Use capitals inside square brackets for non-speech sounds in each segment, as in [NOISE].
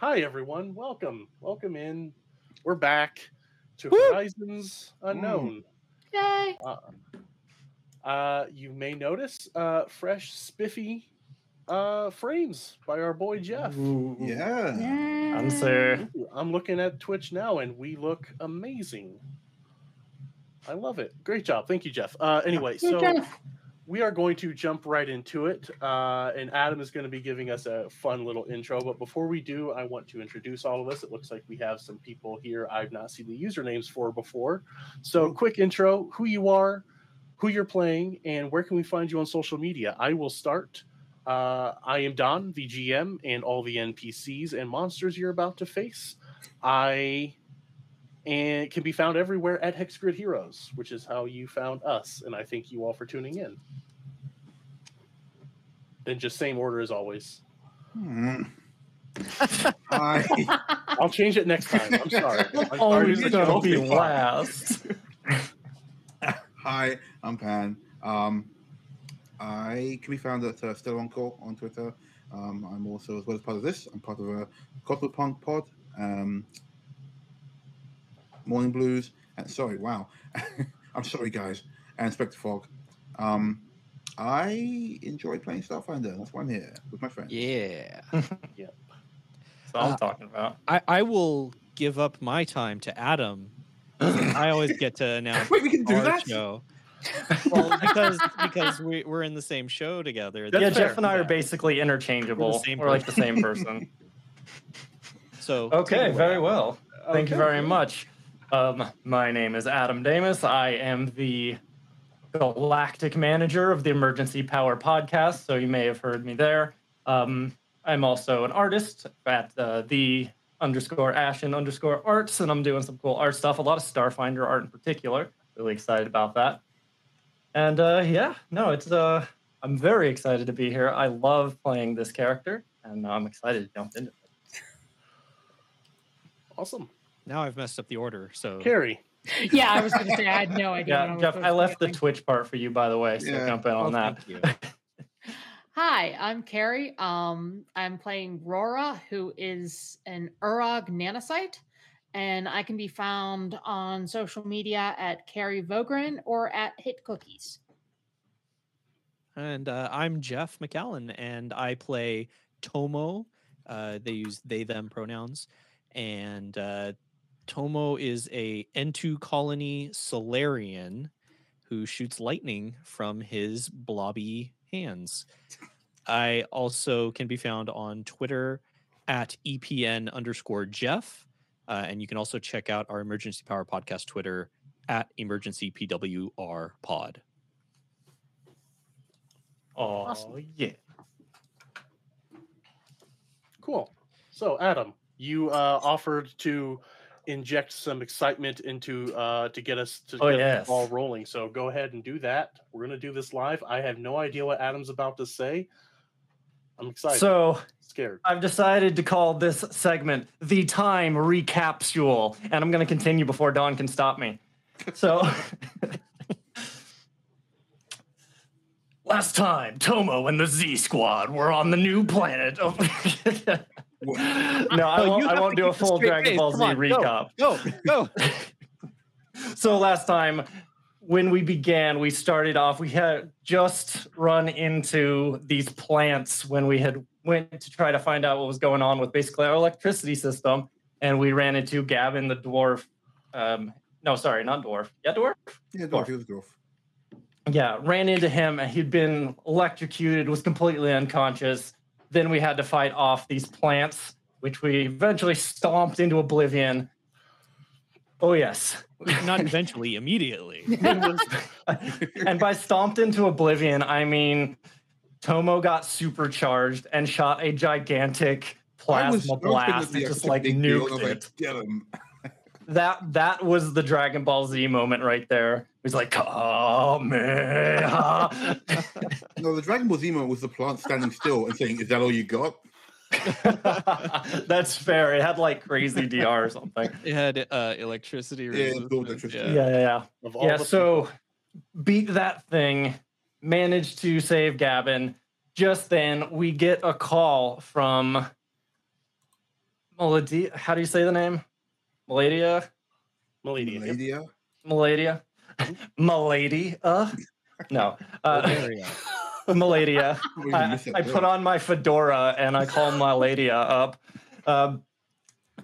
Hi, everyone. Welcome. Welcome in. We're back to Woo! Horizons Unknown. Yay! Uh, uh, you may notice uh, fresh, spiffy uh, frames by our boy Jeff. Yeah. Yeah. Answer. I'm looking at Twitch now, and we look amazing. I love it. Great job. Thank you, Jeff. Uh, anyway, so Jeff. We are going to jump right into it. Uh, and Adam is going to be giving us a fun little intro. But before we do, I want to introduce all of us. It looks like we have some people here I've not seen the usernames for before. So, quick intro who you are, who you're playing, and where can we find you on social media? I will start. Uh, I am Don, the GM, and all the NPCs and monsters you're about to face. I and can be found everywhere at Hexgrid Heroes, which is how you found us. And I thank you all for tuning in. Then just same order as always. Hmm. [LAUGHS] Hi. [LAUGHS] I'll change it next time. I'm sorry. I'm sorry Always to gonna be last. [LAUGHS] Hi, I'm Pan. Um, I can be found at uh, Still On Call on Twitter. Um, I'm also, as well as part of this, I'm part of a Cosmo Punk pod, um, Morning Blues, and sorry, wow. [LAUGHS] I'm sorry, guys, and Spectre Fog. Um, I enjoy playing Starfinder. That's why I'm here with my friends. Yeah. [LAUGHS] Yep. That's what I'm Uh, talking about. I, I will give up my time to Adam. [LAUGHS] I always get to announce Wait, we can do our that? show. Well, because because we, we're in the same show together. yeah, fair. Jeff and I are basically interchangeable. We're the same We're like the same person. So Okay, very well. Thank you very much. Um, my name is Adam Damus. I am the galactic manager of the Emergency Power podcast, so you may have heard me there. Um, I'm also an artist at uh, the underscore Ashen underscore arts, and I'm doing some cool art stuff, a lot of Starfinder art in particular. Really excited about that. And uh, yeah, no, it's uh, I'm very excited to be here. I love playing this character, and I'm excited to jump into it. Awesome. Now I've messed up the order. So Carrie. [LAUGHS] yeah, I was going to say I had no idea. what Yeah, Jeff, I left the. Twitch part for you, by the way. So Yeah. jump in Oh, on that. thank you. [LAUGHS] Hi, I'm Carrie. Um, I'm playing Rora, who is an Urog nanocyte, and I can be found on social media at Carrie Vogren or at Hit Cookies. And uh, I'm Jeff McAllen, and I play Tomo. Uh, they use they them pronouns, and uh, Tomo is a N2 colony Solarian who shoots lightning from his blobby hands. I also can be found on Twitter at EPN underscore Jeff. Uh, and you can also check out our Emergency Power Podcast Twitter at Emergency PWR Pod. Oh, Awesome. yeah. Cool. So, Adam, you uh, offered to inject some excitement into uh, to get us to Oh, get yes. the ball rolling. So, go ahead and do that. We're going to do this live. I have no idea what Adam's about to say. I'm excited. So scared. I've decided to call this segment the time recapsule, and I'm going to continue before Don can stop me. So. [LAUGHS] Last time, Tomo and the Z Squad were on the new planet. of- [LAUGHS] [LAUGHS] no, I won't, I won't do a full Dragon. Ball Z on, recap. Go, go. [LAUGHS] So last time when we began, we started off. We had just run into these plants when we had went to try to find out what was going on with basically our electricity system, and we ran into Gavin the dwarf. Um, no, sorry, not dwarf. Yeah, dwarf. Yeah, Dwarf, he was Dwarf. Yeah, ran into him. and He'd been electrocuted, was completely unconscious. Then we had to fight off these plants, which we eventually stomped into oblivion. Oh yes, Not eventually, immediately. [LAUGHS] Was- [LAUGHS] and by stomped into oblivion, I mean Tomo got supercharged and shot a gigantic plasma blast that that just like big nuked it. Get him. That that was the Dragon Ball Z moment right there. It was like, Kamehameha. No, the Dragon Ball Z moment was the plant standing still and saying, "Is that all you got?" [LAUGHS] That's fair. It had like crazy DR or something. It had uh, electricity. Yeah, it resistance, built electricity. Yeah, yeah, yeah. Of yeah the so beat that thing managed to save gavin just then we get a call from Melody. How do you say the name? Maladia. Maladia. yep. Ladia. Maladia. Uh. [LAUGHS] No. Uh, [LAUGHS] Maladia. [LAUGHS] I, I put on my fedora and I call Maladia up. Um,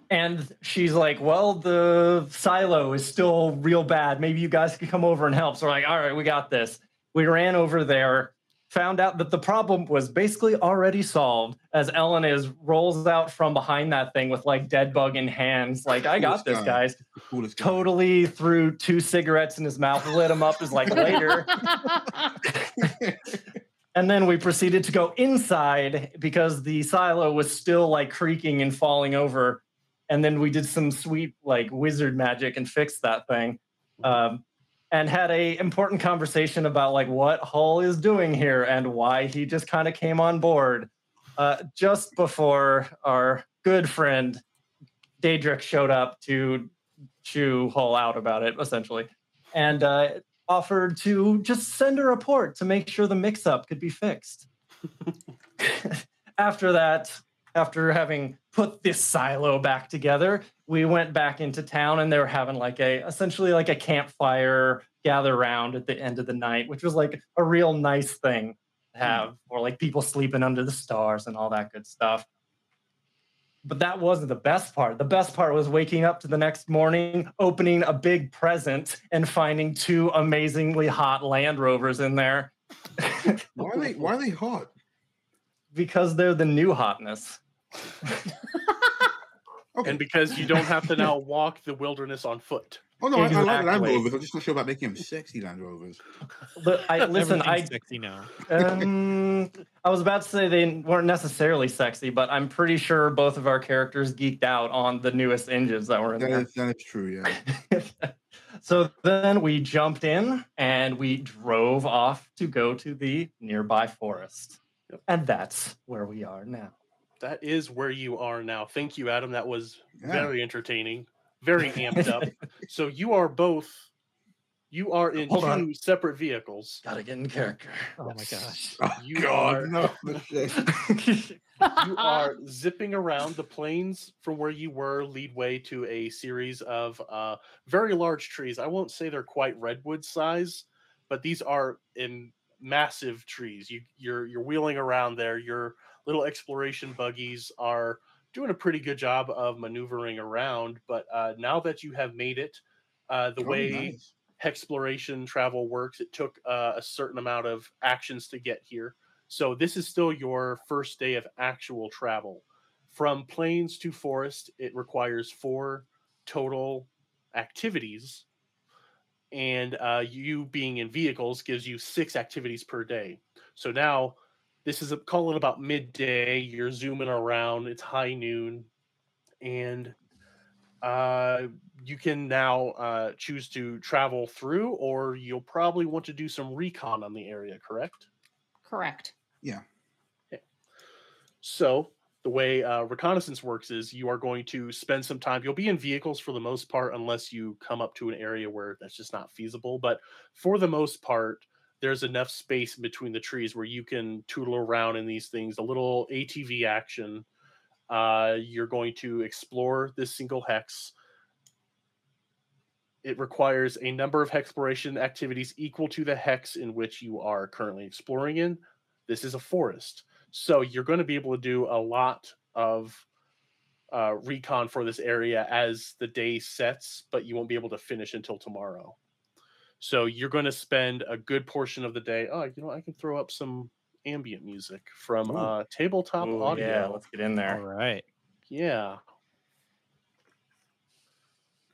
and she's like, Well, the silo is still real bad. Maybe you guys could come over and help. So we're like, All right, we got this. We ran over there, found out that the problem was basically already solved as Ellen is rolls out from behind that thing with like dead bug in hands. Like, I got this, guy. guys. The coolest guy. Totally threw two cigarettes in his mouth, lit him up, is like, later. [LAUGHS] [LAUGHS] And then we proceeded to go inside because the silo was still like creaking and falling over. And then we did some sweet like wizard magic and fixed that thing. Um, and had a important conversation about like what Hull is doing here and why he just kind of came on board uh, just before our good friend Daedric showed up to chew Hull out about it, essentially, and uh, offered to just send a report to make sure the mix-up could be fixed. [LAUGHS] after that, after having put this silo back together, we went back into town and they were having like a essentially like a campfire gather round at the end of the night, which was like a real nice thing to hmm. have, or like people sleeping under the stars and all that good stuff. But that wasn't the best part. The best part was waking up to the next morning, opening a big present, and finding two amazingly hot Land Rovers in there Why are they? Why are they hot? Because they're the new hotness. [LAUGHS] Okay. And because you don't have to now walk the wilderness on foot. oh no, I, I like Land Rovers. I'm just not sure about making them sexy Land Rovers. But I listen, I sexy now. [LAUGHS] um, I was about to say they weren't necessarily sexy, but I'm pretty sure both of our characters geeked out on the newest engines that were in That there. is, that is true. Yeah. [LAUGHS] so then we jumped in and we drove off to go to the nearby forest. Yep. And that's where we are now. That is where you are now. Thank you, Adam. That was Yeah. very entertaining, very amped up. [LAUGHS] So you are both, you are in Hold two on. separate vehicles. Gotta get in character. Oh my gosh. Oh, [LAUGHS] You God, are- no. [LAUGHS] You are zipping around the plains from where you were, lead way to a series of uh, very large trees. I won't say they're quite redwood size, but these are in massive trees. You, you're you're wheeling around there. Your little exploration buggies are doing a pretty good job of maneuvering around. But uh, now that you have made it, uh, the Oh, way nice. exploration travel works. It took uh, a certain amount of actions to get here. So this is still your first day of actual travel. From plains to forest, it requires four total activities. And uh, you being in vehicles gives you six activities per day. So now this is a, call it about midday. You're zooming around. It's high noon, and uh, you can now uh, choose to travel through, or you'll probably want to do some recon on the area. Correct? Correct. Yeah. So the way uh, reconnaissance works is you are going to spend some time. You'll be in vehicles for the most part, unless you come up to an area where that's just not feasible. But for the most part, there's enough space between the trees where you can tootle around in these things. A little ATV action. Uh, you're going to explore this single hex. It requires a number of exploration activities equal to the hex in which you are currently exploring in. This is a forest. So you're going to be able to do a lot of uh, recon for this area as the day sets, but you won't be able to finish until tomorrow. So you're going to spend a good portion of the day. Oh, you know, I can throw up some ambient music from Ooh. uh, tabletop Ooh, audio. yeah, let's get in there. right. Yeah.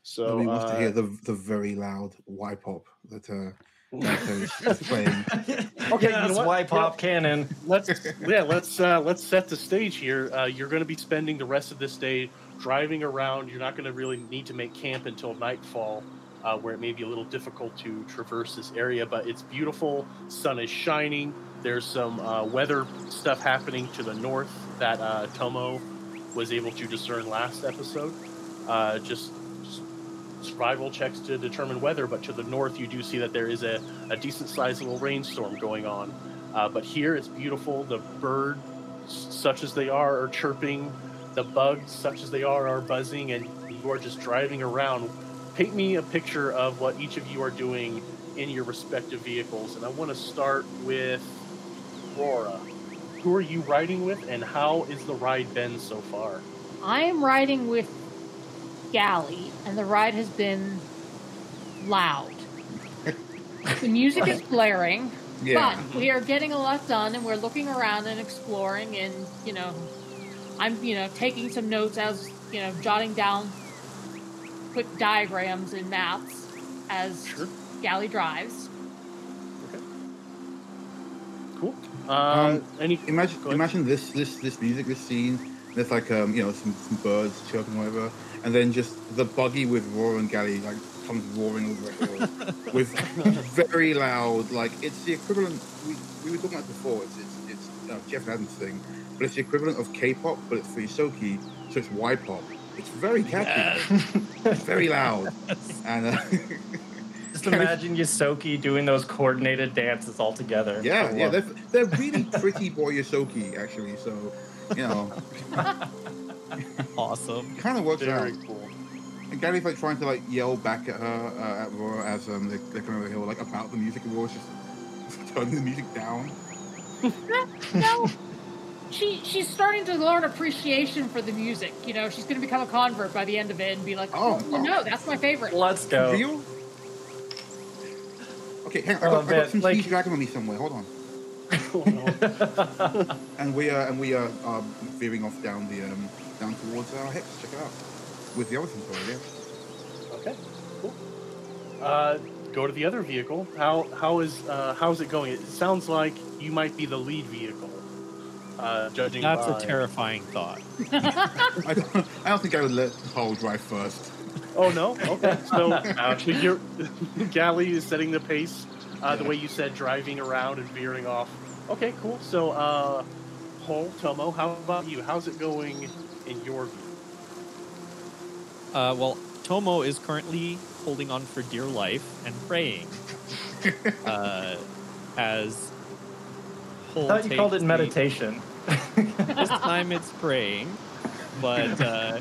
So Nobody wants to hear uh, the the very loud Y pop that uh, Dante is is playing. Okay, yes, you know what? Y Yeah. pop cannon. let's yeah let's uh, let's set the stage here. Uh, you're going to be spending the rest of this day driving around. You're not going to really need to make camp until nightfall, uh, where it may be a little difficult to traverse this area. But it's beautiful. Sun is shining. There's some uh, weather stuff happening to the north that uh, Tomo was able to discern last episode. Uh, just, just survival checks to determine weather, but to the north you do see that there is a, a decent sized little rainstorm going on. Uh, but here it's beautiful. The birds, such as they are, are chirping. the bugs, such as they are, are buzzing, and you are just driving around. Paint me a picture of what each of you are doing in your respective vehicles, and I want to start with Rora. Who are you riding with, and how is the ride been so far? I am riding with Galley, and the ride has been loud. the music is [LAUGHS] blaring, Yeah. but we are getting a lot done, and we're looking around and exploring, and you know, I'm you know taking some notes as you know, jotting down quick diagrams and maps as Sure. Galley drives. Cool. Uh, Um, any? Imagine, Go imagine this, this, this music, this scene. There's like, um, you know, some, some birds chirping, whatever, and then just the buggy with Roar and Galley like comes roaring over a hill [LAUGHS] with very loud, like it's the equivalent. We, we were talking about it before. It's it's, it's uh, Jeff Adams thing, but it's the equivalent of K-pop, but it's for Ysoki, so it's Y-pop. It's very catchy, it's very loud, [LAUGHS] and uh, [LAUGHS] Just imagine Ysoki doing those coordinated dances all together. yeah, I yeah, they're, they're really pretty boy Ysoki actually. So, you know, [LAUGHS] Awesome. kind of works out. Very cool. And Gary's like trying to like yell back at her uh, at Roar as um, they, they're coming over the hill, like about the music, and Roar's just [LAUGHS] turning the music down. [LAUGHS] no. She she's starting to learn appreciation for the music. You know, she's going to become a convert by the end of it and be like, Oh, "Oh, no, that's my favorite." Let's go. Real? Okay, hang on. I Oh, got, I got some like- speed dragon on me somewhere. Hold on. Oh, no. And we are and we are um, veering off down the um, down towards our hips. Check it out. With the other thing, yeah. Okay, cool. Uh, go to the other vehicle. How how is uh, how's it going? It sounds like you might be the lead vehicle. Uh, judging That's by... a terrifying thought. [LAUGHS] I don't, I don't think I would let Paul drive first. Oh no. Okay. So Ouch. your [LAUGHS] Galley is setting the pace. Uh, The way you said, driving around and veering off. Okay, cool. So, uh, Hull Tomo, how about you? How's it going in your view? Uh, well, Tomo is currently holding on for dear life and praying. [LAUGHS] uh, as I thought you called it meditation. this time it's [LAUGHS] praying, but uh,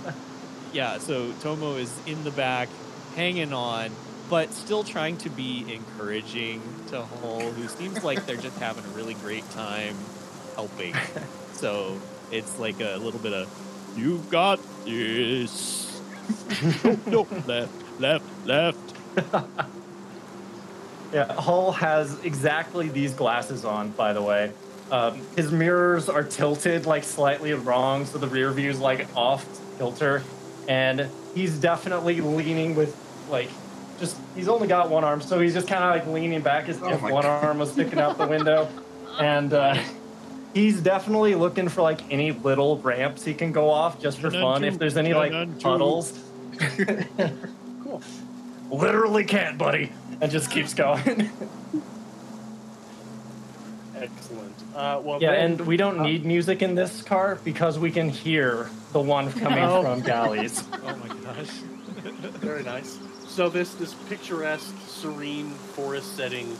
yeah. So Tomo is in the back, hanging on, but still trying to be encouraging to Hull, who seems like they're just having a really great time helping. [LAUGHS] So it's like a little bit of, "You got this." no, no, left, left, left. [LAUGHS] Yeah, Hull has exactly these glasses on, by the way. Um, his mirrors are tilted like slightly wrong, so the rear view is like off kilter, and he's definitely leaning with like just he's only got one arm, so he's just kind of like leaning back as Oh if one God. arm was sticking out the window, [LAUGHS] and uh, he's definitely looking for like any little ramps he can go off just for fun. If there's any like on puddles, [LAUGHS] Cool. literally can't, buddy, and just keeps going. [LAUGHS] Excellent. Uh, well, Yeah, then- and we don't need music in this car because we can hear the one coming Oh. from Galley's. [LAUGHS] Oh my gosh. Very nice. So this this picturesque, serene forest setting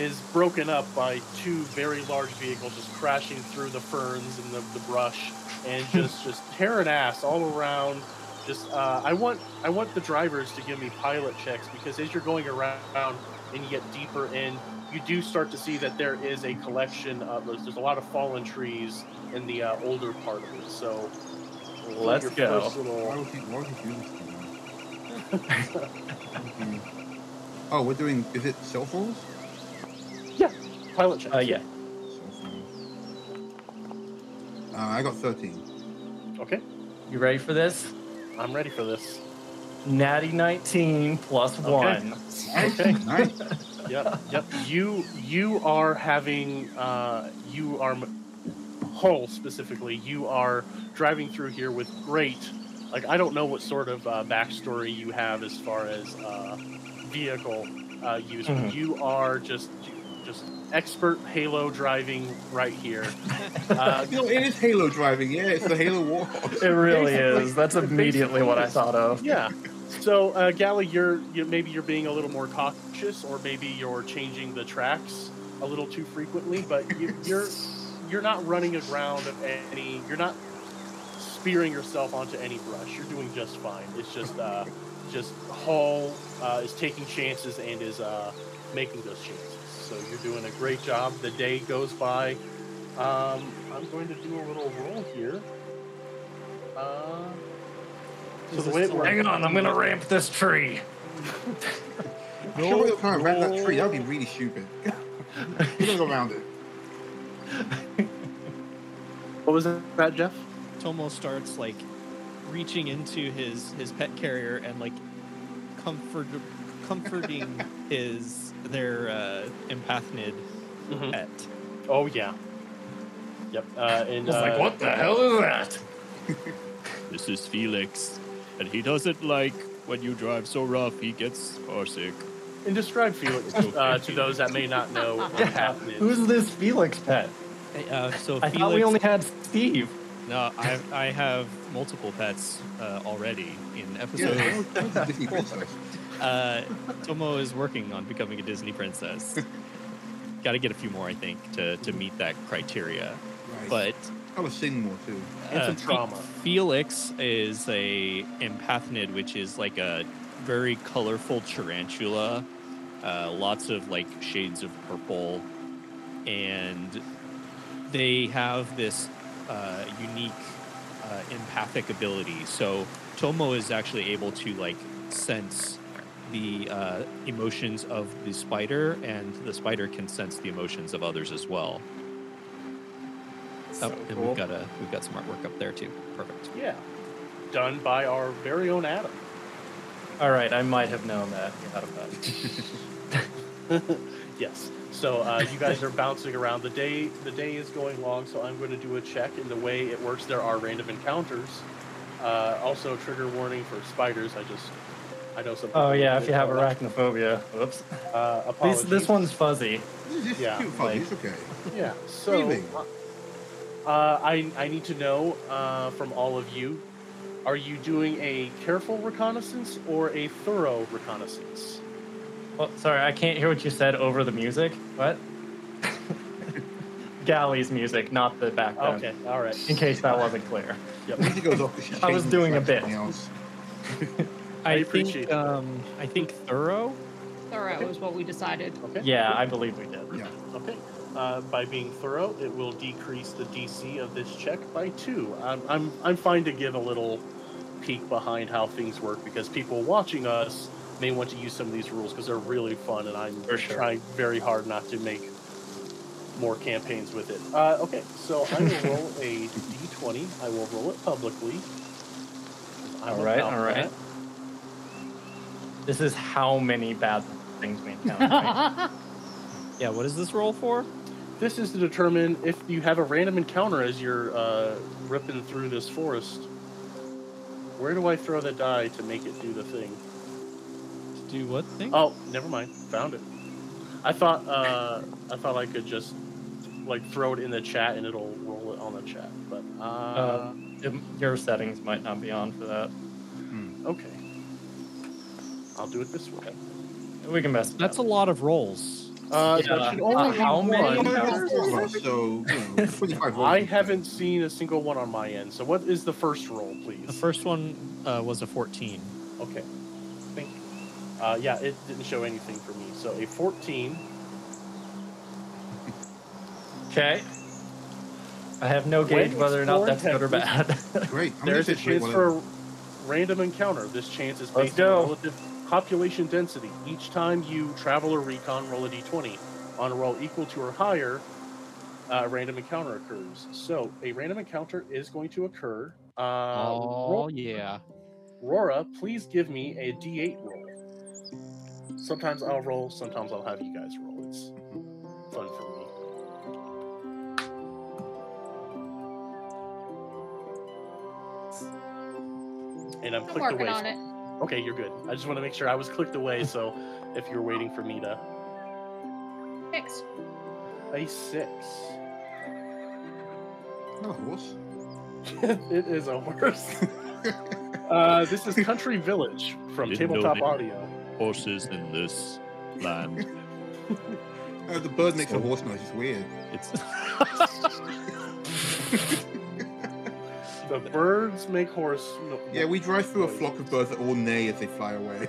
is broken up by two very large vehicles just crashing through the ferns and the, the brush and [LAUGHS] just just tearing ass all around. Just uh, I want I want the drivers to give me pilot checks because as you're going around and you get deeper in, you do start to see that there is a collection of there's, there's a lot of fallen trees in the uh, older part of it. So Let's go. little- Why would he, why would he do this to me? [LAUGHS] [LAUGHS] oh, we're doing. Is it self rolls? pilot checks. Uh, yeah. Uh, I got 13. Okay, You ready for this? I'm ready for this. Natty 19 plus Okay. one. Okay. nice. [LAUGHS] yep, yep. You you are having uh, you are Hull specifically. You are driving through here with great. Like I don't know what sort of uh, backstory you have as far as uh, vehicle uh, use, but Mhm. you are just just expert Halo driving right here. [LAUGHS] Uh, know, it is Halo driving. Yeah, it's the Halo Warhawk. It really is. That's immediately what I thought of. yeah. So, uh, Galley, you're you, maybe you're being a little more cautious, or maybe you're changing the tracks a little too frequently. But you, [LAUGHS] you're you're not running aground of any. You're not spearing yourself onto any brush. You're doing just fine. It's just uh, just Hull uh, is taking chances and is uh, making those chances. So you're doing a great job. The day goes by. Um, I'm going to do a little roll here. Uh, so the this way it works, Hang on, I'm gonna ramp this tree. I'm sure trying to ramp that tree. That'd be really stupid. [LAUGHS] You're gonna go around it. What was that, Jeff? Tomo starts like reaching into his his pet carrier and like comfort comforting [LAUGHS] his their uh, empathnid Mhm. pet. Oh yeah. Yep. Uh, and It's like, uh, what the hell is that? [LAUGHS] This is Felix, and he doesn't like when you drive so rough. He gets carsick. And describe Felix [LAUGHS] uh, to those that may not know what happened. Who's this Felix pet? Uh, so I Felix, thought we only had Steve. no, I I have multiple pets uh, already in episode. [LAUGHS] Yeah, that was Disney princess. uh, Tomo is working on becoming a Disney princess. [LAUGHS] Got to get a few more, I think, to to meet that criteria. Right. But I was sing more too. And some trauma. Felix is a empathnid, which is like a very colorful tarantula. Uh, lots of like shades of purple, and they have this uh, unique uh, empathic ability. So Tomo is actually able to like sense the uh, emotions of the spider, and the spider can sense the emotions of others as well. So oh, and cool. we've got a we've got some artwork up there too. Perfect. Yeah. Done by our very own Adam. All right, I might have known that. You had a yes. So uh, you guys are bouncing around. The day the day is going long, so I'm going to do a check. And the way it works, there are random encounters. Uh, also, trigger warning for spiders. I just I know some. Oh yeah, if you have arachnophobia. Whoops. Uh, [LAUGHS] This apologies. this one's fuzzy. This is just Yeah, cute fuzzy. like- It's okay. Yeah. So Really? uh, I I need to know uh, from all of you. Are you doing a careful reconnaissance or a thorough reconnaissance? Well, sorry, I can't hear what you said over the music. What? [LAUGHS] Galley's music, not the background. Okay. All right. In case that wasn't clear. Yep. The music goes off. 'cause she's I was doing a bit. [LAUGHS] something Else. I I, appreciate think it. um, I think thorough. Thorough is what we decided. Okay. Yeah, I believe we did. Yeah. Okay. Uh, by being thorough, it will decrease the DC of this check by two. I'm, I'm, I'm fine to give a little peek behind how things work because people watching us may want to use some of these rules because they're really fun, and I'm sure. trying very hard not to make more campaigns with it. Uh, okay, so I will [LAUGHS] roll a d20. I will roll it publicly. I'm All right, all right. that. This is how many bad things we encounter. right? [LAUGHS] Yeah. What is this roll for? This is to determine if you have a random encounter as you're uh, ripping through this forest. Where do I throw the die to make it do the thing? To do what thing? Oh, never mind. Found it. I thought uh, I thought I could just like throw it in the chat and it'll roll it on the chat. But uh, Uh, It- Your settings might not be on for that. okay, I'll do it this way. We can mess. That's a lot of rolls. Uh, Yeah. that should only Uh, how many So, you know, [LAUGHS] I haven't seen a single one on my end. So what is the first roll, please? The first one uh, was a 14. Okay. Thank you. Uh, yeah, it didn't show anything for me. So a 14. Okay. I have no gauge whether or not that's good or bad. Great. I'm There's a gonna say chance for a random encounter. This chance is Let's based on go. relative population density. Each time you travel or recon, roll a d20. On a roll equal to or higher, a random encounter occurs. So a random encounter is going to occur. Uh, oh Ro- yeah. Rora, please give me a d8 roll. Sometimes I'll roll, sometimes I'll have you guys roll. It's fun for me. And I'm I'm clicked away. On it. Okay, you're good. I just want to make sure I was clicked away, so if you're waiting for me to. Six. A six. Not a horse. [LAUGHS] it is a horse. [LAUGHS] uh, this is Country Village from Didn't know Tabletop that. Audio. Horses in this land. [LAUGHS] Uh, the bird makes a horse noise. It's weird. It's the birds make horse. No, Yeah, we drive through a flock of birds that all neigh as they fly away.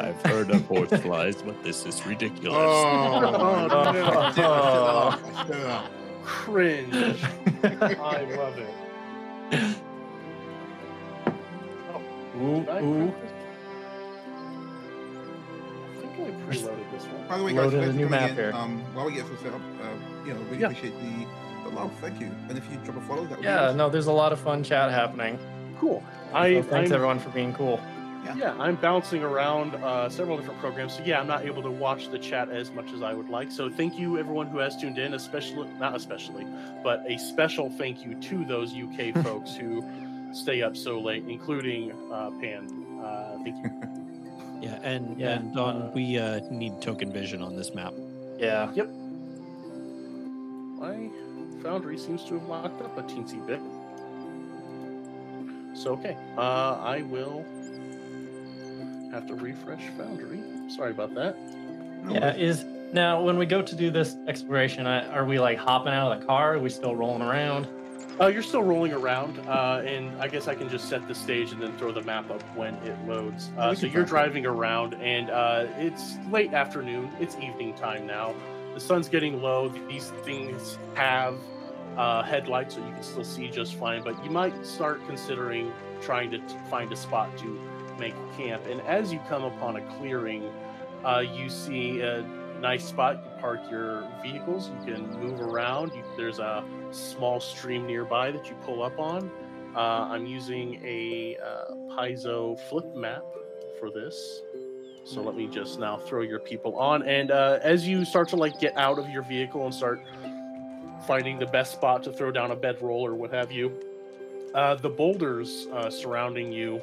I've heard of horse flies, but this is ridiculous. Oh, [LAUGHS] no, no, did- I I set it up. I set it up. cringe. I love it. ooh, I ooh. I think I preloaded this one. By the way, guys, Loaded a new map in. here. Um, while we get this all set up, uh, you know, we Yeah. appreciate the, the love. Thank you. And if you drop a follow, that would be Yeah, awesome. no, there's a lot of fun chat happening. Cool. So I, thanks I'm, everyone for being cool. yeah, I'm bouncing around uh, several different programs. So yeah, I'm not able to watch the chat as much as I would like. So thank you everyone who has tuned in, especially not especially, but a special thank you to those UK [LAUGHS] folks who stay up so late, including uh, Pan. Uh, thank you. [LAUGHS] Yeah, and Yeah, and Don, uh, we uh, need token vision on this map. Yeah. My Foundry seems to have locked up a teensy bit. So okay, uh, I will have to refresh Foundry. Sorry about that. No Yeah, worries. is now when we go to do this exploration, are we like hopping out of the car? Are we still rolling around? Uh, you're still rolling around, uh, and I guess I can just set the stage and then throw the map up when it loads. Uh, so you're driving around, and uh, it's late afternoon. It's evening time now. The sun's getting low. These things have uh, headlights, so you can still see just fine. But you might start considering trying to find a spot to make camp. And as you come upon a clearing, uh, you see a nice spot. You park your vehicles. You can move around. You, there's a small stream nearby that you pull up on. Uh, I'm using a uh, Paizo flip map for this. So let me just now throw your people on. And uh, as you start to like get out of your vehicle and start finding the best spot to throw down a bedroll or what have you, uh, the boulders uh, surrounding you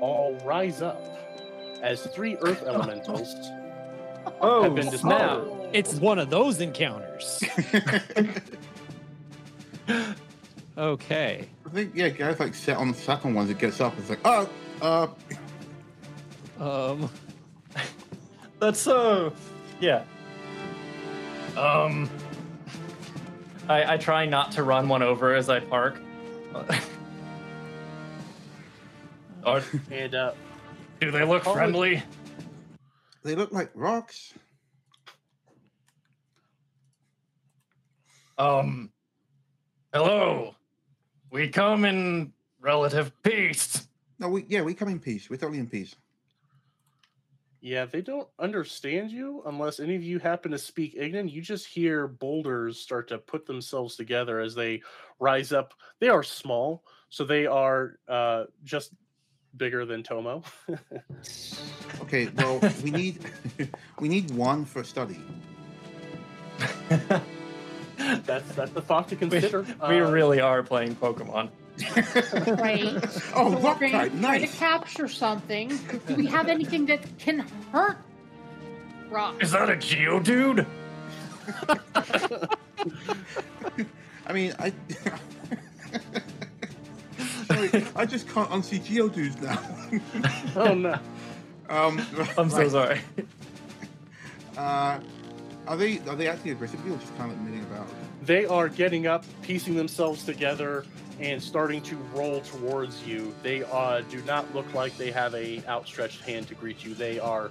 all rise up as three earth [LAUGHS] elementals Oh, have been snap. discovered. It's one of those encounters. [LAUGHS] okay. I think yeah, guys like set on the second ones. It gets up. It's like oh, uh, Um. That's so. Yeah. Um. I I try not to run one over as I park. [LAUGHS] Are, And uh, do they look friendly? they look like rocks. Um. Hello. We come in relative peace. No, we yeah, we come in peace. We're totally in peace. Yeah, they don't understand you unless any of you happen to speak Ignan. You just hear boulders start to put themselves together as they rise up. They are small, so they are uh, just bigger than Tomo. Okay, well we need [LAUGHS] we need one for study. [LAUGHS] that's that's the thought to We, consider. we Uh, really are playing Pokemon. Right. [LAUGHS] oh, We're rock trying, type, trying nice. to capture something. Do we have anything that can hurt rock? Is that a Geodude? [LAUGHS] I mean, I. [LAUGHS] Sorry, I just can't unsee Geodudes now. oh no. um, I'm so right, sorry. Uh, are they are they acting aggressively or just kind of like milling about? They are getting up, piecing themselves together, and starting to roll towards you. They uh, do not look like they have a outstretched hand to greet you. They are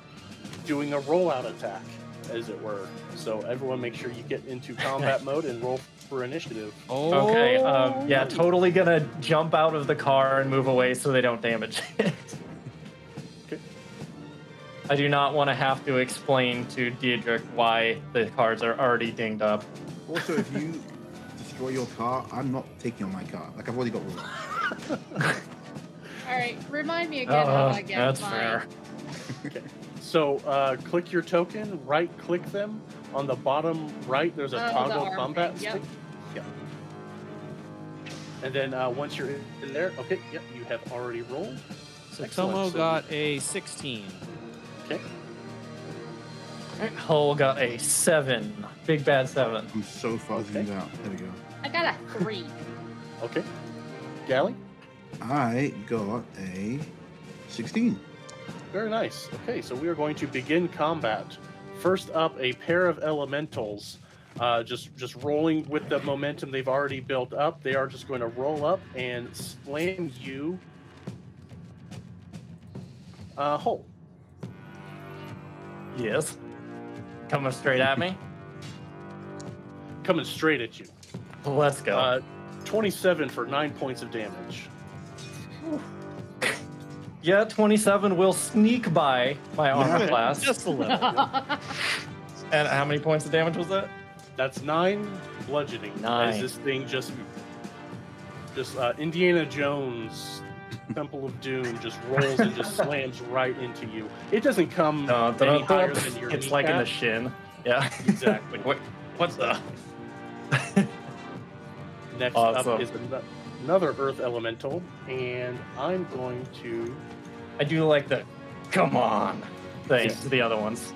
doing a rollout attack, as it were. So everyone, make sure you get into combat [LAUGHS] mode and roll for initiative. Oh. Okay. Um, yeah, totally gonna jump out of the car and move away so they don't damage [LAUGHS] it. Okay. I do not want to have to explain to Diedrich why the cars are already dinged up. Also, if you destroy your car, I'm not taking on my car. Like I've already got one. All right, remind me again how Uh, I get that's mine. fair. Okay. So uh, click your token, right click them. On the bottom right, there's a Oh, toggle arm combat thing, yep. stick. Yep. And then uh, once you're in in there, okay, yep, you have already rolled. So Excellent. Tomo got a 16. Okay. Hull got a seven. Big bad seven. I'm so far Okay. zoomed out. There we go. I got a three. Okay. Galley? I got a 16. Very nice. Okay, so we are going to begin combat. First up, a pair of elementals. uh, just just rolling with the momentum they've already built up. They are just going to roll up and slam you uh, Hull. Yes. Coming straight at me. [LAUGHS] Coming straight at you. Let's go. Uh, 27 for nine points of damage. yeah, 27 will sneak by my armor class. Just a little. [LAUGHS] And how many points of damage was that? That's nine bludgeoning. Nine. As this thing just, just uh, Indiana Jones, Temple of Doom, just rolls and just [LAUGHS] slams right into you. It doesn't come Dun, dun, any higher than your [LAUGHS] It's like in the shin. Yeah. Exactly. What? What the? Next Awesome. up is another Earth Elemental, and I'm going to. I do like the come on thing to the other ones.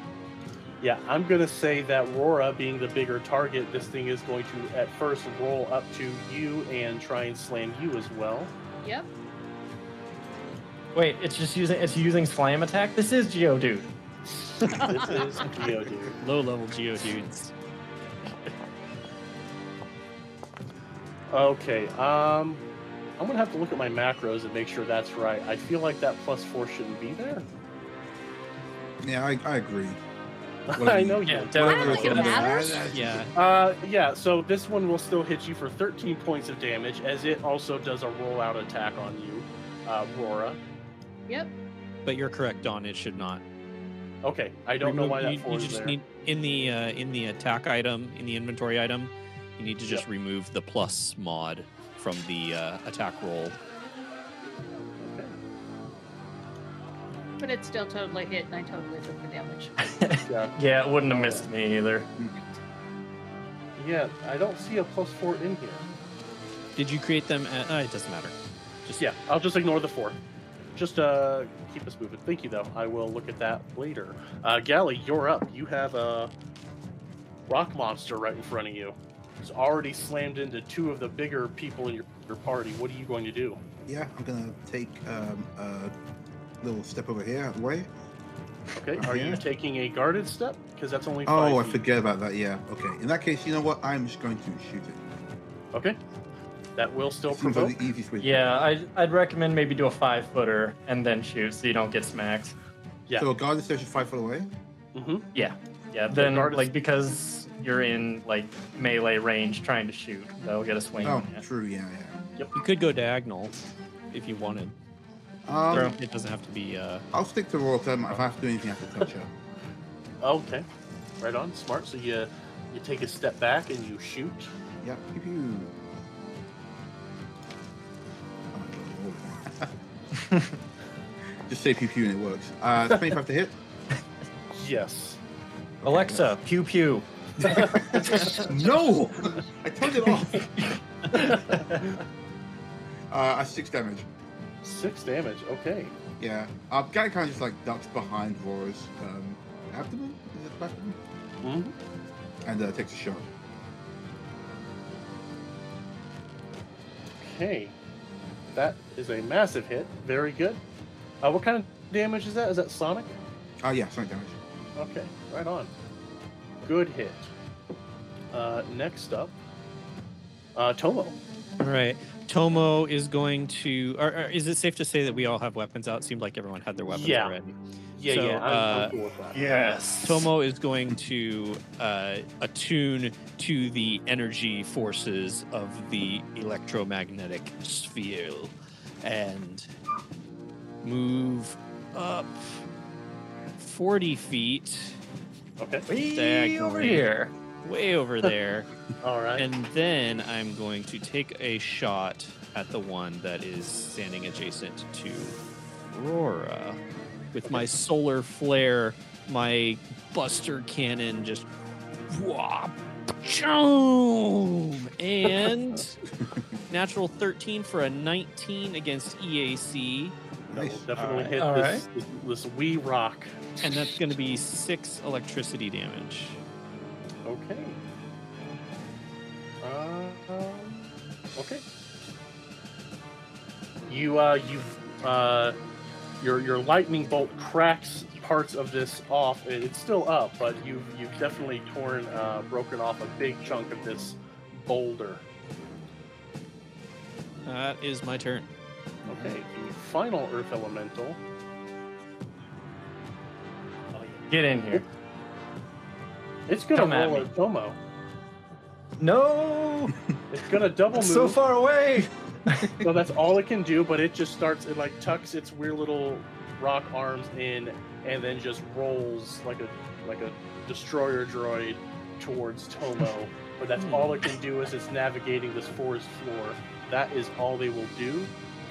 Yeah, I'm gonna say that Rora, being the bigger target, this thing is going to at first roll up to you and try and slam you as well. yep. Wait, it's just using it's using slam attack. This is Geodude. [LAUGHS] this is Geodude. Low level geodudes. [LAUGHS] Okay, um, I'm gonna have to look at my macros and make sure that's right. I feel like that plus four shouldn't be there. Yeah, I, I agree. [LAUGHS] I know you. Yeah, do. definitely. I don't think it Yeah. Yeah. Uh, yeah. So this one will still hit you for 13 points of damage, as it also does a rollout attack on you, uh, Rora. Yep. But you're correct, Don. It should not. Okay, I don't know why that you, you just there. need in the uh, in the attack item in the inventory item. You need to just Yep. remove the plus mod from the uh, attack roll. Okay. But it still totally hit, and I totally took the damage. [LAUGHS] Yeah. yeah, it wouldn't have missed me either. Yeah, I don't see a plus four in here. Did you create them? At, uh, it doesn't matter. Just Yeah, I'll just ignore the four. Just uh, keep us moving. Thank you, though. I will look at that later. Uh, Galley, you're up. You have a rock monster right in front of you. It's already slammed into two of the bigger people in your, your party. What are you going to do? Yeah, I'm gonna take um, a little step over here out of the way. Okay, are you taking a guarded step? Because that's only five Oh, I feet. forget about that. Yeah. Okay. In that case, you know what? I'm just going to shoot it. Okay, that will still Seems provoke. like the easiest way. Yeah, I'd, I'd recommend maybe do a five footer and then shoot so you don't get smacked. Yeah. So a guard is just five foot away. Mm-hmm. Yeah, Yeah, then guard like because you're in like melee range trying to shoot, they'll get a swing Oh, on true. Yeah, yeah. you could go diagonal if you wanted. Um, True. It doesn't have to be. Uh, I'll stick to roll term. If I have to do anything, I have to touch her. Okay, right on. Smart. So you you take a step back and you shoot. Yep. Pew pew. Oh, Just say pew pew and it works. Uh, 25 to hit. [LAUGHS] Yes. Alexa, pew pew. [LAUGHS] No! I turned it off. [LAUGHS] Uh, I six damage. Six damage. Okay. Yeah. Uh, guy kind of just like ducks behind Rora's um, abdomen. Is it abdomen? hmm And uh, takes a shot. Okay. That is a massive hit. Very good. Uh, what kind of damage is that? Is that sonic? Oh yeah, sonic damage. Okay, right on. Good hit. Uh, next up, uh, Tomo. all right. Tomo is going to. Or, or is it safe to say that we all have weapons out? It Seemed like everyone had their weapons Yeah. already. Yeah, So, yeah, I'm, uh, I'm cool with that. Yes. Tomo is going to uh, attune to the energy forces of the electromagnetic sphere and move up 40 feet, Okay. Way over here. way over [LAUGHS] there. All right. and then I'm going to take a shot at the one that is standing adjacent to Aurora with my solar flare, my buster cannon just whop, choom, and [LAUGHS] natural 13 for a 19 against EAC, that will definitely Alright, hit alright. this, this, this wee rock. and that's going to be six electricity damage. Okay. Um, okay. You uh you uh your your lightning bolt cracks parts of this off. It's still up, but you've you've definitely torn, uh, broken off a big chunk of this boulder. That is my turn. Okay, the final Earth Elemental. Get in here. It's gonna Come at roll me. a Tomo. No, It's gonna double move. so far away. So that's all it can do, but it just starts. It like tucks its weird little rock arms in, and then just rolls like a like a destroyer droid towards Tomo. But that's hmm. all it can do is it's navigating this forest floor. That is all they will do.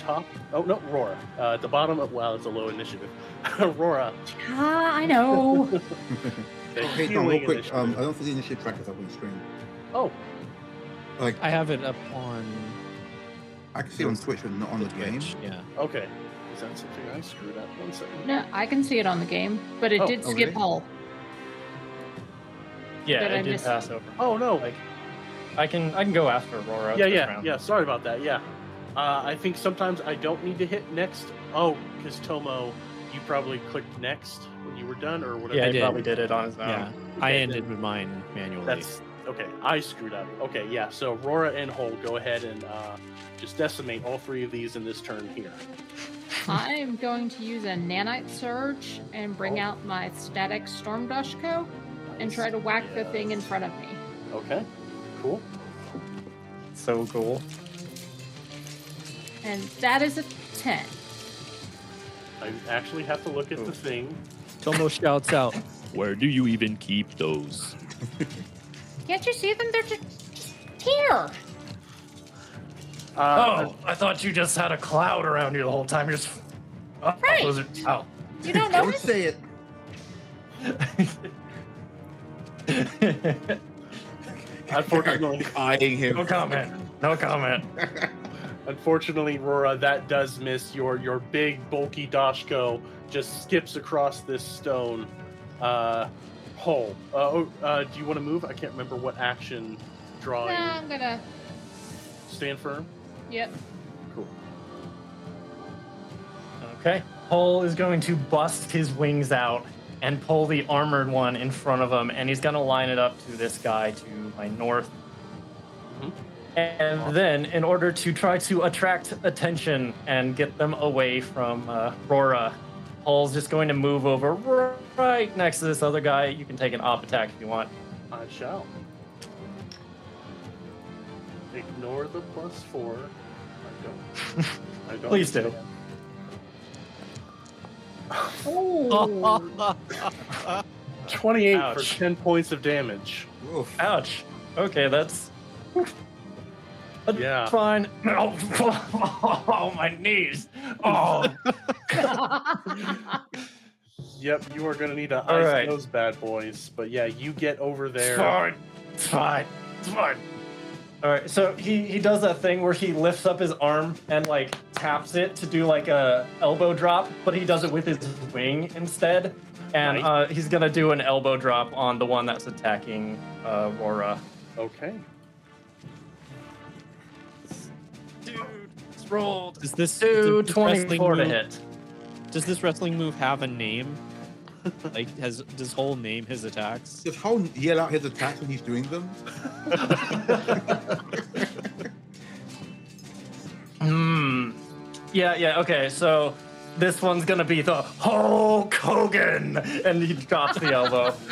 Top. Oh no, Aurora. Uh, at the bottom of wow, it's a low initiative. [LAUGHS] Aurora. Ah, I know. [LAUGHS] the Tom, real quick. Um, I don't see the initiative trackers up on the screen. oh, Like, I have it up on I can see it on Twitch, but not on the game. Yeah. okay. Is that something I screwed up? One second. no, I can see it on the game, but it Oh, did oh, skip really? Hull. Yeah, Did I I did miss- pass over. Oh no. Like, I can I can go after Aurora. Yeah, yeah, round. yeah. Sorry about that. Yeah, uh, I think sometimes I don't need to hit next. Oh, because Tomo, you probably clicked next when you were done, or whatever. Yeah, I he did. probably did it on his own. yeah. I Okay, ended with mine manually. That's okay. I screwed up. Okay, yeah. So Aurora and Hull, go ahead and uh, just decimate all three of these in this turn here. I'm going to use a nanite surge and bring Oh. out my static storm doshko and try to whack the thing in front of me. Okay, cool. So cool. And that is a 10. I actually have to look at the Ooh. thing. Tomo shouts out, [LAUGHS] Where do you even keep those? [LAUGHS] Can't you see them? They're just, just here. Uh, Oh, I thought you just had a cloud around you the whole time. You're just. Oh, Right. those are- oh. You don't [LAUGHS] know. Don't notice? say it. Unfortunately, eyeing him. no comment. No comment. Unfortunately, Rora, that does miss. Your your big bulky Doshko just skips across this stone uh, hole. Uh, oh, uh, do you want to move? I can't remember what action drawing. Nah, I'm gonna. Stand firm. Yep. Cool. Okay. Hull is going to bust his wings out and pull the armored one in front of him, and he's going to line it up to this guy to my north. And then, in order to try to attract attention and get them away from uh, Rora, Hull's just going to move over right next to this other guy. You can take an op attack if you want. I shall. Ignore the plus four. I don't. [LAUGHS] I don't. Please do. Oh. [LAUGHS] 28 Ouch. for 10 points of damage. Oof. Ouch. Okay, that's. That's Yeah. fine. [LAUGHS] Oh, my knees. Oh. [LAUGHS] Yep, you are going to need to ice right. those bad boys. But yeah, you get over It's there. fine. It's fine. It's fine. All right. So he he does that thing where he lifts up his arm and like taps it to do like a elbow drop, but he does it with his wing instead. And Nice. uh, he's gonna do an elbow drop on the one that's attacking uh, Rora. Okay. Rolled. Does this, Dude, does this wrestling 24 to move- hit. Does this wrestling move have a name? like, has does Hull name his attacks? Does Hull yell out his attacks when he's doing them? Hmm. Yeah, yeah, okay, so this one's gonna be the Hulk Hogan! And he drops the elbow. [LAUGHS]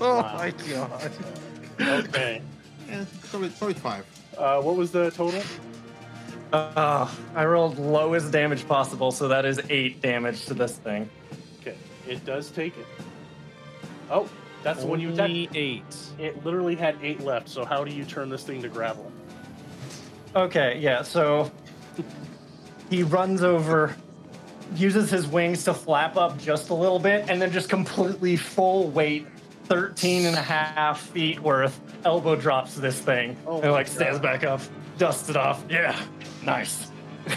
Oh Wow. my god! Okay. Yeah, sorry, sorry, five. Uh, what was the total? Uh, I rolled lowest damage possible, so that is eight damage to this thing. Okay. It does take it. Oh, that's the one you attacked. Eight. It literally had eight left, so how do you turn this thing to gravel? Okay, yeah, so he runs over, uses his wings to flap up just a little bit, and then just completely full weight, 13 and a half feet worth, elbow drops this thing. Oh and my like stands God. back up, dusts it off. Yeah, nice. [LAUGHS]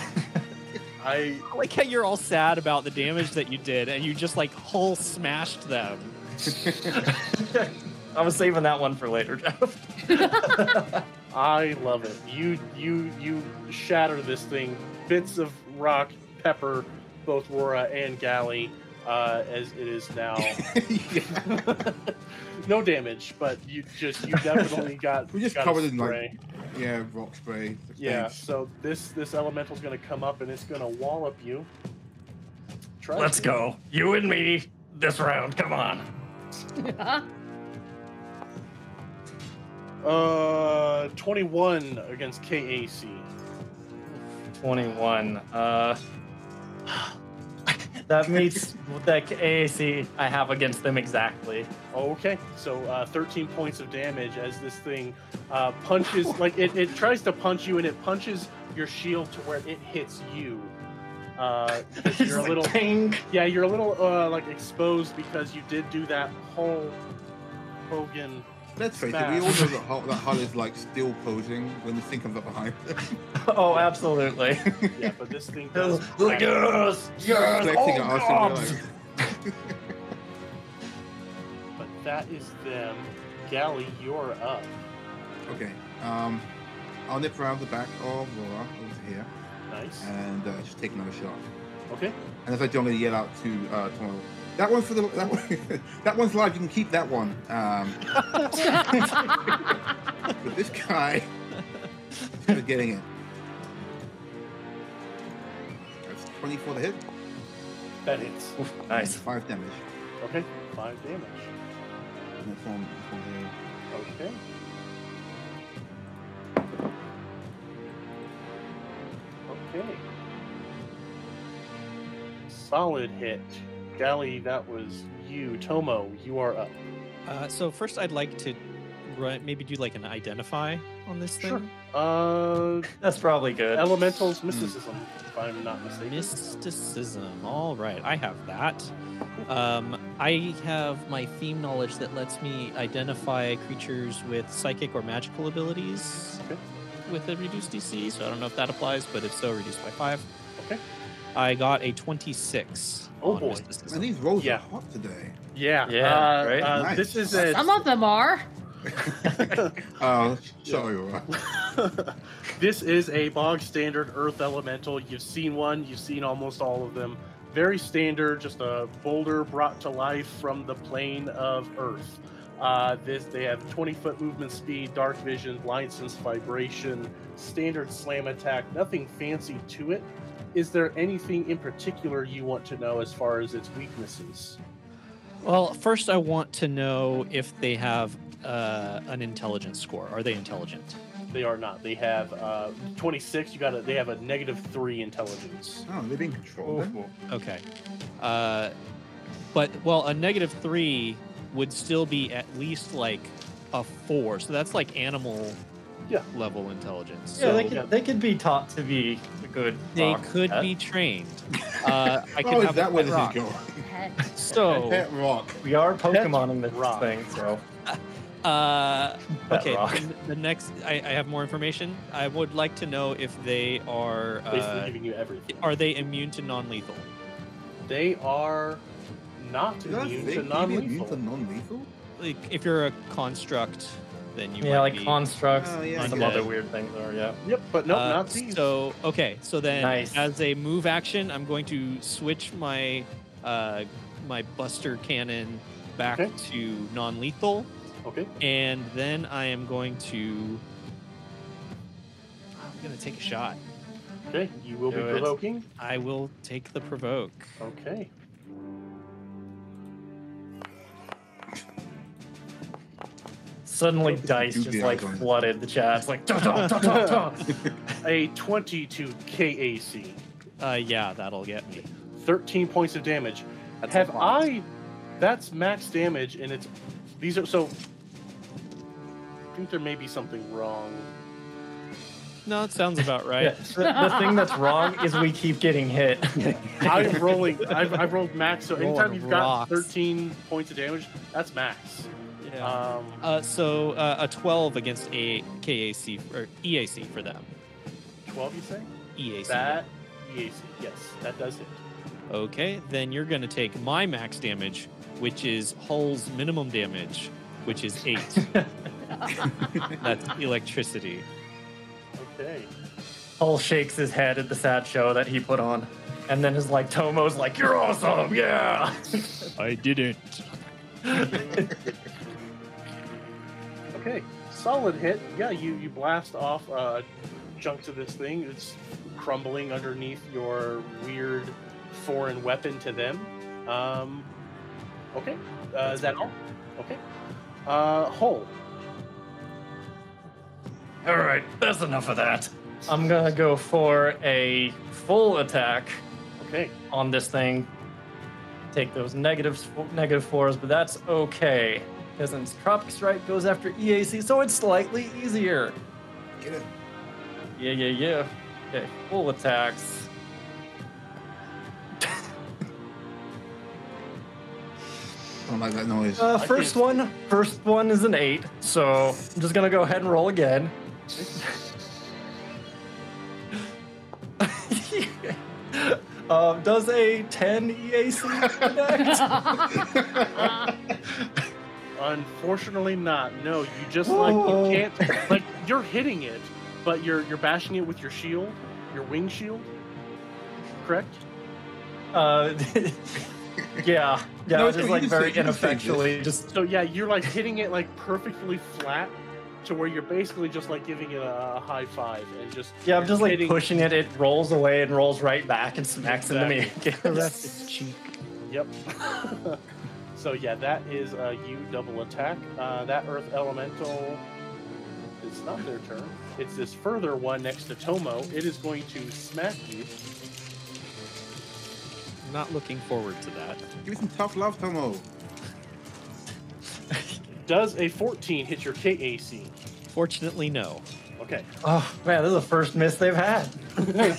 I I like how you're all sad about the damage that you did, and you just like whole smashed them. [LAUGHS] I was saving that one for later, Jeff. [LAUGHS] I love it. You you you shatter this thing. Bits of rock pepper both Rora and Galley. Uh, as it is now [LAUGHS] [LAUGHS] no damage, but you just you [LAUGHS] definitely got We just got a covered in, like, spray. yeah, rock spray. yeah. Thanks. So this this elemental's gonna come up and it's gonna wallop you. Try Let's to- go. You and me this round. Come on. Uh, 21 against KAC. 21. Uh, that meets the AAC I have against them exactly. Okay, so uh, 13 points of damage as this thing uh, punches, like it, it tries to punch you and it punches your shield to where it hits you. Uh, you're a little, ping. yeah, you're a little uh, like exposed because you did do that whole Hogan. Let's face it, we all know that Hull, that Hull is like still posing when this thing comes up behind him. Oh, absolutely. [LAUGHS] Yeah, but this thing does. like, yes, yes, Flexing oh, at us and God. [LAUGHS] But that is them. Galley, you're up. okay, um, I'll nip around the back of Laura over here Nice. and uh, just take another shot. Okay. And as I do, I'm going to yell out to uh, Tomo, that one's for the that one, [LAUGHS] that one's live. You can keep that one. Um, [LAUGHS] but this guy is getting it. That's 24 to hit, That hits. Oof, nice. five damage. Okay. Five damage. And it's on, it's on here. Okay. Okay. Solid hit. Galley, that was you. Tomo, you are up. Uh, so first, I'd like to run, maybe do like an identify on this thing. Sure. Uh, [LAUGHS] That's probably good. elementals mysticism, if I'm not mistaken. Mysticism. All right, I have that. Um, I have my theme knowledge that lets me identify creatures with psychic or magical abilities Okay. with a reduced DC. So I don't know if that applies, but if so, reduced by five. Okay. I got a 26. Oh, boy. mysticism. And these rolls Yeah. are hot today. Yeah. Yeah, uh, right? uh, Nice. This is a. Some of them are. [LAUGHS] Oh, sorry, Laura. [LAUGHS] this is a bog standard earth elemental. You've seen one, you've seen almost all of them. Very standard, just a boulder brought to life from the plane of earth. Uh, this they have 20 foot movement speed, dark vision, blind sense vibration, standard slam attack. Nothing fancy to it. Is there anything in particular you want to know as far as its weaknesses? Well, first, I want to know if they have uh, an intelligence score. Are they intelligent? They are not. They have uh, 26. You got to They have a negative three intelligence. Oh, they're being controlled. then? Okay. Uh, but well, a negative three would still be at least like a four. So that's like animal Yeah. level intelligence. Yeah, So they they, could, they could be taught to be a good. rock could pet. be trained. [LAUGHS] Uh, I could Oh, have is that a where pet this rock. is going? So, [LAUGHS] Pet rock. We are Pokemon in this rock. thing, so uh, okay. The, the next, I, I have more information. I would like to know if they are Basically, uh, giving you everything. are they immune to non-lethal. They are not Is that a immune to Can you immune non-lethal. to non-lethal? Like if you're a construct, then you yeah, might like be, constructs Oh, yeah, and some I other weird things are. Yeah. Yep, but no, Uh, not these. So okay, so then Nice. as a move action, I'm going to switch my uh, my Buster Cannon back Okay. to non-lethal, okay, and then I am going to I'm going to take a shot. okay, you will be Do it. provoking. I will take the provoke. Okay, Suddenly, dice just like eyes flooded the chat. It's like dun, dun, dun, dun, dun. [LAUGHS] a 22 KAC, Uh, yeah, that'll get me. 13 points of damage. That's Have a lot. I? That's max damage, and it's these are so. I think there may be something wrong. No, it sounds about Yeah, right. the, the thing that's wrong is we keep getting hit. [LAUGHS] I'm rolling. I've, I've rolled max, so anytime Rolling you've got rocks. 13 points of damage, that's max. Yeah. Um, Uh, so uh, a 12 against a KAC or EAC for them. 12, you say? EAC. That EAC, yes, that does it. Okay, then you're going to take my max damage, which is Hull's minimum damage, which is eight. [LAUGHS] That's electricity. Okay. Hull shakes his head at the sad show that he put on. and then is like Tomo's like, "You're awesome, yeah." I didn't. [LAUGHS] Okay, solid hit. Yeah, you you blast off uh, chunks of this thing. It's crumbling underneath your weird foreign weapon to them. Um, okay, uh, is that all? Okay. Uh, Hull. All right, that's enough of that. I'm gonna go for a full attack Okay. on this thing. Take those negatives, negative fours, but that's okay. Because then Tropic Strike goes after EAC, so it's slightly easier. Get it. Yeah, yeah, yeah. Okay, full attacks. I don't like that noise. Uh, first one, first one is an eight, so I'm just gonna go ahead and roll again. [LAUGHS] um, does a 10 EAC [LAUGHS] connect? [LAUGHS] Unfortunately, not. No, you just like you can't like you're hitting it, but you're you're bashing it with your shield, your wing shield. Correct. uh, [LAUGHS] yeah, yeah, No, just like can very say- you can say this. ineffectually, just So yeah, you're like hitting it like perfectly flat, to where you're basically just like giving it a, high five and just yeah, I'm just like hitting- pushing it. It rolls away and rolls right back and smacks into me. Rest [LAUGHS] its cheek. Yep. [LAUGHS] so yeah, that is a U double attack. Uh, that Earth Elemental. It's not their turn. It's this further one next to Tomo. It is going to smack you. Not looking forward to that. Give me some tough love, Tomo. [LAUGHS] Does a 14 hit your KAC? Fortunately, no. Okay. oh man, this is the first miss they've had. [LAUGHS]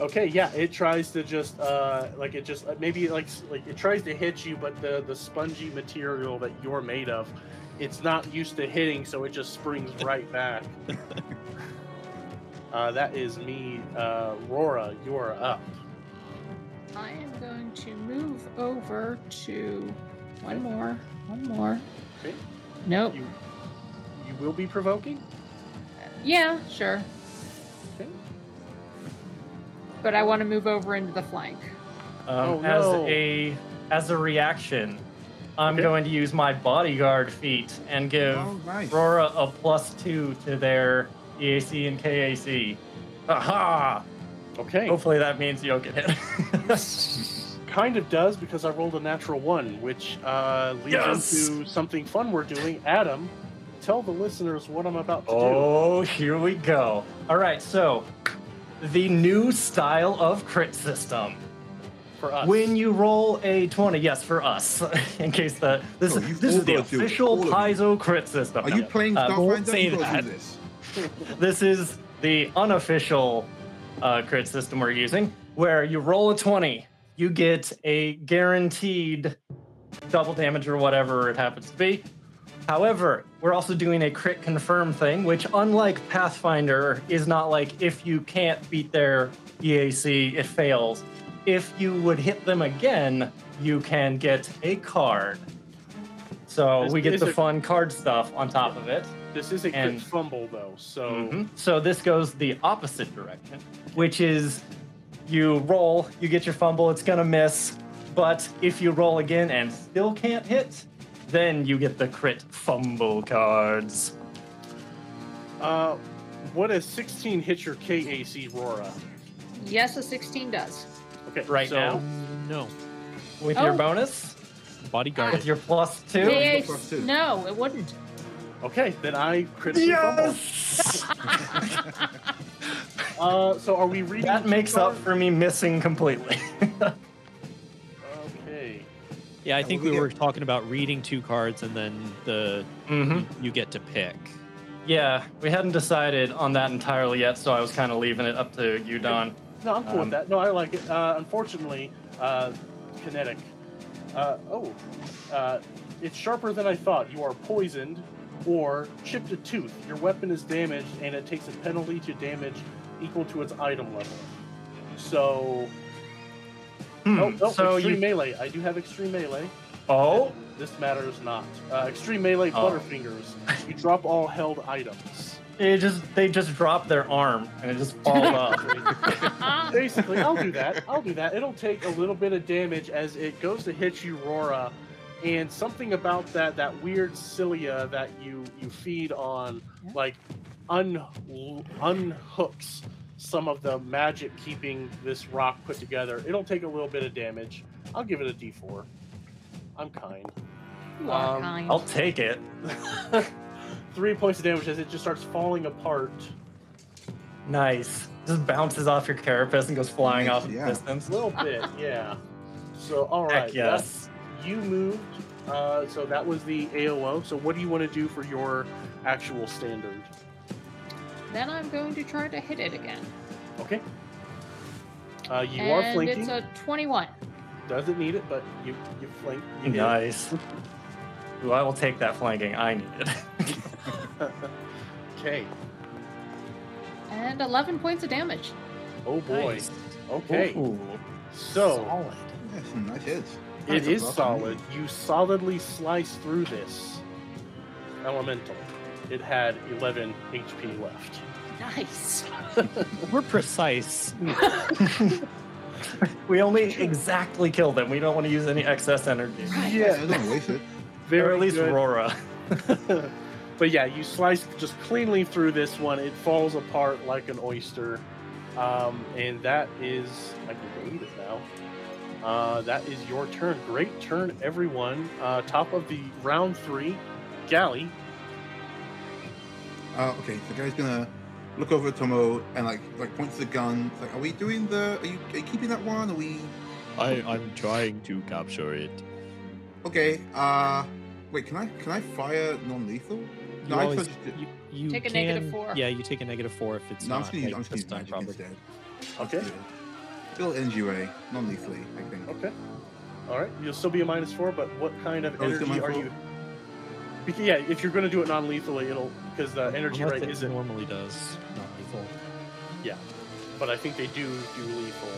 Okay, yeah, it tries to just uh like it just uh, maybe like like it tries to hit you, but the the spongy material that you're made of, it's not used to hitting, so it just springs right back. [LAUGHS] uh, that is me, uh, Rora. You're up. I am going to move over to one more. One more. Okay. Nope. You you will be provoking. Yeah, sure. Okay. But I want to move over into the flank. Um, Oh, as no. a as a reaction, I'm Okay. going to use my bodyguard feat and give Oh, nice. Aurora a plus two to their EAC and KAC. Aha! Okay. Hopefully that means you don't get hit. Kind of does because I rolled a natural one, which uh, leads Yes! into something fun we're doing. Adam, tell the listeners what I'm about to do. oh, here we go. All right, so the new style of crit system. For us. When you roll a 20, yes, for us, [LAUGHS] in case the this Oh, is this is the gotta it, official all. Paizo crit system. Are you playing Uh, Starfinder? won't say that. this. [LAUGHS] This is the unofficial uh, crit system we're using, where you roll a 20, you get a guaranteed double damage or whatever it happens to be. However, we're also doing a crit confirm thing, which, unlike Pathfinder, is not like if you can't beat their EAC, it fails. If you would hit them again, you can get a card. So Is- we get the it- fun card stuff on top of it. This is a And- fumble, though, so Mhm. So this goes the opposite direction, which is you roll, you get your fumble, it's gonna miss, but if you roll again and still can't hit, then you get the crit fumble cards. uh, what does 16 hit your KAC, Rora? Yes, a 16 does. Okay, Right so, now? No. With your Oh. bonus, Bodyguard. with your plus two. Yeah, plus two. no, it wouldn't. Okay, then I critically fumble. Yes! [LAUGHS] Uh, so are we reading? that two makes up for me missing completely. [LAUGHS] Okay. Yeah, I And think we we get- were talking about reading two cards and then the hmm you get to pick. Yeah, we hadn't decided on that entirely yet, so I was kind of leaving it up to you, Don. No, I'm cool Um, with that. No, I like it. Uh, unfortunately, uh, kinetic. Uh, oh, uh, it's sharper than I thought. You are poisoned or chipped a tooth. Your weapon is damaged, and it takes a penalty to damage equal to its item level. So, Hmm, oh, oh so extreme you melee. I do have extreme melee. oh This matters not. Uh, extreme melee Oh. Butterfingers. You [LAUGHS] drop all held items. It just they just drop their arm and it just falls [LAUGHS] off. [LAUGHS] Basically, I'll do that. I'll do that. It'll take a little bit of damage as it goes to hit you, Rora, and something about that that weird cilia that you you feed on like un unhooks some of the magic keeping this rock put together. It'll take a little bit of damage. I'll give it a D4. I'm kind. You are Um, kind. I'll take it. [LAUGHS] Three points of damage as it just starts falling apart. Nice. Just bounces off your carapace and goes flying off yeah. the distance. A little bit, [LAUGHS] yeah. So, all right. Heck yes. you moved. Uh, so that was the AOO. So what do you want to do for your actual standard? Then I'm going to try to hit it again. Okay. Uh, you and are flanking. it's a 21. Doesn't need it, but you you flank. You hit. Nice. Ooh, I will take that flanking. I need it. okay. And 11 points of damage. Oh boy. Nice. Okay. Ooh, So solid. Yeah, some nice hits. it Nice is above solid. me. You solidly slice through this elemental. It had 11 HP left. Nice. [LAUGHS] We're precise. [LAUGHS] We only exactly killed them. We don't want to use any excess energy. Yeah, don't waste it. or at least good. Rora. [LAUGHS] but yeah, you slice just cleanly through this one. It falls apart like an oyster. Um, and that is, I can delete it now. Uh, that is your turn. Great turn, everyone. Uh, top of the round three, Galley. Uh, okay, so the guy's gonna look over at Tomo and like like points the gun. It's like, are we doing the? Are you, are you keeping that one? Are we? I, I'm trying to capture it. Okay. Uh, wait. Can I can I fire non-lethal? You No, I always- thought just- you, you Take a can, negative four. Yeah, you take a negative four if it's no, I'm not just gonna use, like I'm just gonna use this time, magic probably. instead. Okay. Yeah. Little energy ray, non-lethally, I think. Okay. All right. You'll still be a minus four, but what kind of Oh, energy are fault? you? Yeah, if you're going to do it non-lethally, it'll because the energy Unless rate it isn't. normally does not lethal. Yeah, but I think they do do lethal.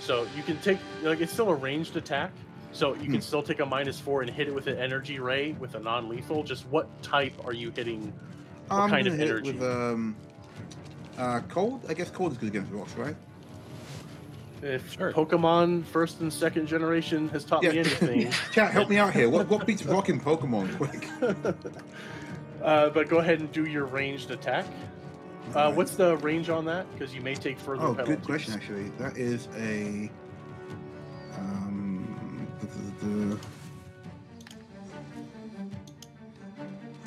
So you can take like it's still a ranged attack. So you can Hmm. still take a minus four and hit it with an energy ray with a non-lethal. Just what type are you hitting? What I'm kind of hit energy? With um, uh, cold. I guess cold is good against rocks, right? If Sure. Pokemon first and second generation has taught me Yeah. anything, [LAUGHS] Chat, help me out here. What what beats [LAUGHS] rock in Pokemon? Quick. [LAUGHS] uh, but go ahead and do your ranged attack. Uh, Alright. what's the range on that? Because you may take further Oh, penalties. good question. Actually, that is a. Um, duh, duh, duh, duh.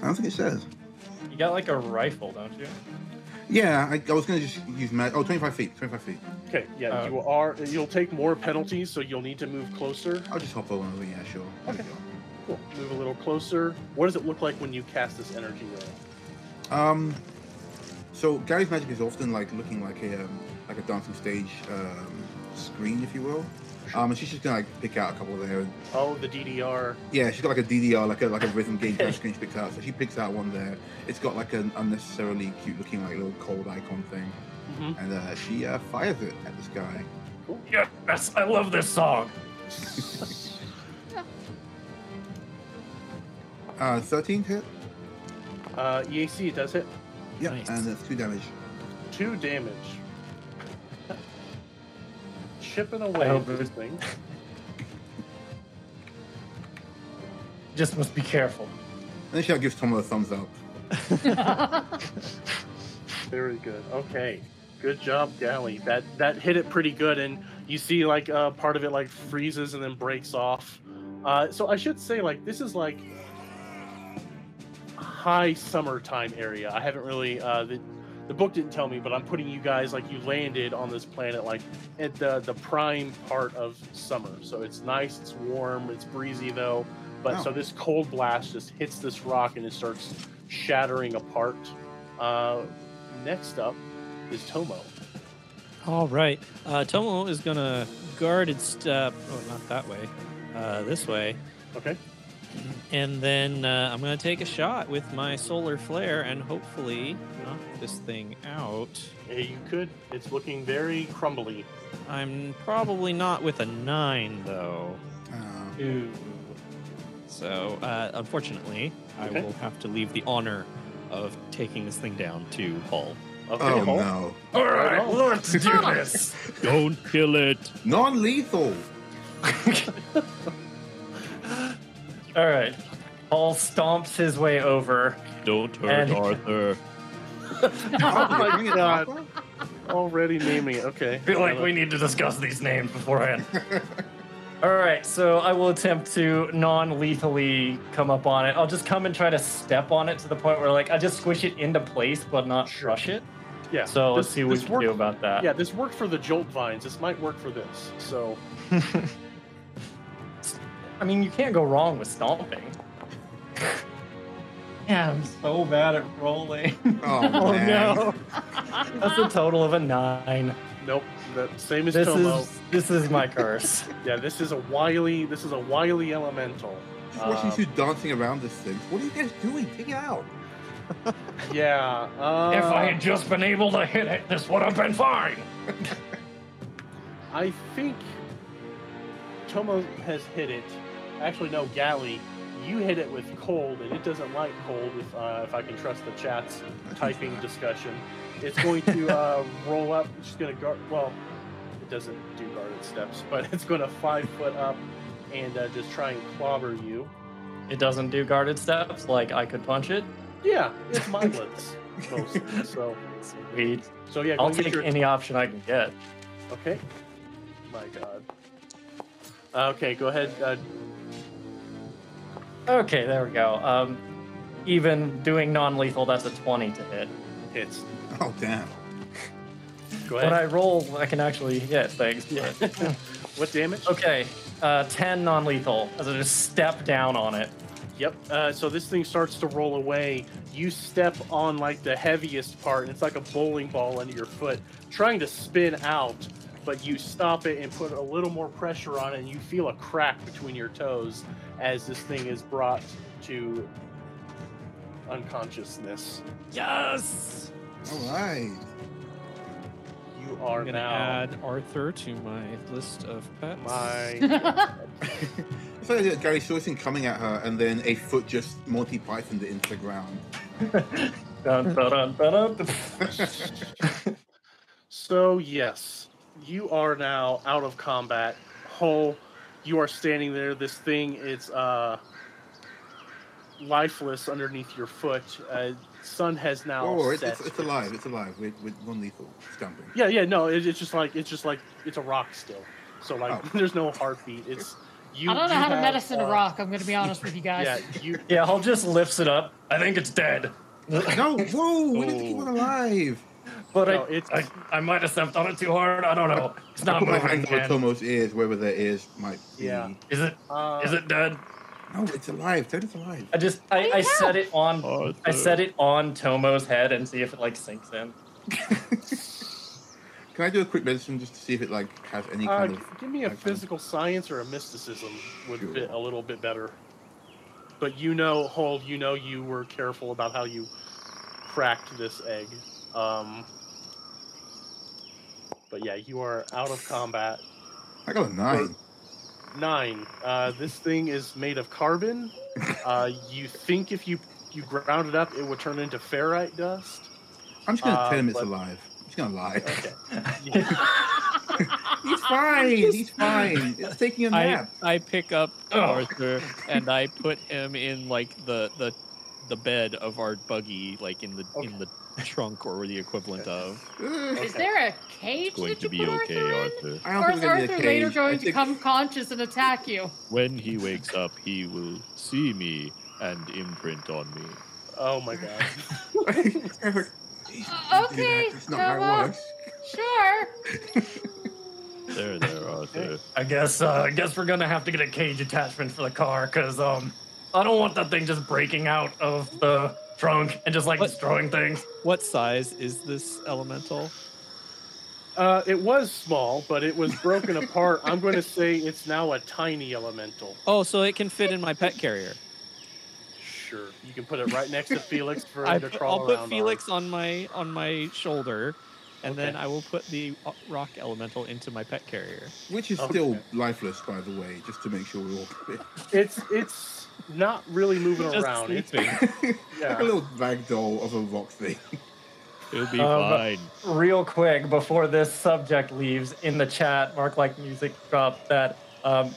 I don't think it says. You got like a rifle, don't you? Yeah, I, I was going to just use mag. Oh, 25 feet. 25 feet. Okay, yeah, Oh. you are. You'll take more penalties, so you'll need to move closer. I'll just hop over. Yeah, sure. Okay. Cool. Move a little closer. What does it look like when you cast this energy ray? Um, so Gary's magic is often like looking like a um, like a dancing stage um, screen, if you will. Um, and she's just gonna like pick out a couple there. Oh, the DDR. yeah, she's got like a DDR, like a like a rhythm game touch [LAUGHS] screen she picks out. So she picks out one there. It's got like an unnecessarily cute looking like little cold icon thing, hmm and uh, she uh, fires it at this guy. Cool. Yes, I love this song. [LAUGHS] Uh, 13 hit. Uh, EAC, it does hit. Yep, Nice. and that's two damage. Two damage. Chipping I away at this thing. [LAUGHS] Just must be careful. And then she like, gives Tomo a thumbs up. [LAUGHS] Very good. Okay. Good job, Galley. That that hit it pretty good, and you see like uh, part of it like freezes and then breaks off. Uh, so I should say like this is like high summertime area. I haven't really uh, the the book didn't tell me, but I'm putting you guys like you landed on this planet like at the the prime part of summer. So it's nice, it's warm, it's breezy though. But Oh. so this cold blast just hits this rock and it starts shattering apart. Uh, next up is Tomo. All right. Uh, Tomo is going to guarded step. Oh, not that way. Uh, this way. Okay. And then uh, I'm going to take a shot with my solar flare and hopefully knock this thing out. Yeah, you could. It's looking very crumbly. I'm probably not with a nine, though. Ooh. So, uh, unfortunately, Okay. I will have to leave the honor of taking this thing down to Hull. Okay, Oh Hulk. no. All right, on. let's do this. [LAUGHS] Don't kill it. Non-lethal. [LAUGHS] All right. Paul stomps his way over. Don't hurt And- Arthur. [LAUGHS] Oh my god. Already naming it. Okay. I feel like we need to discuss these names beforehand. [LAUGHS] All right, so I will attempt to non-lethally come up on it. I'll just come and try to step on it to the point where, like, I just squish it into place, but not crush it. Yeah. So let's see what we can worked- do about that. Yeah, this worked for the joltvines. This might work for this. So [LAUGHS] I mean, you can't go wrong with stomping. [LAUGHS] yeah, I'm so bad at rolling. Oh, [LAUGHS] oh no, [LAUGHS] that's a total of a nine. nope. The same as This Tomo. is this is my curse. Yeah, this is a wily. This is a wily elemental. Just watching Um, you two dancing around this thing. What are you guys doing? Take it out. Yeah. Uh, if I had just been able to hit it, this would have been fine. I think Tomo has hit it. Actually, no, Galley, you hit it with cold, and it doesn't like cold. If uh, if I can trust the chat's typing discussion, it's going to [LAUGHS] uh, roll up. It's just going to guard. Well, it doesn't do guarded steps, but it's going to five foot up and uh, just try and clobber you. It doesn't do guarded steps. Like I could punch it. Yeah, it's mindless [LAUGHS] mostly. So Sweet. so yeah, I'll take your any option I can get. Okay. My God. Okay, go ahead. Uh, Okay, there we go. Um, even doing non-lethal, that's a twenty to hit. hits. Oh damn. Go ahead. When. I roll, I can actually hit things. but- what damage? okay, uh, ten non-lethal as I just step down on it. Yep. Uh, so this thing starts to roll away. You step on like the heaviest part, and it's like a bowling ball under your foot, trying to spin out. But you stop it and put a little more pressure on it, and you feel a crack between your toes as this thing is brought to unconsciousness. Yes. All right. You are I'm gonna now add Arthur to my list of pets. my. [LAUGHS] It's like that Gary saw this coming at her, and then a foot just Monty Pythoned it into the ground. [LAUGHS] Dun, dun, dun, dun, dun. [LAUGHS] So yes, you are now out of combat. Hull, you are standing there. This thing is uh, lifeless underneath your foot. Uh, sun has now Oh, it's, set. it's, it's alive. It's alive. With, with non-lethal stamping. Yeah, yeah, no, it, it's just like it's just like it's a rock still. So like, Oh. [LAUGHS] there's no heartbeat. It's you. I don't know how to have, medicine a uh, rock. I'm going to be honest with you guys. Yeah, you. [LAUGHS] yeah, Hull just lifts it up. I think it's dead. No, whoa! We need to keep it Oh. alive. But No, I, it's- I, I might have stepped on it too hard. I don't know. It's not my moving. hands over man. Tomo's ears, wherever their ears might be. Yeah. Is it? Uh, Is it dead? No, it's alive. Ted is alive. I just do I, I set it on oh, I Arthur. set it on Tomo's head and see if it like sinks in. [LAUGHS] Can I do a quick medicine just to see if it like has any Uh, kind g- of? give me a like, physical science or a mysticism would Sure. fit a little bit better. But you know, hold, you know, you were careful about how you cracked this egg. Um, but yeah, you are out of combat. I got a nine. Nine. Uh, this thing is made of carbon. [LAUGHS] Uh, you think if you you ground it up, it would turn into ferrite dust. I'm just gonna uh, tell him it's alive. I'm just gonna lie. Okay. [LAUGHS] He's [LAUGHS] fine. He's fine. It's taking a I, nap. I pick up Oh. Arthur and I put him in like the the the bed of our buggy, like in the in the trunk or the equivalent of. Ugh. Is there a cage Going that to you be put okay, Arthur in? Arthur. I don't Or is Arthur later going I to come conscious and attack you? When he wakes up, he will see me and imprint on me. Oh my god. Eric, Uh, that. okay, That's not how Noah. Sure. There, there, Arthur. I guess uh, I guess we're gonna have to get a cage attachment for the car because um I don't want that thing just breaking out of the trunk and just like What? destroying things. What size is this elemental? Uh, it was small, but it was broken [LAUGHS] apart. I'm going to say it's now a tiny elemental. Oh, so it can fit in my pet carrier. Sure, you can put it right next to Felix for [LAUGHS] I him to put, crawl I'll around. put. Felix on my on my shoulder, and then I will put the rock elemental into my pet carrier. Which is Okay. still lifeless, by the way, just to make sure we're all clear. It's it's not really moving Just around. It's, sleeping. like [LAUGHS] a little rag doll of a rock thing. It'll be Um, fine. Real quick before this subject leaves in the chat, Mark like music dropped that um,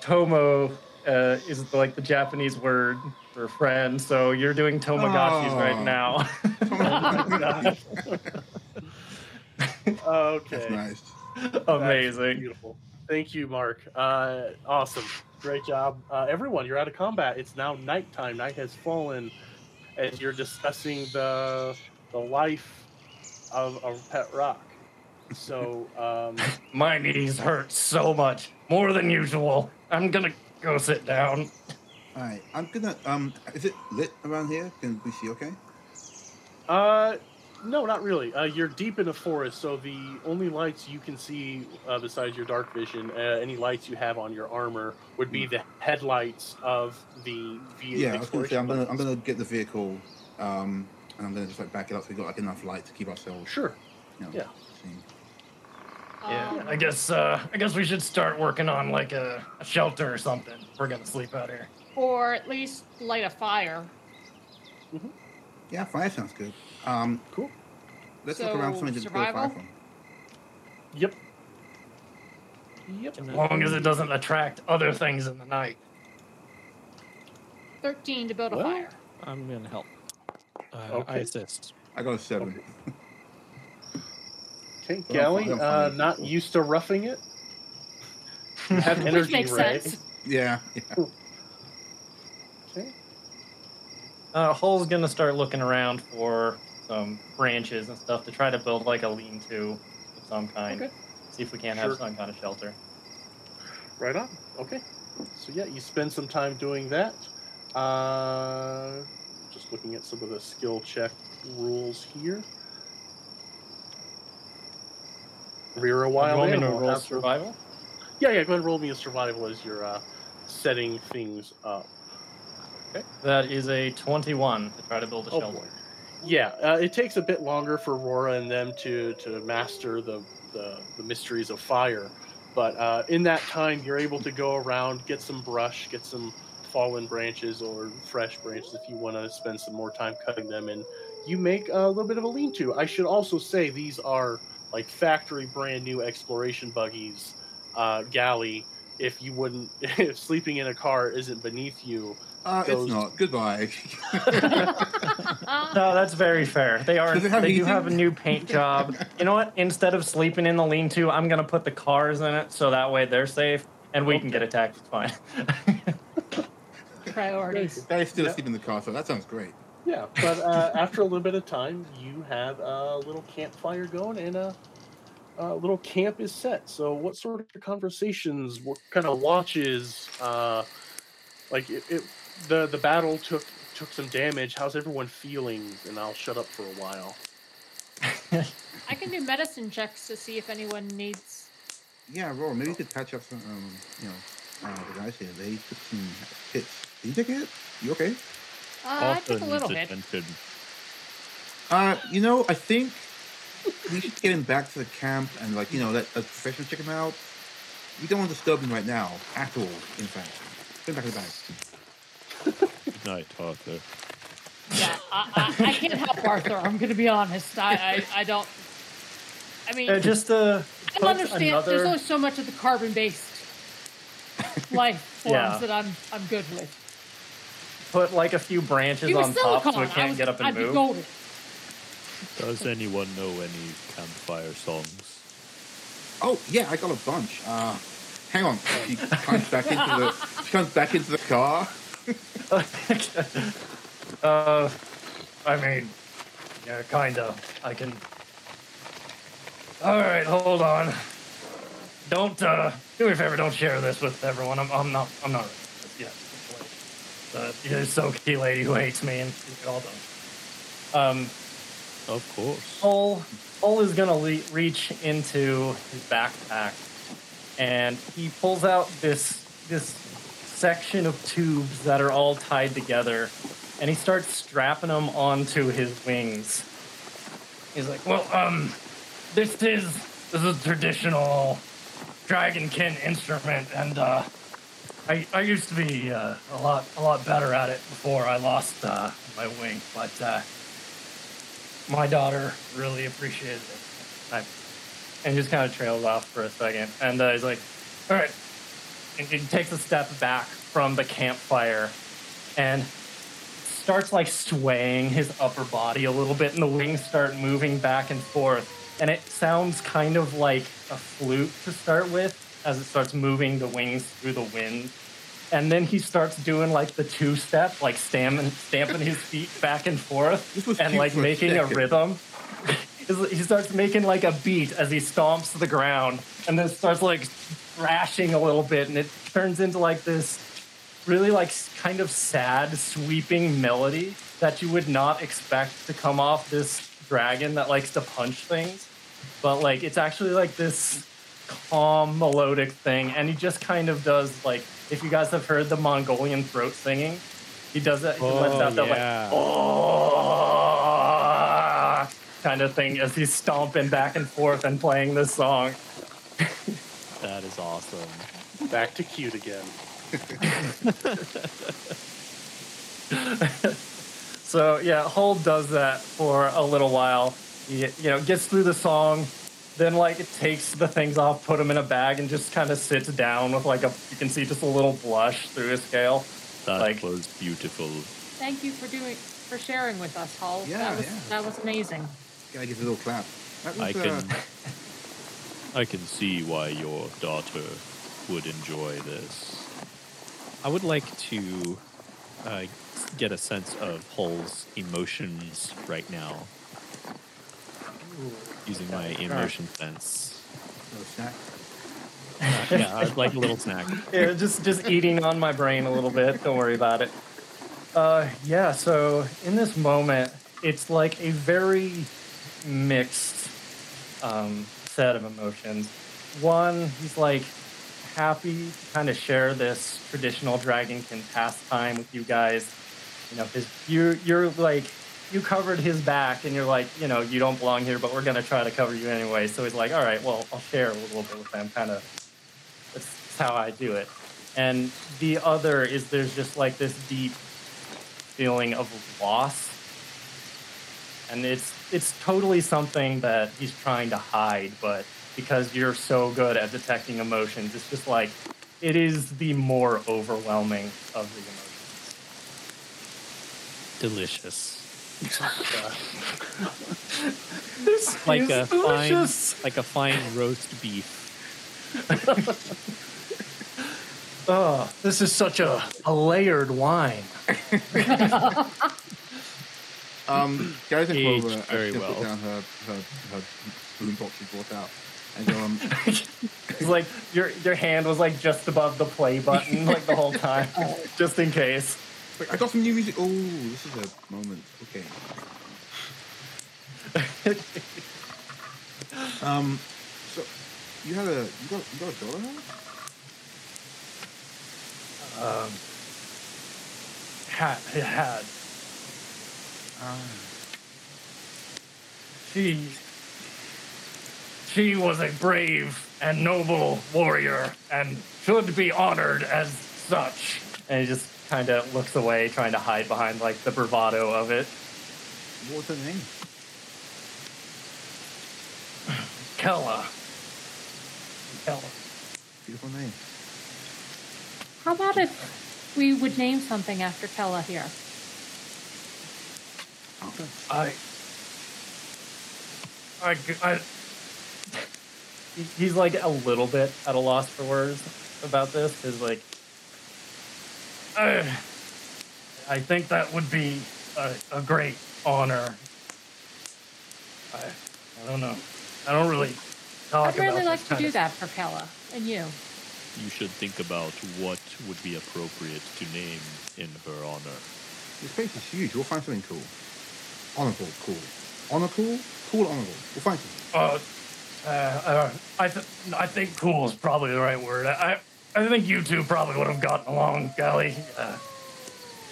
Tomo uh, is like the Japanese word for friend. So you're doing Tomagashis Oh. right now. [LAUGHS] [LAUGHS] Okay. That's nice. That's Amazing. beautiful. Thank you, Mark. Uh, awesome. Great job. Uh, everyone, you're out of combat. It's now nighttime. Night has fallen as you're discussing the the life of, of Pet Rock. So, um, [LAUGHS] My knees hurt so much, more than usual. I'm gonna go sit down. All right, I'm gonna. Um, is it lit around here? Can we see? Okay. uh, no, not really. Uh, you're deep in a forest, so the only lights you can see uh, besides your dark vision, uh, any lights you have on your armor, would be the headlights of the V8 Hmm. Yeah, I was gonna say I'm gonna I'm gonna get the vehicle, um, and I'm gonna just like back it up so we got like enough light to keep ourselves. Sure. You know, Yeah. seen. Yeah, Um, I guess uh, I guess we should start working on like a, a shelter or something. We're gonna sleep out here. or at least light a fire. Mm-hmm. Yeah, fire sounds good. Um, Cool. let's look around for So, something to build a fire survival? from. Yep. Yep. As long as it doesn't attract other things in the night. 13 to build a Well, fire. I'm gonna help. Uh, I assist. I got a seven. Okay, Well, Galley, fine, uh, not used to roughing it. You [LAUGHS] have Which energy, makes right? sense. Yeah, yeah. Okay. Uh, Hull's gonna start looking around for some branches and stuff to try to build like a lean-to of some kind. Okay. See if we can't Sure. have some kind of shelter. Right on. Okay. So yeah, you spend some time doing that. Uh, just looking at some of the skill check rules here. Rear a You wild want me to animal. roll survival? Yeah, yeah. Go ahead and roll me a survival as you're uh, setting things up. Okay. That is a 21 to try to build a Oh, shelter. boy. Yeah, uh, it takes a bit longer for Rora and them to to master the the, the mysteries of fire, but uh, in that time you're able to go around, get some brush, get some fallen branches or fresh branches if you want to spend some more time cutting them, and you make a little bit of a lean-to. I should also say these are like factory brand new exploration buggies, uh, Galley. If you wouldn't, [LAUGHS] if sleeping in a car isn't beneath you, Uh, Those- it's not. Goodbye. [LAUGHS] No, that's very fair. They are. Does it have they do have a new paint job. You know what? Instead of sleeping in the lean-to, I'm gonna put the cars in it so that way they're safe and we can get attacked. It's fine. [LAUGHS] Priorities. Guy is still Yeah. asleep in the car, so that sounds great. Yeah, but uh, [LAUGHS] after a little bit of time, you have a little campfire going and a, a little camp is set. So, what sort of conversations, what kind of watches? Uh, like it, it, the the battle took took some damage. How's everyone feeling? And I'll shut up for a while. I can do medicine checks to see if anyone needs. Yeah, Rora, maybe you could patch up some, um, you know, uh, the guys here. They took some hits. Did you take a hit? You okay? Uh, I took a little needs hit. attention. Uh, you know, I think we should get him back to the camp and, like, you know, let a professional check him out. We don't want to disturb him right now, at all, in fact. Get him back in the bag. Good night, Arthur. Yeah, I, I, I can't help Arthur. I'm going to be honest. I, I, I don't. I mean, Uh, just uh, I put don't understand. There's only so much of the carbon-based life [LAUGHS] forms Yeah. that I'm I'm good with. put like a few branches You were on top so it I can't was, get up and I'd move. golden. Does anyone know any campfire songs? Oh, yeah, I got a bunch. Uh, hang on. She comes back into the, she comes back into the car. Uh, I mean, yeah, kinda. I can. All right, hold on. Don't uh, do me a favor. Don't share this with everyone. I'm, I'm not. I'm not. ready for this yet. It's. The yeah, so key lady who hates me and all done. Um, Of course. Hull, Hull is gonna le- reach into his backpack, and he pulls out this this section of tubes that are all tied together, and he starts strapping them onto his wings. He's like, well, um, this is this is a traditional dragonkin instrument, and uh, I I used to be uh, a lot a lot better at it before I lost uh, my wing, but uh, my daughter really appreciated it. I, and just kind of trails off for a second, and uh, he's like, all right. And he takes a step back from the campfire, and starts like swaying his upper body a little bit and the wings start moving back and forth and it sounds kind of like a flute to start with as it starts moving the wings through the wind and then he starts doing like the two step like stamping, stamping his feet back and forth and like a making a second. rhythm [LAUGHS] he starts making like a beat as he stomps the ground and then starts like thrashing a little bit and it turns into like this really like kind of sad sweeping melody that you would not expect to come off this dragon that likes to punch things but like it's actually like this calm melodic thing and he just kind of does like if you guys have heard the mongolian throat singing he does that he lets Oh, out that like yeah. oh kind of thing as he's stomping back and forth and playing this song That is awesome. Back to cute again. [LAUGHS] So yeah, Hull does that for a little while. He, you know, gets through the song, then like it takes the things off, put them in a bag, and just kind of sits down with like a. You can see just a little blush through his scale. That Like- was beautiful. Thank you for doing for sharing with us, Hull. Yeah, that was yeah. that was amazing. Gotta give a little clap. That was, I uh, can [LAUGHS] I can see why your daughter would enjoy this. I would like to uh, get a sense of Hull's emotions right now using my emotion sense. little snack. Uh, yeah, I'd like a little snack. [LAUGHS] Yeah, just just eating on my brain a little bit. Don't worry about it. Uh, yeah. So in this moment, it's like a very mixed um, set of emotions. One, he's like happy to kind of share this traditional dragonkin pastime with you guys. You know, his you you're like you covered his back, and you're like, you know, you don't belong here, but we're gonna try to cover you anyway. So he's like, all right, well, I'll share a little bit with them, kind of that's how I do it. And the other is there's just like this deep feeling of loss. And it's it's totally something that he's trying to hide, but because you're so good at detecting emotions, it's just like it is the more overwhelming of the emotions. Delicious. This [LAUGHS] Like is a fine, delicious. like a fine roast beef. Oh, [LAUGHS] this is such a, a layered wine. [LAUGHS] Um, Gary's gonna Aged go over. very Very put well. down her her her boom box she brought out, and go um. [LAUGHS] It's like your your hand was like just above the play button like the whole time, [LAUGHS] just in case. Wait, I got some new music. Oh, this is a moment. Okay. Um, so you had a you got you got a daughter now? Um, had it had she she was a brave and noble warrior and should be honored as such. And he just kind of looks away, trying to hide behind like the bravado of it. What was her name? Kella. Kella. Beautiful name. How about if we would name something after Kella here? Okay. I, I, I, he's like a little bit at a loss for words about this because like, I, I think that would be a, a great honor. I, I don't know. I don't really talk I'd really about like to do of- that for Kella and you. You should think about what would be appropriate to name in her honor. Your space is huge. We'll find something cool. Honorable, cool. Honor, cool. Cool, honorable. We'll find something. Uh, uh, uh, I th- I think cool is probably the right word. I I think you two probably would have gotten along, Galley. Uh,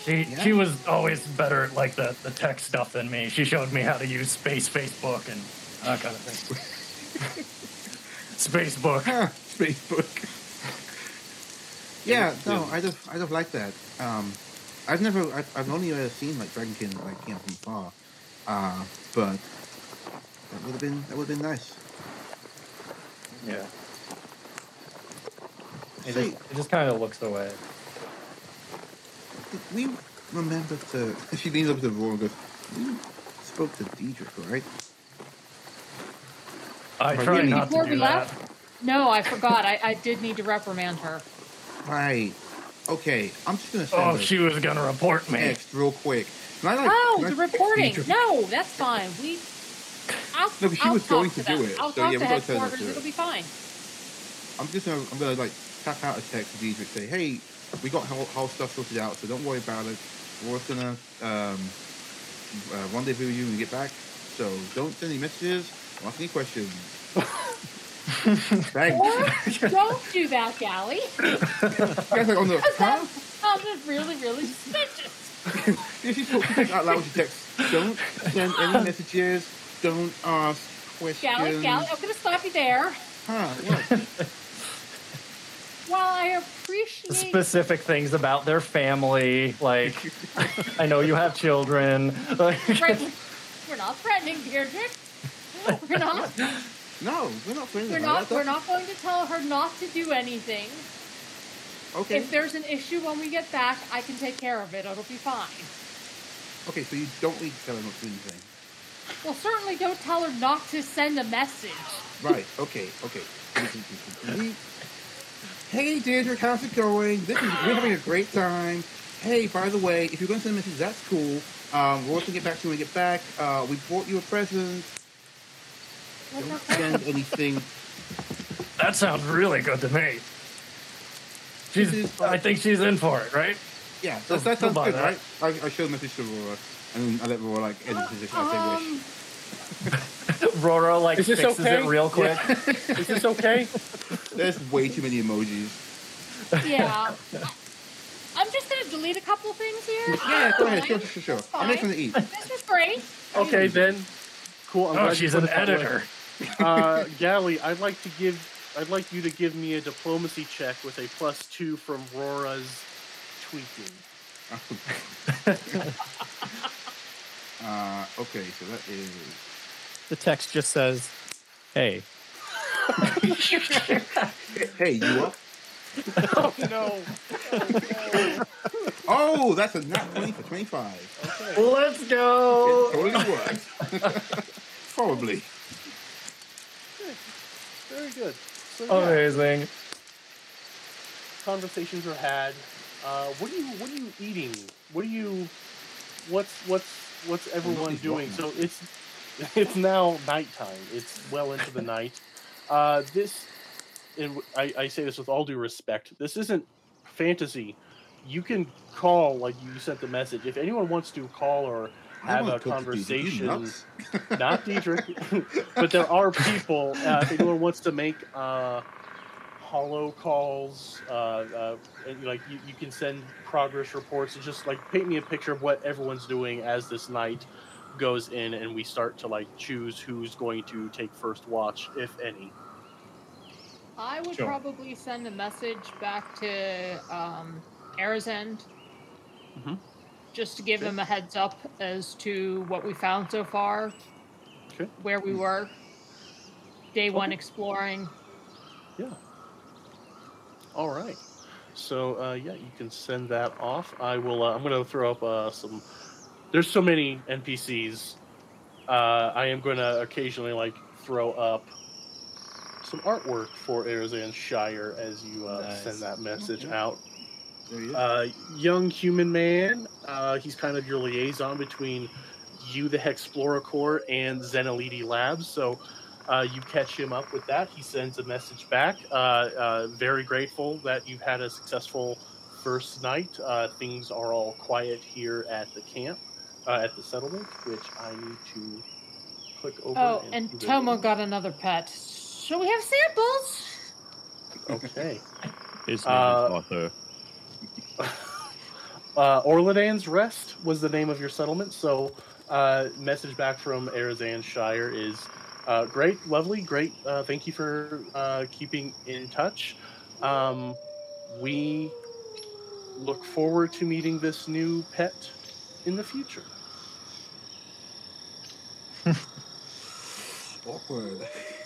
She Yeah. she was always better at like the, the tech stuff than me. She showed me how to use Space Facebook and that kind of thing. space [LAUGHS] Spacebook. Huh, Facebook. yeah, no, I just, I just like that. Um, I've never, I've, I've only ever seen like Dragonkin like you know from far, uh, but that would have been, that would have been nice. Yeah. It Say, just, it just kind of looks away. did we remember to? She leans up to the room and goes, "We spoke to Diedrich, right?" I Right, try yeah, not Before to we do that. left, no, I forgot. I, I did need to reprimand her. Right. Okay, I'm just gonna send Oh, a she was gonna report me. text real quick. Can I, like, Oh, can I- the reporting. Diedrich- No, that's fine. We. I'll, No, but she I'll was talk going to to do it, I'll so talk yeah, to we're gonna headquarters. to do It'll be fine. I'm just gonna I'm gonna like tap out a text to Diedrich say, hey, we got whole, whole stuff sorted out, so don't worry about it. We're just gonna um, uh, rendezvous you when we get back. So don't send any messages, don't ask any questions. Thanks. Or don't do that, Galley. [LAUGHS] You guys like on the huh? that sounded really, really suspicious. Yeah, she spoke she said out loud. She text, don't send any messages. Don't ask questions. Galley, Galley, I'm going to stop you there. Huh? What? [LAUGHS] While I appreciate Specific things about their family, like [LAUGHS] I know you have children. Like, Threatening- We're not threatening Deirdre. We're not. No, we're not friends. We're not. We're not going to tell her not to do anything. Okay. If there's an issue when we get back, I can take care of it. It'll be fine. Okay, so you don't need to tell her not to do anything. Well, certainly don't tell her not to send a message. Right. Okay. Okay. hey, Deirdre, how's it going? This is, we're having a great time. Hey, by the way, if you're going to send a message, that's cool. Um, we'll also get back to you when we get back. Uh, we bought you a present. Well, Don't send anything. that sounds really good to me. This She's. I think she's in for it, right? Yeah, that, that sounds good, that. right? I, I show the message to Aurora, and then I let Aurora like edit the position as they wish. um, [LAUGHS] Rora like fixes okay? it real quick. Is this okay? [LAUGHS] There's way too many emojis. yeah. [LAUGHS] I'm just going to delete a couple things here. Yeah, go ahead. Sure, sure, sure. I'm making to eat. This is great. Okay, then. Cool. I'm Oh, glad she's an it that way. editor. uh, Galley, I'd like to give, I'd like you to give me a diplomacy check with a plus two from Rora's tweaking. [LAUGHS] uh, okay, so that is. The text just says, "Hey, [LAUGHS] Hey, you up? [LAUGHS] Oh no! Oh, that's a not 20 for 25. Okay. Let's It go. totally worked. Probably. Very good. So, yeah, Amazing. conversations are had. Uh, what are you What are you eating? What are you? What's What's What's everyone doing? walking. So it's [LAUGHS] it's now nighttime. It's well into the night. Uh, this, and I, I say this with all due respect. This isn't fantasy. You can call like you sent the message. If anyone wants to call or I have a talk to Diedrich. You conversation, [LAUGHS] not Diedrich, but there are people. Uh, if anyone wants to make uh, hollow calls, uh, uh, and, like you, you can send progress reports and just like paint me a picture of what everyone's doing as this night goes in, and we start to like choose who's going to take first watch, if any. I would Sure. probably send a message back to um, Arizend Mhm. Just to give Okay. him a heads up as to what we found so far, Okay. where we were, day one exploring. Yeah. All right. So uh, yeah, you can send that off. I will. Uh, I'm going to throw up uh, some. There's so many NPCs. Uh, I am going to occasionally like throw up some artwork for Arizan Shire as you uh, Nice. send that message Okay. out. There he is. Uh, young human man. Uh, he's kind of your liaison between you, the Hexplora Corps, and Zeneliti Labs. So uh, you catch him up with that. He sends a message back. Uh, uh, very grateful that you've had a successful first night. Uh, things are all quiet here at the camp, uh, at the settlement, which I need to click over. Oh, and do the Tomo name. got another pet. Shall we have samples? Okay. [LAUGHS] His name Uh, is Arthur. Uh, Orladan's Rest was the name of your settlement. So, uh, message back from Arizan Shire is uh, great, lovely, great. Uh, thank you for uh, keeping in touch. Um, we look forward to meeting this new pet in the future. [LAUGHS] Awkward. [LAUGHS]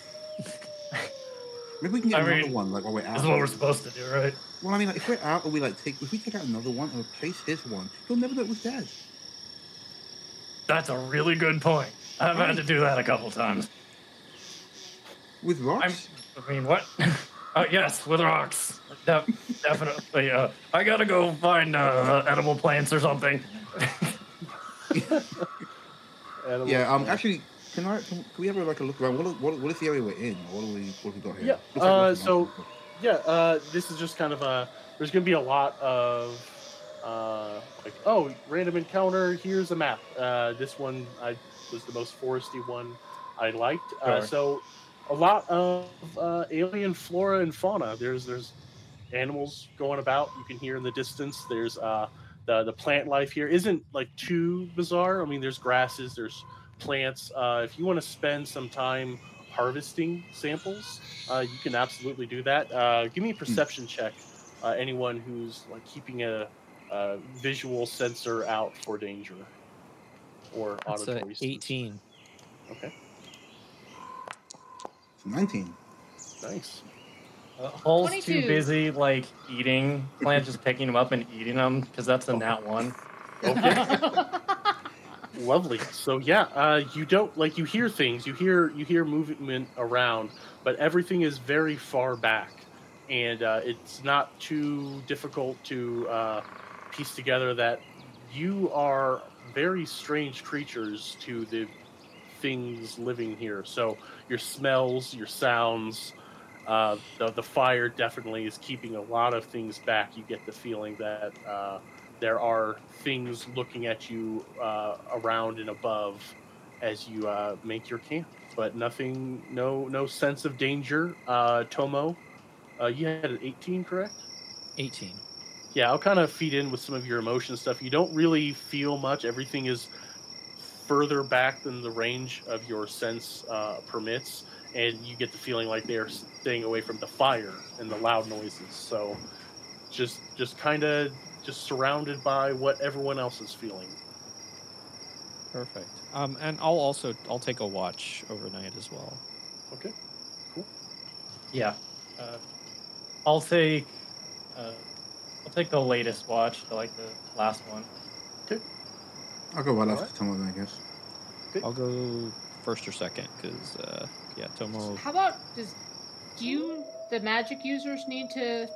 Maybe we can get I another mean, one, like while we're out. This is what we're supposed to do, right? Well, I mean, like, if we're out and we like take, if we take out another one and replace his one, he'll never know it was dead. That's a really good point. I've had to do that a couple times. With rocks? I'm, rocks. I mean, what? Oh [LAUGHS] yes, with rocks. Def- definitely. Uh, I gotta go find uh, edible plants or something. [LAUGHS] Yeah. Um. Planet. Actually, can I? Can, can we have a, like a look around? What, what, what is the area we're in? What do we? What have we got here? Yeah, uh, so- Yeah, uh, this is just kind of a. There's going to be a lot of, uh, like, oh, random encounter. Here's a map. Uh, this one I was the most foresty one I liked. Uh, Sure. so, a lot of uh, alien flora and fauna. There's there's animals going about. You can hear in the distance. There's uh, the the plant life here isn't like too bizarre. I mean, there's grasses. There's plants. Uh, if you want to spend some time harvesting samples, uh, you can absolutely do that. Uh, give me a perception check. Uh, anyone who's like keeping a, a visual sensor out for danger or That's a auditory. sense. 18. Okay, It's Nineteen. nice. Uh, Hull's too busy like eating plants, just picking them up and eating them because that's a nat one. [LAUGHS] Okay. [LAUGHS] Lovely. So yeah, uh, you don't like you hear things. You hear you hear movement around, but everything is very far back, and uh, it's not too difficult to uh, piece together that you are very strange creatures to the things living here. So your smells, your sounds, uh, the the fire definitely is keeping a lot of things back. You get the feeling that. Uh, there are things looking at you uh, around and above as you uh, make your camp, but nothing, no, no sense of danger. Uh, Tomo, uh, you had an 18, correct? 18. Yeah, I'll kind of feed in with some of your emotion stuff. You don't really feel much. Everything is further back than the range of your sense uh, permits, and you get the feeling like they are staying away from the fire and the loud noises. So, just, just kind of, just surrounded by what everyone else is feeling. Perfect. Um, and I'll also I'll take a watch overnight as well. Okay. Cool. Yeah. Uh, I'll take. Uh, I'll take the latest watch, the, like the last one. Okay. I'll go right Alright. after Tomo, I guess. I'll go first or second because uh, yeah, Tomo. How about does do you the magic users need to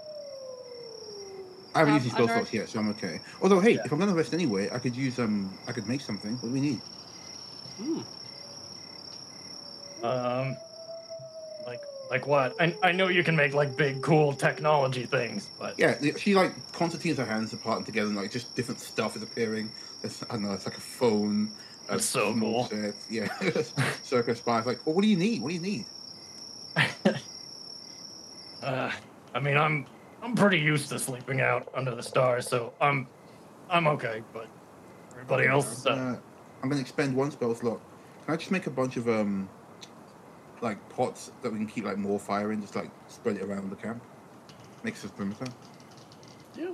I haven't Um, used these spell unearth- slots yet, so I'm okay. Although, hey, Yeah. if I'm gonna rest anyway, I could use um, I could make something. What do we need? Hmm. Um, like like what? I I know you can make like big cool technology things, but Yeah, she like concertines her hands apart and together, and like just different stuff is appearing. It's, I don't know, it's like a phone. a That's so small cool. set, Yeah, [LAUGHS] [LAUGHS] circus spies. Like, well, what do you need? What do you need? [LAUGHS] uh, I mean I'm I'm pretty used to sleeping out under the stars, so I'm I'm okay. But everybody else, I'm uh, gonna, I'm gonna expend one spell slot. Can I just make a bunch of um, like pots that we can keep like more fire in? Just like spread it around the camp. Makes us perimeter. Yeah.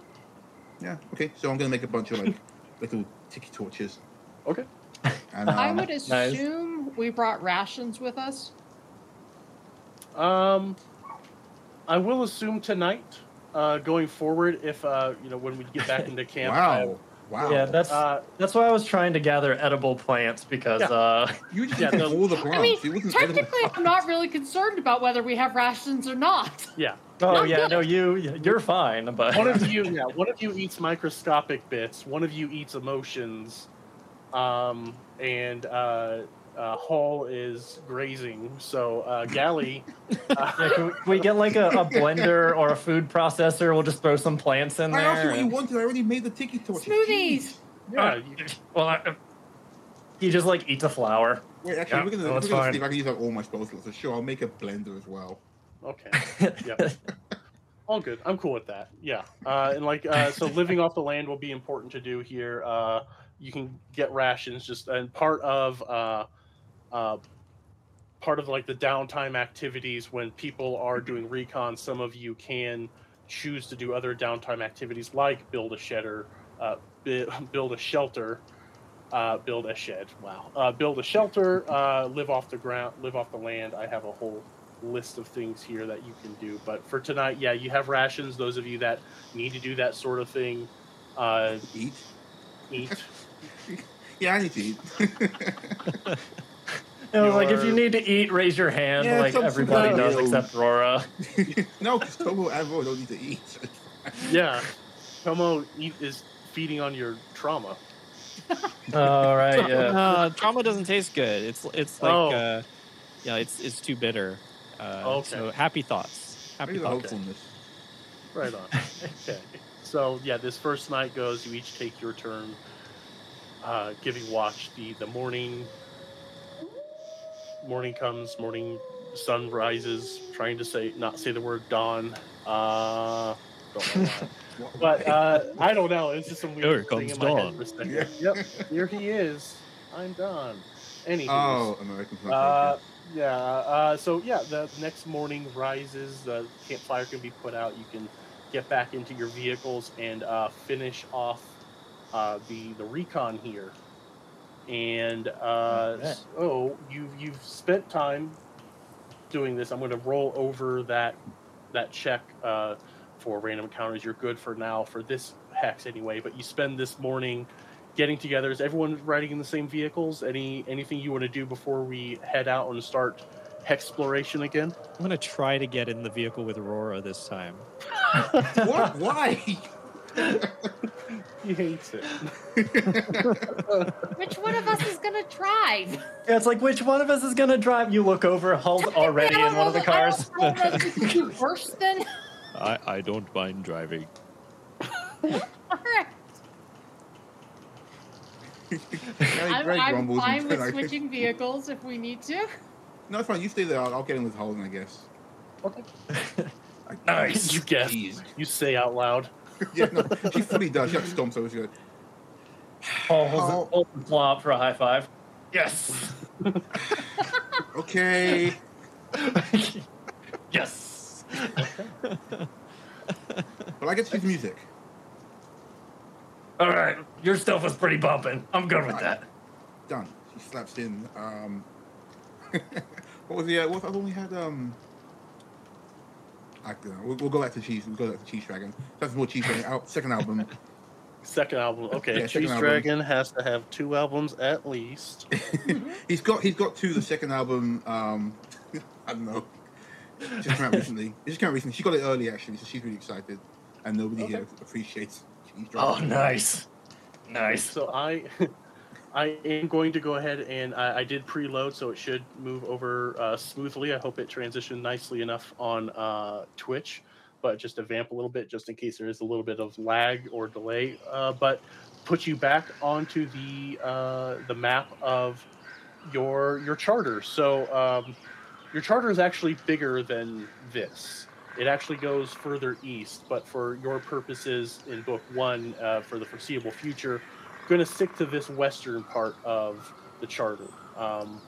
Yeah. Okay. So I'm gonna make a bunch of like [LAUGHS] little tiki torches. Okay. And I um, would nice. assume we brought rations with us. Um, I will assume tonight, uh, going forward, if uh, you know, when we get back into [LAUGHS] camp. I- wow. Wow. yeah, that's Uh, that's why I was trying to gather edible plants because Yeah. uh, [LAUGHS] you just yeah, yeah, all the plants. I mean, technically, I'm not really concerned about whether we have rations or not. [LAUGHS] yeah. oh Not yeah, good. no, you you're fine, but One of you, yeah, one of you eats microscopic bits. One of you eats emotions, um, and uh, uh, Hull is grazing. So uh, Galley, [LAUGHS] uh, Yeah, can, we, can we get like a, a blender or a food processor? We'll just throw some plants in I asked you there. what you and- wanted. I already made the tiki torches. Smoothies. yeah, Uh, you- well, I, he just like eats a flower. Wait, actually, Yeah, we're gonna, no, we're it's gonna see if I can use up all my spell slots. So sure, I'll make a blender as well. okay. [LAUGHS] Yep. all good. I'm cool with that. Yeah. Uh, and like, uh, so living off the land will be important to do here. Uh, you can get rations just, and part of, uh, part of like the downtime activities when people are doing recon, some of you can choose to do other downtime activities like build a shedder, uh, [LAUGHS] build a shelter, uh, build a shed. Wow. Uh, build a shelter, uh, live off the ground, live off the land. I have a whole list of things here that you can do. But for tonight, yeah, you have rations. Those of you that need to do that sort of thing, uh, Eat. eat. [LAUGHS] Yeah, I need to eat. [LAUGHS] [LAUGHS] It was like if you need to eat, raise your hand, Yeah, like some- everybody some- does except Rora. [LAUGHS] no, because Tomo and Ro don't need to eat. [LAUGHS] yeah. Tomo eat is feeding on your trauma. All right, yeah. Uh, trauma doesn't taste good. It's it's like Oh. uh, yeah, it's it's too bitter. Uh, Okay. So happy thoughts. Happy Maybe thoughts. hopefulness. Right on. okay. So yeah, this first night goes. You each take your turn, uh, giving watch. The the morning. Morning comes. Morning sun rises. Trying to say not say the word dawn. Uh, don't know why. What- [LAUGHS] But uh, I don't know. It's just some weird Here thing comes in my head dawn. for a. Yeah. Yep. Here he is. I'm done. Anywho. oh, American Uh, Flag. yeah. Uh, so yeah, the next morning rises. The campfire can be put out. You can get back into your vehicles and uh, finish off uh, the the recon here. And uh, Okay. so you you've spent time doing this. I'm going to roll over that that check uh, for random encounters. You're good for now for this hex anyway. But you spend this morning getting together. Is everyone riding in the same vehicles? Any anything you want to do before we head out and start exploration again? I'm gonna try to get in the vehicle with Aurora this time. what? [LAUGHS] Why? [LAUGHS] He hates it. [LAUGHS] Which one of us is gonna drive? Yeah, it's like which one of us is gonna drive? You look over, Hull's already in one of the know that- I cars. don't know that you can do worse than. [LAUGHS] I, I don't mind driving. Alright. I'm, I'm fine and with switching vehicles if we need to. No, it's fine. You stay there. I'll, I'll get in with Holden, I guess. Okay. I, Nice. You guess. Jeez. You say out loud. [LAUGHS] yeah, no, she fully does. She like stomps over. She's like, Hull Oh. holds holds the flop for a high five. Yes. [LAUGHS] okay. [LAUGHS] yes. But I get to use music. All right, your stuff was pretty bumping. I'm good with that. Done. She slaps in. Um, what was the uh, what was the other one we had? Um, I. We'll, we'll go back to Cheese. We'll go back to Cheese Dragon. That's more Cheese Dragon. Al- second album. [LAUGHS] Second album. Okay. Yeah, second Cheese album. Dragon has to have two albums at least. [LAUGHS] he's got he's got two. The second album. Um, [LAUGHS] I don't know. It just came out recently. It just came out recently. She got it early actually, so she's really excited. And nobody Okay. here appreciates Cheese Dragon. Oh, nice. Nice. So I, I am going to go ahead and I, I did preload, so it should move over uh, smoothly. I hope it transitioned nicely enough on uh, Twitch, but just to vamp a little bit, just in case there is a little bit of lag or delay. Uh, but put you back onto the uh, the map of your your charter. So um, your charter is actually bigger than this. It actually goes further east, but for your purposes in book one, uh, for the foreseeable future, going to stick to this western part of the charter. Um,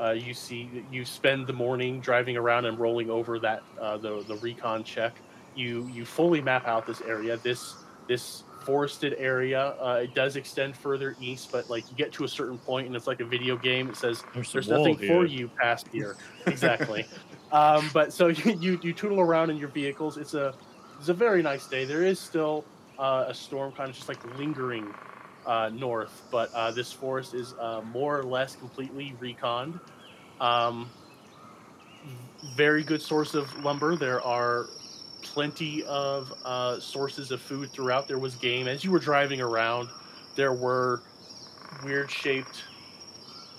uh, you see, you spend the morning driving around and rolling over that uh, the the recon check. You you fully map out this area. This this forested area. Uh, it does extend further east, but like you get to a certain point, and it's like a video game. It says There's, there's nothing for you past here. Exactly. [LAUGHS] um, but so [LAUGHS] you, you you tootle around in your vehicles. It's a it's a very nice day. There is still uh, a storm, kind of just like lingering uh, north, but uh, this forest is uh, more or less completely reconned. Um, very good source of lumber. There are plenty of uh, sources of food throughout. There was game as you were driving around. There were weird shaped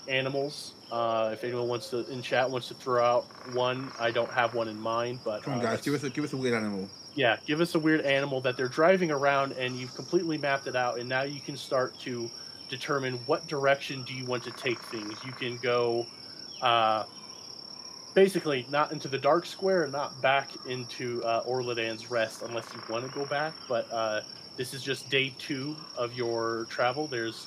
animals. Uh, if anyone wants to in chat wants to throw out one, I don't have one in mind, but Come on, uh, guys. Give us a give us a weird animal. Yeah, give us a weird animal that they're driving around and you've completely mapped it out and now you can start to determine what direction do you want to take things. You can go uh basically not into the dark square and not back into uh, Orladan's rest unless you want to go back. But uh, this is just day two of your travel. There's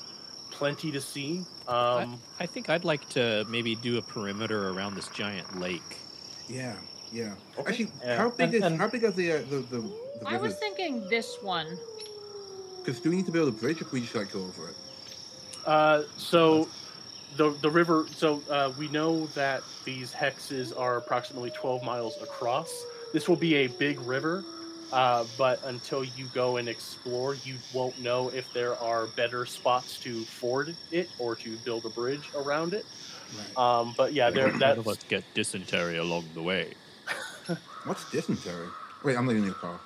plenty to see. Um, I think I'd like to maybe do a perimeter around this giant lake. Yeah, yeah. Okay. Actually, Yeah, how big and- is and- how big are the uh, the the, the I was thinking this one. Because do we need to build a bridge, or can we just like go over it? Uh, so the the river. So uh, we know that these hexes are approximately 12 miles across. This will be a big river, uh, but until you go and explore, you won't know if there are better spots to ford it or to build a bridge around it. Right. Um, but yeah, there None that's of us get dysentery along the way. What's dysentery? Wait, I'm leaving the car.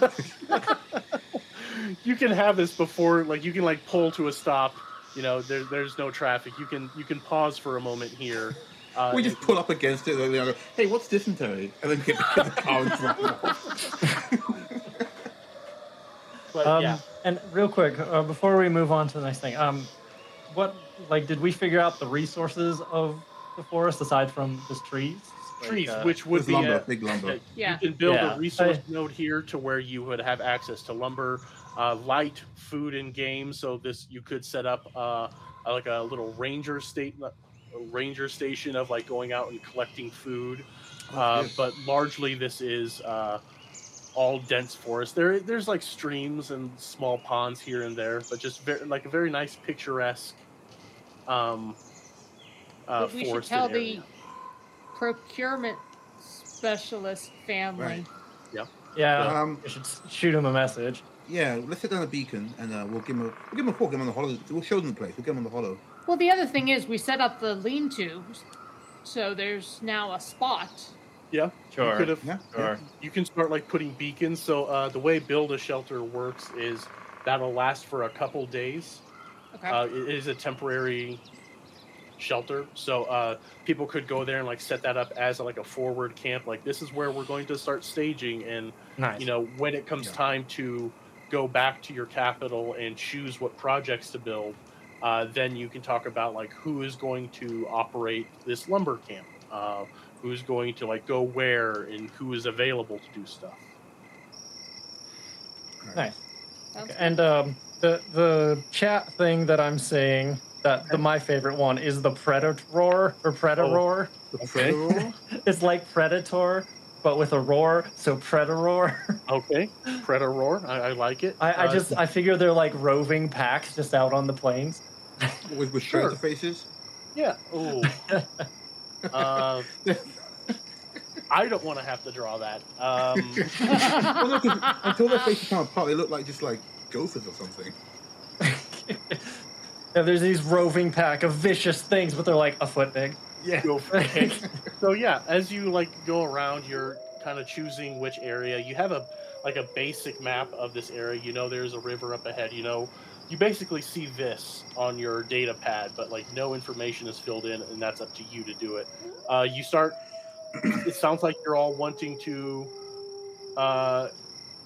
[LAUGHS] you can have this before like you can like pull to a stop you know there, there's no traffic you can you can pause for a moment here uh, we just pull up against it. Like, they go, hey, what's dysentery? And then get, get the car and drive off. but Um, yeah And real quick, uh, before we move on to the next thing, um, what like did we figure out the resources of the forest aside from just trees? Like, trees uh, which would be lumber, a- big lumber. Yeah. you can build Yeah. a resource I- node here to where you would have access to lumber uh, light food and game so this you could set up uh, like a little ranger state a ranger station of like going out and collecting food Oh, uh, but largely this is uh, all dense forest. There, there's like streams and small ponds here and there, but just very, like a very nice picturesque um, uh, But we should tell the procurement specialist family. Right. Yeah, Um, we should shoot him a message. yeah, let's set down a beacon and uh, we'll give him a we'll give him a call, give them on the hollow. We'll show them the place. We'll get him on the hollow. Well, the other thing is, we set up the lean-to, so there's now a spot. Yeah, Sure. you could have. Yeah. Sure. You can start like putting beacons. So uh, the way build a shelter works is that'll last for a couple days. Okay. Uh, it is a temporary shelter, so uh, people could go there and like set that up as like a forward camp. Like this is where we're going to start staging, and Nice. you know when it comes Yeah. time to go back to your capital and choose what projects to build, uh, then you can talk about like who is going to operate this lumber camp, uh, who's going to like go where, and who is available to do stuff. nice. Okay, And um, the the chat thing that I'm seeing that the my favorite one is the predator or predator. The Okay. predator? [LAUGHS] It's like predator but with a roar, so predator. [LAUGHS] Okay, Predator, I, I like it. I, I Uh, just I figure they're like roving packs just out on the plains. with, with Sure. predator faces. yeah. Oh. [LAUGHS] uh, I don't want to have to draw that. Um, well, no, 'cause until their faces come apart, they look like just like gophers or something. Yeah, there's these roving pack of vicious things, but they're like a foot big. Yeah. go for it. [LAUGHS] so yeah, as you like go around, you're kind of choosing which area. You have a like a basic map of this area. You know there's a river up ahead. You know you basically see this on your data pad, but like no information is filled in, and that's up to you to do it. Uh, you start. [CLEARS THROAT] it sounds like you're all wanting to uh,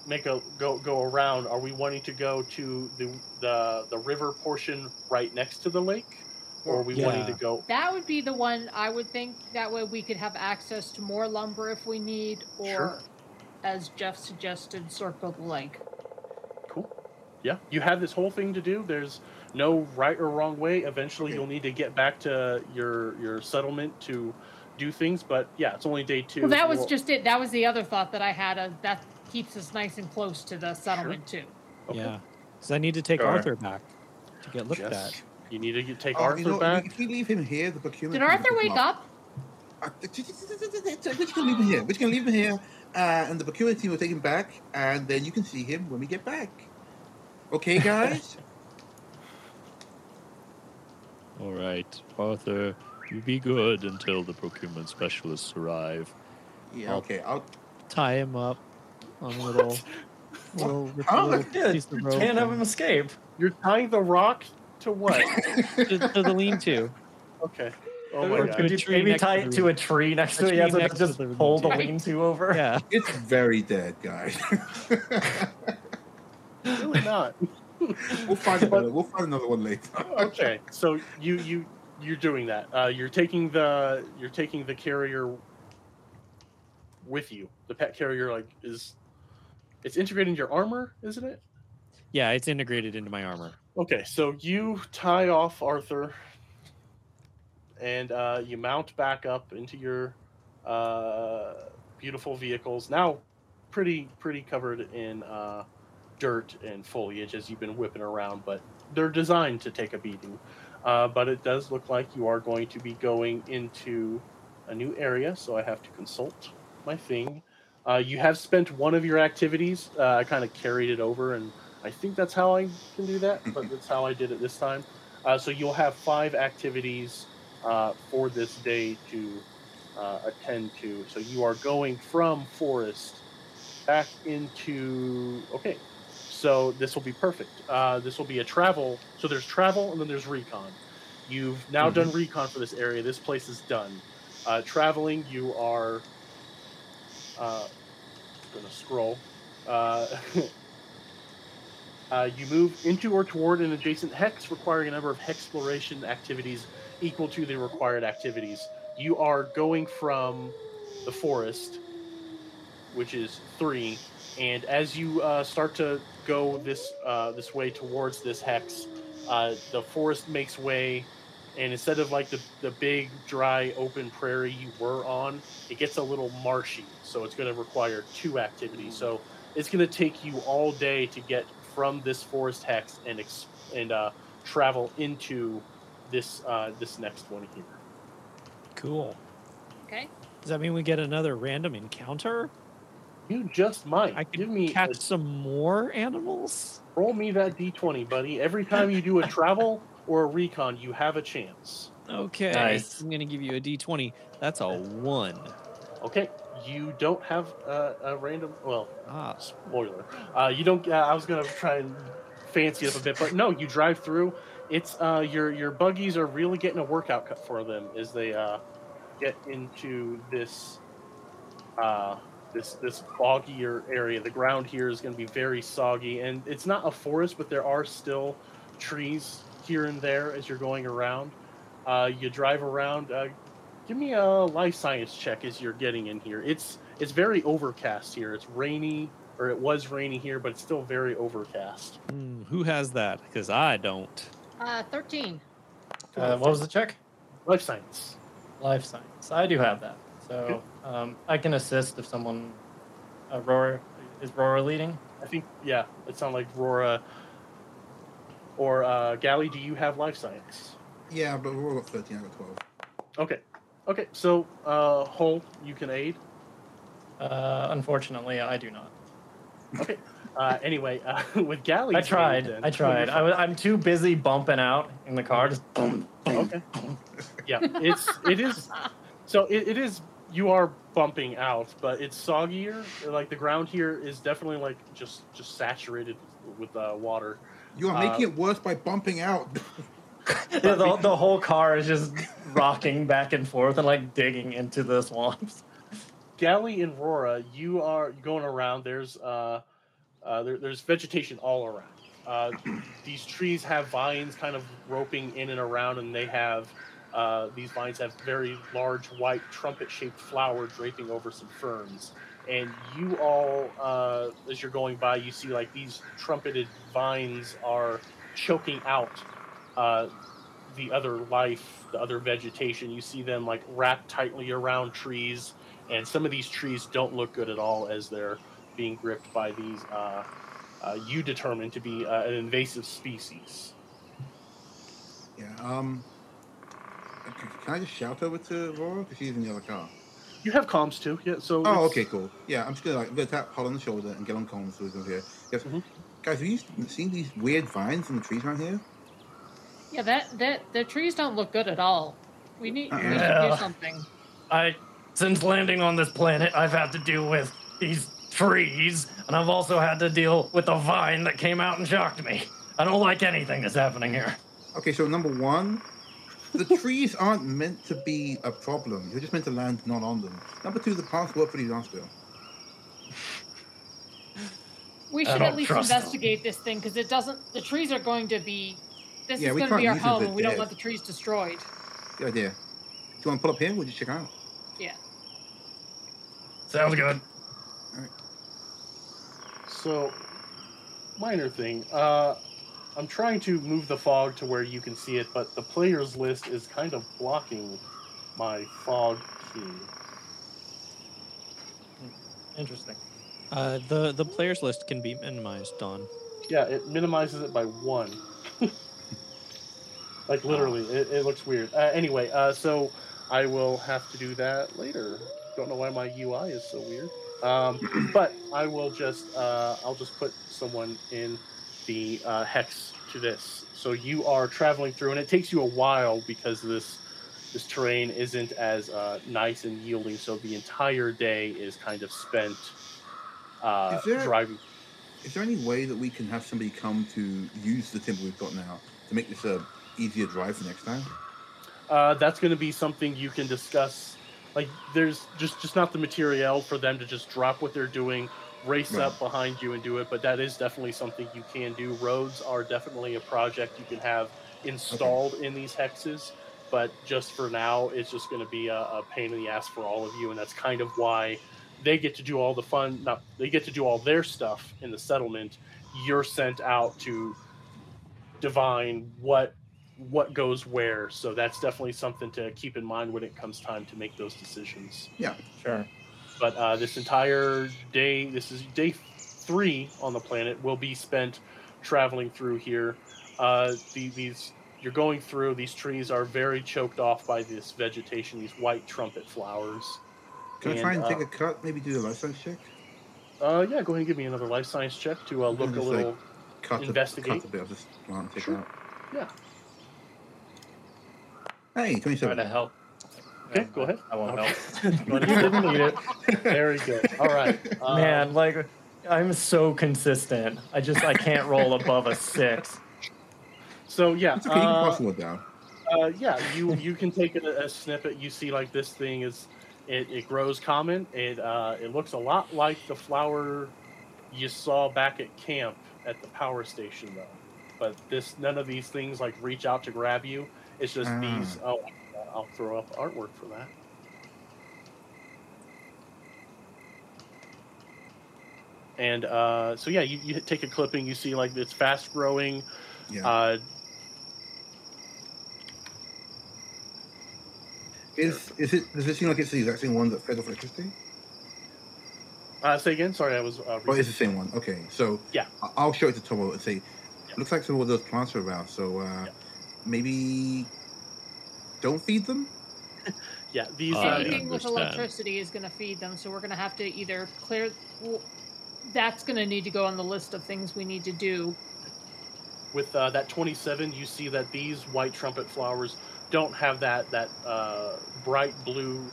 make a go go around. Are we wanting to go to the the the river portion right next to the lake, or are we wanting to go? that would be the one I would think. That way we could have access to more lumber if we need, or, Sure. as Jeff suggested, circle the lake. Cool. Yeah, you have this whole thing to do. There's no right or wrong way. Eventually, Okay. you'll need to get back to your your settlement to do things. But yeah, it's only day two. Well, that was We'll- just it. That was the other thought that I had. Uh, that keeps us nice and close to the settlement too. okay. Yeah. Because I need to take Sure. Arthur back to get looked Yes. at. You need to get, take Oh, Arthur you know, back. If we leave him here, the procurement. Did people Arthur pick him wake up? Uh, We're just gonna leave him here. We're just gonna leave him here, uh, and the procurement team will take him back, and then you can see him when we get back. Okay, [LAUGHS] guys. All right, Arthur, you be good until the procurement specialists arrive. yeah. Okay. I'll. Tie him up [LAUGHS] on a little, little, rip a Huh? little Yeah, piece of you rope can't have and- him escape. You're tying the rock to what? [LAUGHS] to, to the lean-to. okay. Oh or my could god. you maybe tie it to a tree next A to it? Yeah, so next just to the pull the lean-to over. Yeah. [LAUGHS] It's very dead, guys. Really not. we'll find another. We'll find another one later. okay. So you you you're doing that. Uh, you're taking the you're taking the carrier with you. The pet carrier like is it's integrated in your armor, isn't it? Yeah, it's integrated into my armor. Okay, so you tie off Arthur, and uh, you mount back up into your uh, beautiful vehicles. Now, pretty pretty covered in uh, dirt and foliage as you've been whipping around, but they're designed to take a beating. Uh, but it does look like you are going to be going into a new area, so I have to consult my thing. Uh, you have spent one of your activities. Uh, I kind of carried it over, and I think that's how I can do that, but that's how I did it this time. Uh, so you'll have five activities uh, for this day to uh, attend to. So you are going from forest back into. Okay, so this will be perfect. Uh, this will be a travel. So there's travel and then there's recon. You've now done recon for this area. This place is done. Uh, traveling, you are. Uh, gonna scroll. Uh, [LAUGHS] uh, you move into or toward an adjacent hex, requiring a number of exploration activities equal to the required activities. You are going from the forest, which is three, and as you uh, start to go this uh, this way towards this hex, uh, the forest makes way, and instead of like the the big dry open prairie you were on, it gets a little marshy. So it's going to require two activities. So it's going to take you all day to get from this forest hex and ex- and uh, travel into this uh, this next one here. Cool. Okay. Does that mean we get another random encounter? You just might I could give me catch a- some more animals? roll me that d20, buddy. Every time you do a travel or a recon, you have a chance. Okay. Nice. I'm going to give you a d20. That's a 1. Okay, you don't have uh, a random. Well, Ah, spoiler. Uh, you don't. Uh, I was gonna try and fancy it up a bit, but no. You drive through. It's uh, your your buggies are really getting a workout cut for them as they uh, get into this uh, this this boggier area. The ground here is going to be very soggy, and it's not a forest, but there are still trees here and there as you're going around. Uh, you drive around. Uh, give me a life science check as you're getting in here. It's it's very overcast here. It's rainy, or it was rainy here, but it's still very overcast. hmm, who has that? Because I don't. Uh, 13. Uh, what was the check? Life science. Life science. I do have that, so um, I can assist if someone. Uh, Rora is Rora leading? I think yeah. It sounded like Rora or uh, Galley. Do you have life science? Yeah, but we're all got 13 out of 12. Okay. Okay. So uh, Hull, you can aid. Uh, unfortunately, I do not. Okay. Uh, anyway, uh, [LAUGHS] with Galley, I tried. I tried. I was, I'm too busy bumping out in the car. Just boom, boom. Okay. Yeah, it's it is. So it, it is. You are bumping out, but it's soggier. Like the ground here is definitely like just just saturated with uh, water. You are Uh, making it worse by bumping out. [LAUGHS] Yeah, the, the whole car is just rocking back and forth and like digging into the swamps. Galley and Rora, you are going around. There's uh, uh there, there's vegetation all around. Uh, these trees have vines kind of roping in and around, and they have uh, these vines have very large white trumpet-shaped flower draping over some ferns. And you all, uh, as you're going by, you see like these trumpeted vines are choking out uh, the other life, the other vegetation. You see them like wrapped tightly around trees, and some of these trees don't look good at all as they're being gripped by these. Uh, uh, you determine to be uh, an invasive species. yeah, um. Can I just shout over to Aurora? Because she's in the other car. You have comms too, yeah. So Oh, it's- okay, cool. Yeah, I'm just gonna like I'm gonna tap Hull on the shoulder and get on comms with him here. Yes. Mhm. Guys, have you seen these weird vines in the trees around here? Yeah, that, that the trees don't look good at all. We need, we need to do something. I, since landing on this planet, I've had to deal with these trees, and I've also had to deal with a vine that came out and shocked me. I don't like anything that's happening here. Okay, so number one, the trees aren't meant to be a problem. You're just meant to land not on them. Number two, the paths work for disaster. We should at least trust them. investigate this thing because it doesn't. The trees are going to be. This Yeah, is going to be our use it if home, and we don't want the trees destroyed. Good idea. Do you want to pull up here? We'll just check out. Yeah. Sounds good. All right. So, minor thing. Uh, I'm trying to move the fog to where you can see it, but the players list is kind of blocking my fog key. Interesting. Uh, the the players list can be minimized, Don. Yeah, it minimizes it by one. [LAUGHS] like literally, it, it looks weird. Uh, anyway, uh, so I will have to do that later. Don't know why my UI is so weird. Um, [CLEARS THROAT] but I will just uh, I'll just put someone in the uh, hex to this. So you are traveling through, and it takes you a while because this this terrain isn't as uh, nice and yielding. So the entire day is kind of spent uh, Is there- driving. Is there any way that we can have somebody come to use the timber we've got now to make this a easier drive for next time? uh, that's going to be something you can discuss. Like, there's just just not the material for them to just drop what they're doing, race up behind you and do it. But that is definitely something you can do. Roads are definitely a project you can have installed in these hexes. But just for now, it's just going to be a, a pain in the ass for all of you, and that's kind of why they get to do all the fun. Not they get to do all their stuff in the settlement. You're sent out to divine what what goes where. So that's definitely something to keep in mind when it comes time to make those decisions. Yeah, sure. But uh, this entire day, this is day three on the planet, will be spent traveling through here. Uh, the, these you're going through. These trees are very choked off by this vegetation, these white trumpet flowers. Can I try and uh, take a cut? Maybe do the life science check? Uh, yeah, go ahead and give me another life science check to uh, I'm look a just, like, little. Cut Investigate. A, cut a bit. I'll just go out and take Sure. it out. Yeah. Hey, Try 27. to help. Okay, go ahead. I won't Okay. help. But you didn't [LAUGHS] need it. Very good. All right, um, Man, like I'm so consistent. I just I can't roll above a six. So yeah, It's okay, you can uh, cross the word down. Uh, yeah, you you can take a, a snippet. You see, like this thing is, it, it grows common. It uh, it looks a lot like the flower you saw back at camp at the power station, though. But this none of these things like reach out to grab you. It's just Ah. these. Oh, I'll throw up artwork for that. And uh, so yeah, you, you take a clipping. You see like it's fast growing. Yeah. Uh, is is it? Does it seem like it's the exact same one that fed off electricity? uh, say again. Sorry, I was. Uh, Oh, it's the same one. Okay, so Yeah. I'll show it to Tomo and say, Yeah. looks like some of those plants are around. So uh, Yeah. maybe don't feed them. [LAUGHS] Yeah, these. Uh, Uh, I Anything with electricity is going to feed them, so we're going to have to either clear. Well, that's going to need to go on the list of things we need to do. with uh, that 27, you see that these white trumpet flowers don't have that that uh, bright blue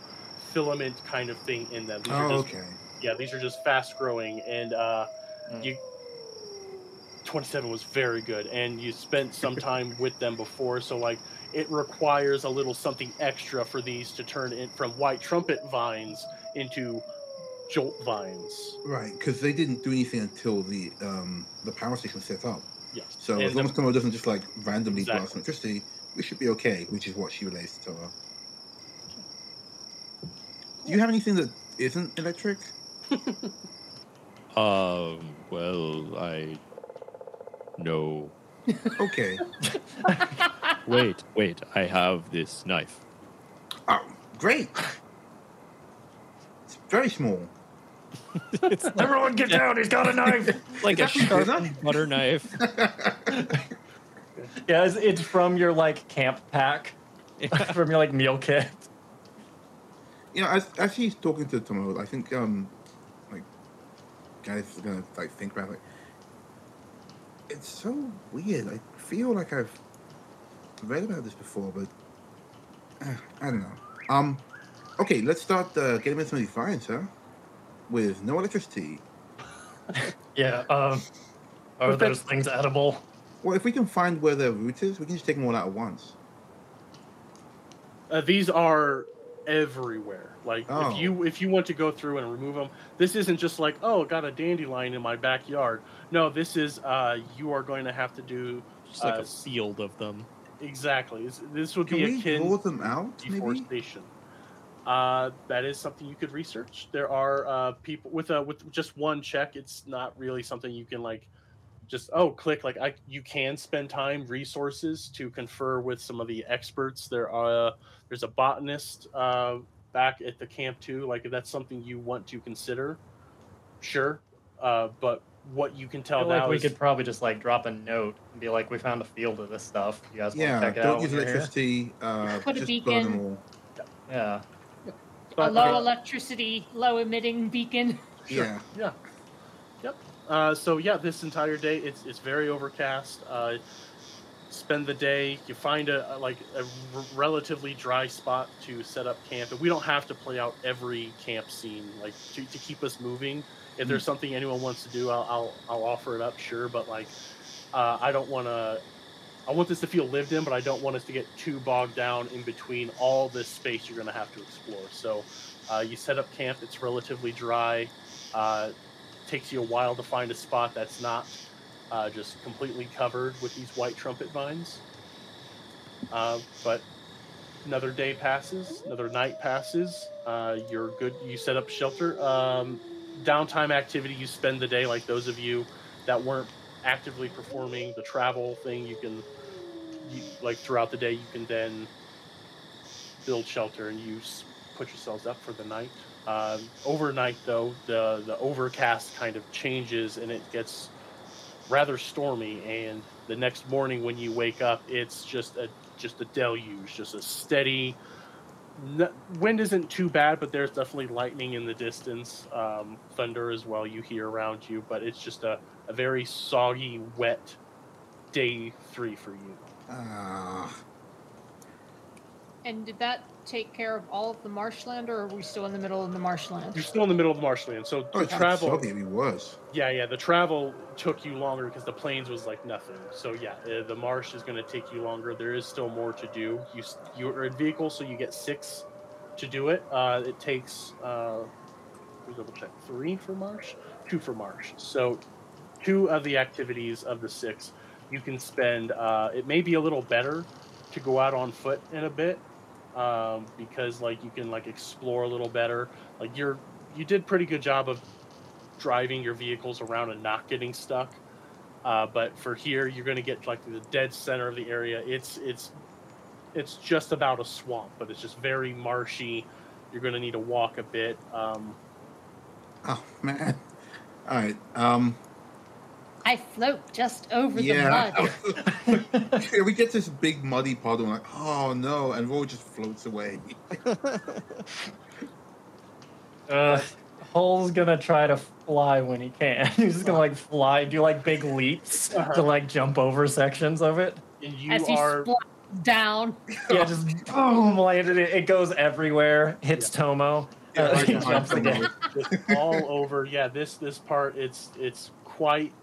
filament kind of thing in them. These are Oh, just, okay. Yeah, these are just fast growing, and uh, Mm. you. 27 was very good, and you spent some [LAUGHS] time with them before, so like it requires a little something extra for these to turn in from white trumpet vines into jolt vines. Right, because they didn't do anything until the um the power station set up. Yes. So And as long the- as Tomo doesn't just like randomly blast Exactly. electricity, we should be okay. Which is what she relates to Tomo. Do you have anything that isn't electric? [LAUGHS] Um, well, I. No. Okay. [LAUGHS] [LAUGHS] Wait, wait, I have this knife. oh, great. It's very small. [LAUGHS] it's like, Everyone get down, he's got a knife. [LAUGHS] like a Is that sharp butter knife. yeah, it's, it's from your like camp pack. from your like meal kit. You know, as, as she's talking to Tomo, I think um like guys are gonna like think about it. It's so weird. I feel like I've read about this before, but uh, I don't know. Um, okay, let's start uh, getting into some of these finds, huh? With no electricity. [LAUGHS] Yeah. Um, are But those things edible? Well, if we can find where their root is, we can just take them all out at once. Uh, these are everywhere. Like Oh. if you if you want to go through and remove them, this isn't just like oh, got a dandelion in my backyard. No, this is uh, you are going to have to do Just like Uh, a field of them. Exactly. This- This would Can be we akin draw them out? Deforestation. Uh, that is something you could research. There are uh, people with a with just one check. It's not really something you can like just oh click like I you can spend time resources to confer with some of the experts. There are there's a botanist uh, back at the camp too. Like if that's something you want to consider, sure. Uh, but what you can I tell feel now like we is could probably just like drop a note and be like, "We found a field of this stuff. You guys want Yeah, to check it don't out?" use when you're here?" electricity. Uh, Put a just burn beacon. all. Yeah. a low uh, electricity, low emitting beacon. Yeah. Yeah. Yep. Uh, so yeah, this entire day it's it's very overcast. Uh, spend the day. You find a, a like a r- relatively dry spot to set up camp, and we don't have to play out every camp scene like to, to keep us moving. If there's something anyone wants to do, I'll I'll, I'll offer it up, sure. But like, uh, I don't want to. I want this to feel lived in, but I don't want us to get too bogged down in between all this space you're going to have to explore. So, uh, you set up camp. It's relatively dry. Uh, takes you a while to find a spot that's not uh, just completely covered with these white trumpet vines. Uh, but another day passes, another night passes. Uh, you're good. You set up shelter. Um, downtime activity. You spend the day like those of you that weren't actively performing the travel thing. You can, you, like throughout the day, you can then build shelter and you put yourselves up for the night. Um, overnight, though, the the overcast kind of changes and it gets rather stormy. And the next morning, when you wake up, it's just a just a deluge, just a steady. N wind isn't too bad, but there's definitely lightning in the distance, um, thunder as well. You hear around you, but it's just a, a very soggy, wet day three for you. Ah. And did that take care of all of the marshland, or are we still in the middle of the marshland? You're still in the middle of the marshland, so Oh, the it's travel. soggy, it'd be worse. Yeah, yeah. The travel took you longer because the plains was like nothing. So yeah, uh, the marsh is going to take you longer. There is still more to do. You you are in vehicle, so you get six to do it. Uh, it takes uh, let me double check three for marsh, two for marsh. So two of the activities of the six you can spend. Uh, it may be a little better to go out on foot in a bit um, because like you can like explore a little better. Like you're you did pretty good job of driving your vehicles around and not getting stuck. Uh, but for here, you're going to get like the dead center of the area. It's it's it's just about a swamp, but it's just very marshy. You're going to need to walk a bit. Um, Oh man. All right. Um. I float just over Yeah. the mud. [LAUGHS] [LAUGHS] yeah, we get this big muddy puddle, like, oh no, and Roy just floats away. [LAUGHS] Uh, Hull's gonna try to fly when he can. He's just gonna like fly, do like big leaps Uh-huh. to like jump over sections of it. and you As he are splats down. Yeah, just boom, landed it. It goes everywhere. Hits Tomo. Yeah, Uh, he jumps again. Just all over. Yeah, this this part it's it's quite it's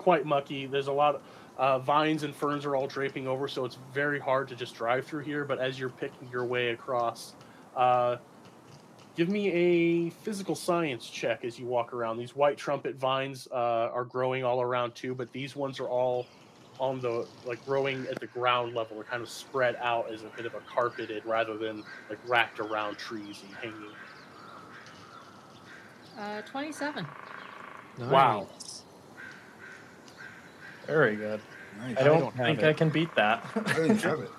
quite mucky. There's a lot of uh, vines and ferns are all draping over, so it's very hard to just drive through here. But as you're picking your way across, uh, give me a physical science check as you walk around. These white trumpet vines uh, are growing all around too, but these ones are all on the like growing at the ground level. They're kind of spread out as a bit of a carpeted rather than like wrapped around trees and hanging. Uh, 27. Wow. Very good. Nice. I don't, don't think it. I can beat that. I didn't have it.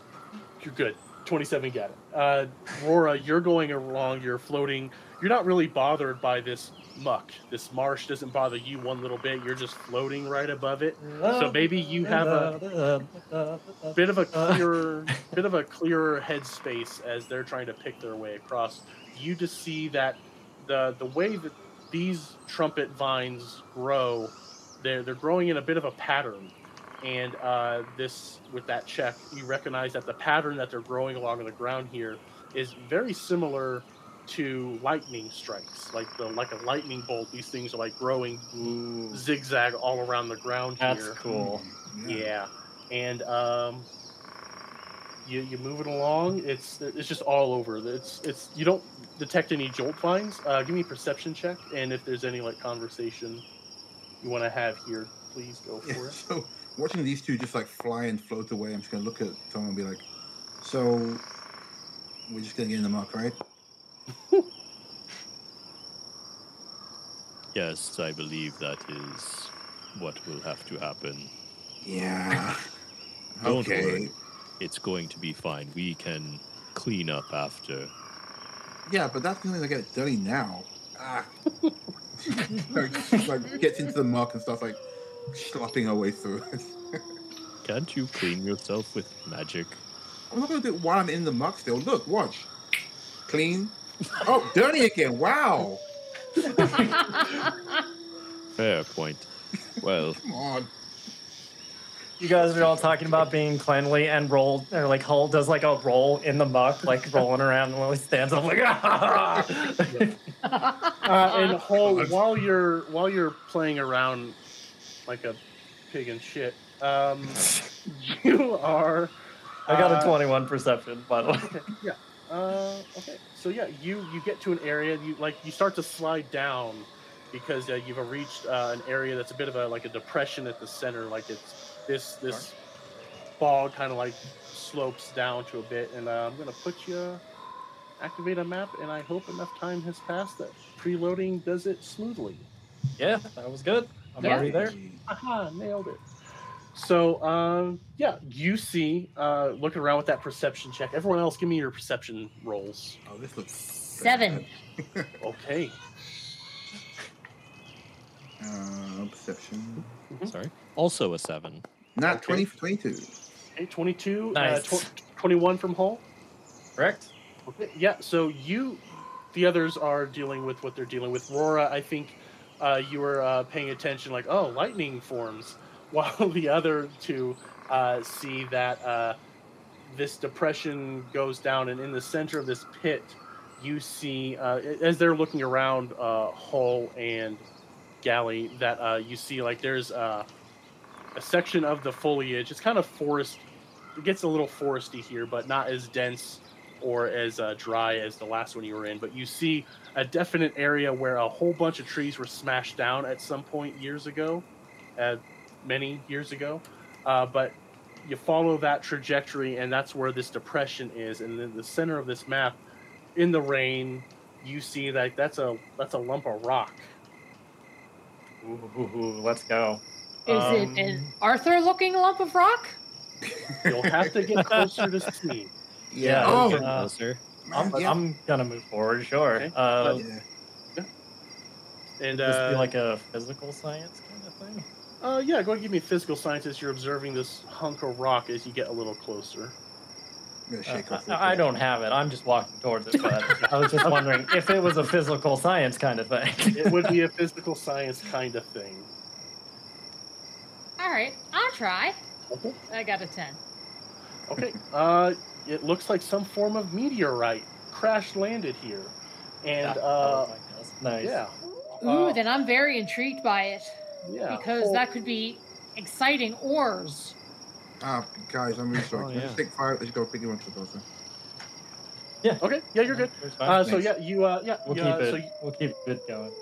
[LAUGHS] You're good. 27 got it. Uh, Rora, you're going along, you're floating. You're not really bothered by this muck. This marsh doesn't bother you one little bit. You're just floating right above it. So maybe you have a bit of a clearer [LAUGHS] bit of a clearer headspace as they're trying to pick their way across. You just see that the the way that these trumpet vines grow, they're they're growing in a bit of a pattern. And uh, this with that check, you recognize that the pattern that they're growing along the ground here is very similar to lightning strikes, like the like a lightning bolt. These things are like growing Ooh, zigzag all around the ground here. that's here. cool. Yeah, and um, you you move it along. It's it's just all over. It's it's you don't detect any jolt vines. Uh, give me a perception check, and if there's any like conversation you want to have here, please go Yeah, for it. so watching these two just like fly and float away, I'm just gonna look at Tom and be like, "So, we're just gonna get in the muck, right?" [LAUGHS] Yes, I believe that is what will have to happen. Yeah. [LAUGHS] Don't okay. worry. It's going to be fine. We can clean up after. Yeah, but that's going to get dirty now. Ah. [LAUGHS] [LAUGHS] like, like gets into the muck and stuff like slopping her way through. [LAUGHS] Can't you clean yourself with magic? I'm not going to do it while I'm in the muck still. Look, watch. Clean. Oh, dirty again. Wow. [LAUGHS] Fair point. Well, Come on. You guys are all talking about being cleanly and roll, or like Hull does like a roll in the muck, like rolling around and Lily stands up like, ah! [LAUGHS] Uh, and Hull, while you're while you're playing around like a pig and shit, um, [LAUGHS] you are. I got uh, a 21 perception, by the way. Uh, okay. So yeah, you you get to an area you like you start to slide down because uh, you've reached uh, an area that's a bit of a like a depression at the center. Like it's this this bog kind of like slopes down to a bit, and uh, I'm gonna put you activate a map, and I hope enough time has passed that preloading does it smoothly. Yeah, that was good. I'm Yeah. already there. Aha, nailed it. So, um, yeah, you see, uh, looking around with that perception check. Everyone else, give me your perception rolls. Oh, this looks Seven. [LAUGHS] Okay. Uh, perception. sorry. Also a seven. Not Okay. 20 22. Okay, 22, Nice. uh, tw- 21 from Hull. Correct? Okay, yeah, so you, the others are dealing with what they're dealing with. Rora, I think uh, you were uh, paying attention, like, oh, lightning forms, [LAUGHS] while the other two uh, see that uh, this depression goes down, and in the center of this pit, you see, uh, as they're looking around uh, Hull and Galley, that uh, you see, like, there's uh, a section of the foliage. It's kind of forest. It gets a little foresty here, but not as dense or as uh, dry as the last one you were in. But you see a definite area where a whole bunch of trees were smashed down at some point years ago, uh, many years ago. Uh, but you follow that trajectory, and that's where this depression is. And in the center of this map, in the rain, you see that that's a that's a lump of rock. Ooh, let's go. Is Um, it an Arthur looking lump of rock? You'll have to get closer to [LAUGHS] see. Yeah. Oh, Get uh, closer. I'm, yeah. I'm gonna move forward, sure. Okay. Uh, yeah. And this uh, be like a physical science kind of thing? Uh, yeah, go ahead and give me physical science as you're observing this hunk of rock as you get a little closer. I'm Uh. I, I don't have it. I'm just walking towards it, but I was just [LAUGHS] wondering if it was a physical science kind of thing. It would be a [LAUGHS] physical science kind of thing. All right, I'll try. Okay. I got a 10. Okay. Uh, it looks like some form of meteorite crash landed here, and Yeah, [LAUGHS] uh, oh my gosh, nice. yeah, Ooh, Uh, then I'm very intrigued by it yeah, because Hull- that could be exciting ores. Ah, guys, I'm really sorry. Oh, Can I yeah. just take five? Let's go pick you one for those. Yeah. Okay, yeah, you're good. Uh, so yeah, you uh, yeah, we'll you, keep uh, it. so you- we'll keep it going.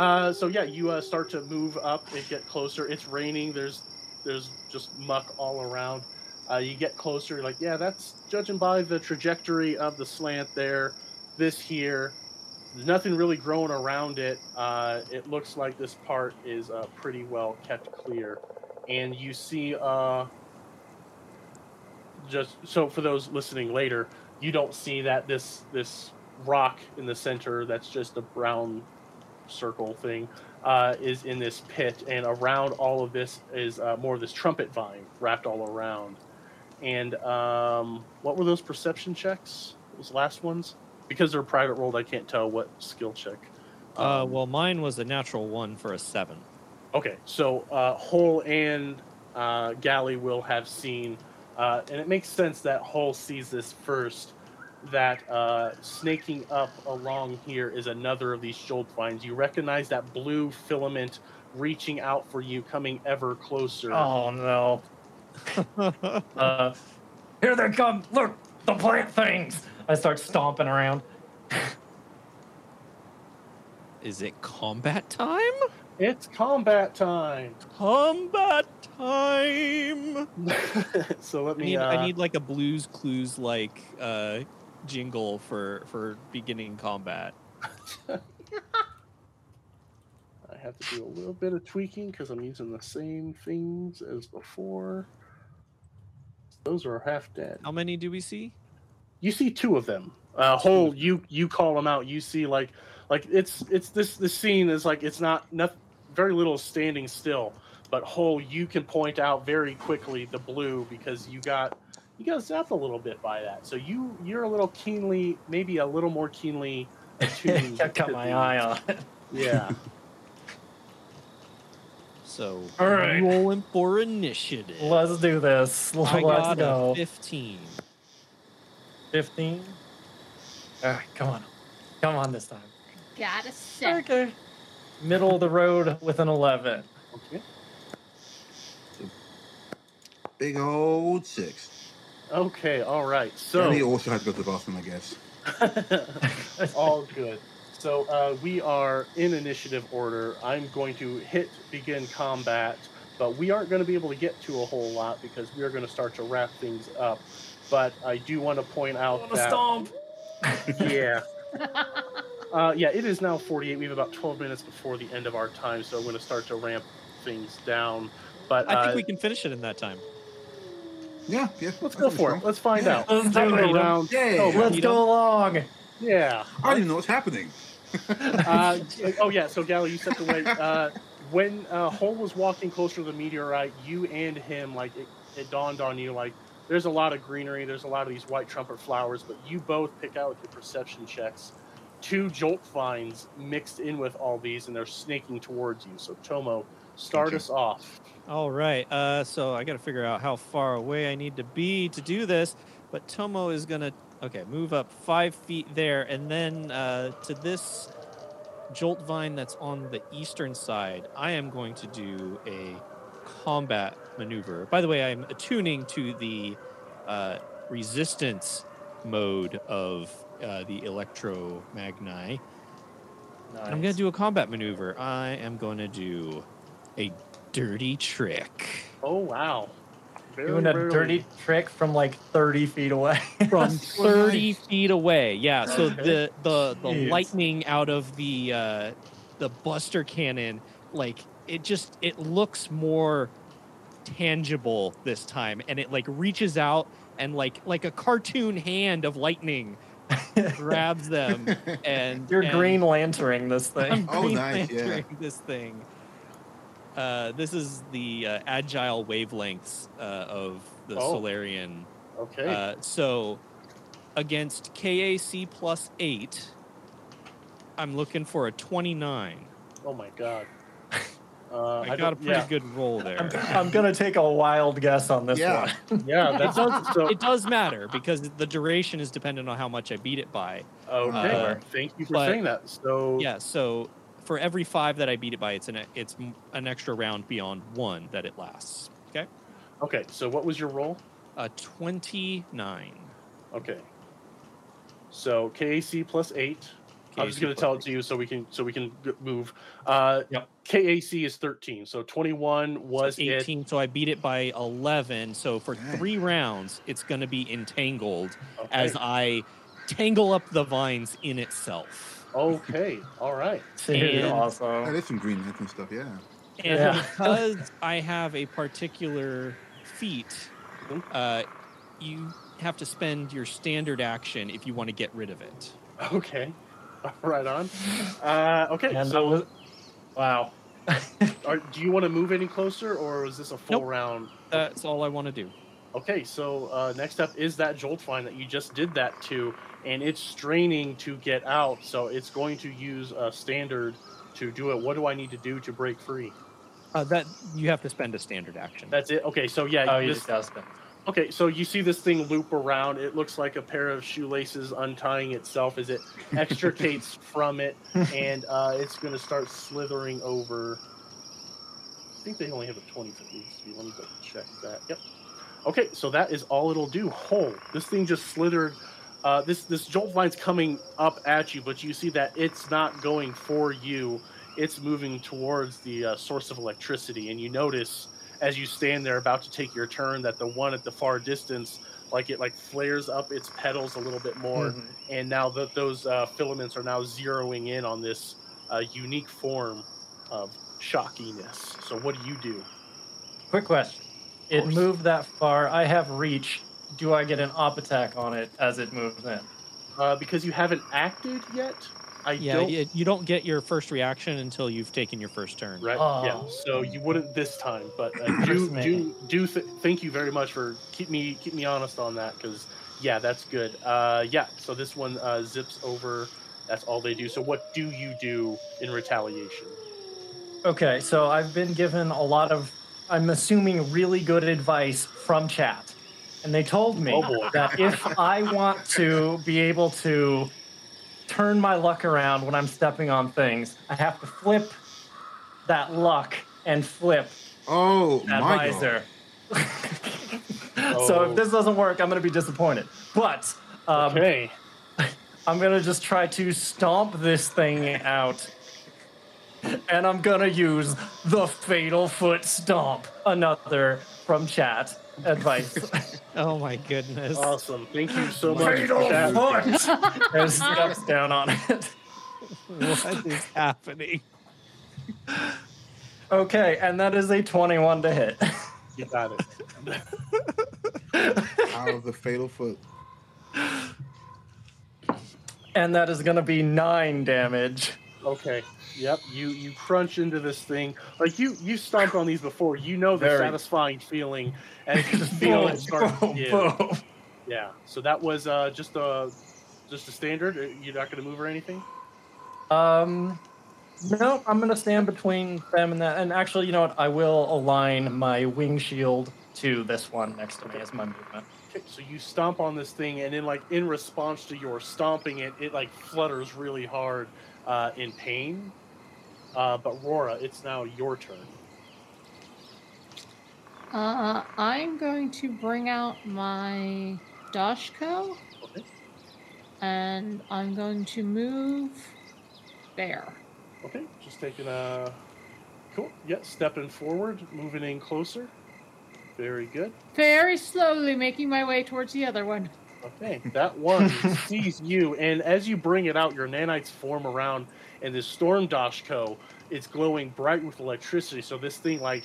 Uh, so yeah, you uh, start to move up and get closer. It's raining. There's there's just muck all around. Uh, you get closer. You're like, yeah, that's judging by the trajectory of the slant there. This here, nothing really growing around it. Uh, it looks like this part is uh, pretty well kept clear. And you see, uh, just so for those listening later, you don't see that this this rock in the center that's just a brown circle thing uh, is in this pit, and around all of this is uh, more of this trumpet vine wrapped all around. And um, what were those perception checks? Those last ones? Because they're private rolled, I can't tell what skill check. Uh, Um, well, mine was a natural one for a seven. Okay, so uh, Hull and uh, Galley will have seen, uh, and it makes sense that Hull sees this first. That uh, snaking up along here is another of these shoulder vines. You recognize that blue filament reaching out for you, coming ever closer. Oh no. [LAUGHS] uh, here they come! Look, the plant things! I start stomping around. Is it combat time? It's combat time. Combat time. [LAUGHS] so let I me. need, uh, I need like a Blues Clues like uh, jingle for for beginning combat. [LAUGHS] I have to do a little bit of tweaking because I'm using the same things as before. Those are half dead. How many do we see? You see two of them. Uh, Hull you you call them out. You see like like it's it's this this scene is like it's not nothing very little standing still, but Hull you can point out very quickly the blue because you got you got zapped a little bit by that. So you you're a little keenly maybe a little more keenly attuned. [LAUGHS] I've got to my the- eye on it. Yeah. [LAUGHS] So All right. rolling for initiative. Let's do this. I Let's got go. a fifteen. 15. All right, come on. Come on this time. Got a set. Okay. Middle of the road with an 11. Okay. Big old six. Okay. All right. So Danny also had to go to the bathroom, I guess. [LAUGHS] All good. So uh, we are in initiative order. I'm going to hit begin combat, but we aren't going to be able to get to a whole lot because we are going to start to wrap things up. But I do want to point out Wanna that stomp? yeah, [LAUGHS] uh, yeah, it is now 48. We have about 12 minutes before the end of our time, so I'm going to start to ramp things down. But I uh, think we can finish it in that time. Yeah, yeah. let's go for so. it. Let's find Yeah. out. Let's do Second it. round. Yay. Oh, Let's go know? along. yeah. I don't even know what's happening. uh, oh yeah, so Galley, you stepped away. Uh, when uh, Hull was walking closer to the meteorite, you and him, like it, it dawned on you, like there's a lot of greenery, there's a lot of these white trumpet flowers, but you both pick out with your perception checks two jolt vines mixed in with all these, and they're snaking towards you. So Tomo, start us off. All right. Uh, so I got to figure out how far away I need to be to do this. But Tomo is gonna okay move up five feet there, and then uh, to this jolt vine that's on the eastern side. I am going to do a combat maneuver. By the way, I'm attuning to the uh, resistance mode of uh, the electromagni. I'm going to do a combat maneuver. I am going to do a dirty trick. Oh wow, Very Doing a rarely- dirty trick from like 30 feet away. from [LAUGHS] 30 feet away. Yeah, so the the the Jeez. lightning out of the uh the buster cannon like it just it looks more tangible this time and it like reaches out and like like a cartoon hand of lightning [LAUGHS] grabs them [LAUGHS] and You're and Green Lantering this I'm thing. Oh, Green nice, yeah. Lanterning this thing. Uh, this is the uh, agile wavelengths uh, of the Oh. Solarian Okay. uh, so against KAC plus eight, I'm looking for a 29. oh my god. [LAUGHS] Uh, I, got a pretty yeah. good roll I'm, there. [LAUGHS] I'm gonna take a wild guess on this Yeah. one. [LAUGHS] Yeah, It that's does, so. it does matter because the duration is dependent on how much I beat it by. Okay, Uh, thank you for but- saying that. So Yeah, so for every five that I beat it by, it's an it's an extra round beyond one that it lasts. Okay, okay, so what was your roll? uh, 29. Okay. So KAC plus eight. I'm just going to tell it to you so we can so we can move. Uh, Yep. KAC is 13. So 21 was So it. 18, so I beat it by 11. So for Dang. three rounds, it's going to be entangled Okay. as I tangle up the vines in itself. Okay. All right. Dude, And- That awesome. is some green lantern stuff, yeah. And Yeah. because [LAUGHS] I have a particular feat, Mhm. uh, you have to spend your standard action if you want to get rid of it. Okay. [LAUGHS] Right on. [LAUGHS] Uh, okay. And that so was, wow. are, do you want to move any closer, or is this a full Nope. round? That's all I want to do. Okay, so uh, next up is that jolt vine that you just did that to, and it's straining to get out. So it's going to use a standard to do it. What do I need to do to break free? Uh, that you have to spend a standard action. That's it. Okay, so yeah, Oh, you just got spin. okay, so you see this thing loop around. It looks like a pair of shoelaces untying itself as it extricates [LAUGHS] from it, and uh, it's going to start slithering over. I think they only have a 20 foot lead speed. Let me double check that. Yep. Okay, so that is all it'll do. Hull. This thing just slithered. Uh, this this jolt vine's coming up at you, but you see that it's not going for you. It's moving towards the uh, source of electricity, and you notice as you stand there about to take your turn that the one at the far distance like it like flares up its petals a little bit more Mhm. and now that those uh, filaments are now zeroing in on this uh, unique form of shockiness so what do you do Quick question. It moved that far. I have reach. Do I get an op attack on it as it moves in? uh, because you haven't acted yet i Yeah, don't you, you don't get your first reaction until you've taken your first turn. Right. Yeah. Oh. So you wouldn't this time, but uh, [LAUGHS] do do do th- thank you very much for keep me keep me honest on that because yeah, that's good. Uh, yeah. So this one uh, zips over. That's all they do. So what do you do in retaliation? Okay, so I've been given a lot of, I'm assuming, really good advice from chat. And they told me Oh, that if I want to be able to turn my luck around when I'm stepping on things, I have to flip that luck and flip Oh that my god! visor. [LAUGHS] so Oh. if this doesn't work, I'm going to be disappointed. But um, okay. [LAUGHS] I'm gonna just try to stomp this thing out. And I'm gonna use the fatal foot stomp. Another from chat advice. [LAUGHS] Oh my goodness. Awesome. Thank you so much. fatal chat. foot. There's steps down on it. what is happening? Okay, and that is a 21 to hit. You got it. Out of the fatal foot. And that is gonna be nine damage. Okay. Yep. You you crunch into this thing like you you stomped on these before. You know the Very. satisfying feeling as you just [LAUGHS] feel Boom, it start. yeah. Yeah. So that was uh, just a just a standard. You're not going to move or anything. Um, no, I'm gonna stand between them and that. And actually, you know what? I will align my wing shield to this one next to me as my movement. Okay, so you stomp on this thing, and then like in response to your stomping it, it like flutters really hard uh, in pain. Uh, but Rora, it's now your turn. Uh, I'm going to bring out my Doshko Okay. and I'm going to move there. Okay. Just taking a cool. Yeah. Stepping forward, moving in closer. Very good. Very slowly making my way towards the other one. Okay, that one [LAUGHS] sees you, and as you bring it out, your nanites form around, and this storm Doshko is glowing bright with electricity. So this thing like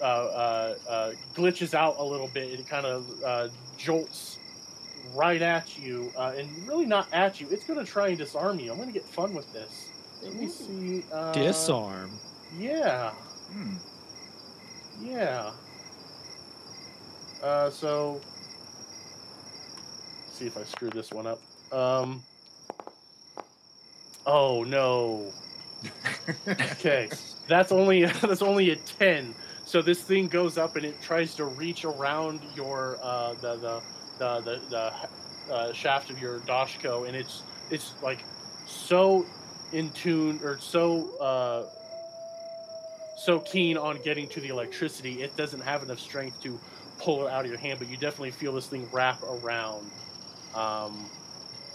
uh, uh, uh, glitches out a little bit. It kind of uh, jolts right at you, uh, and really not at you. It's going to try and disarm you. I'm going to get fun with this. Let me see. Uh, Disarm. Yeah. Hmm. Yeah. Uh, so, see if I screw this one up. Um. Oh no. Okay, that's only [LAUGHS] that's only a ten. So this thing goes up and it tries to reach around your uh, the the the the, the uh, shaft of your Doshko, and it's it's like so in tune or so uh, so keen on getting to the electricity, it doesn't have enough strength to pull it out of your hand. But you definitely feel this thing wrap around. Um,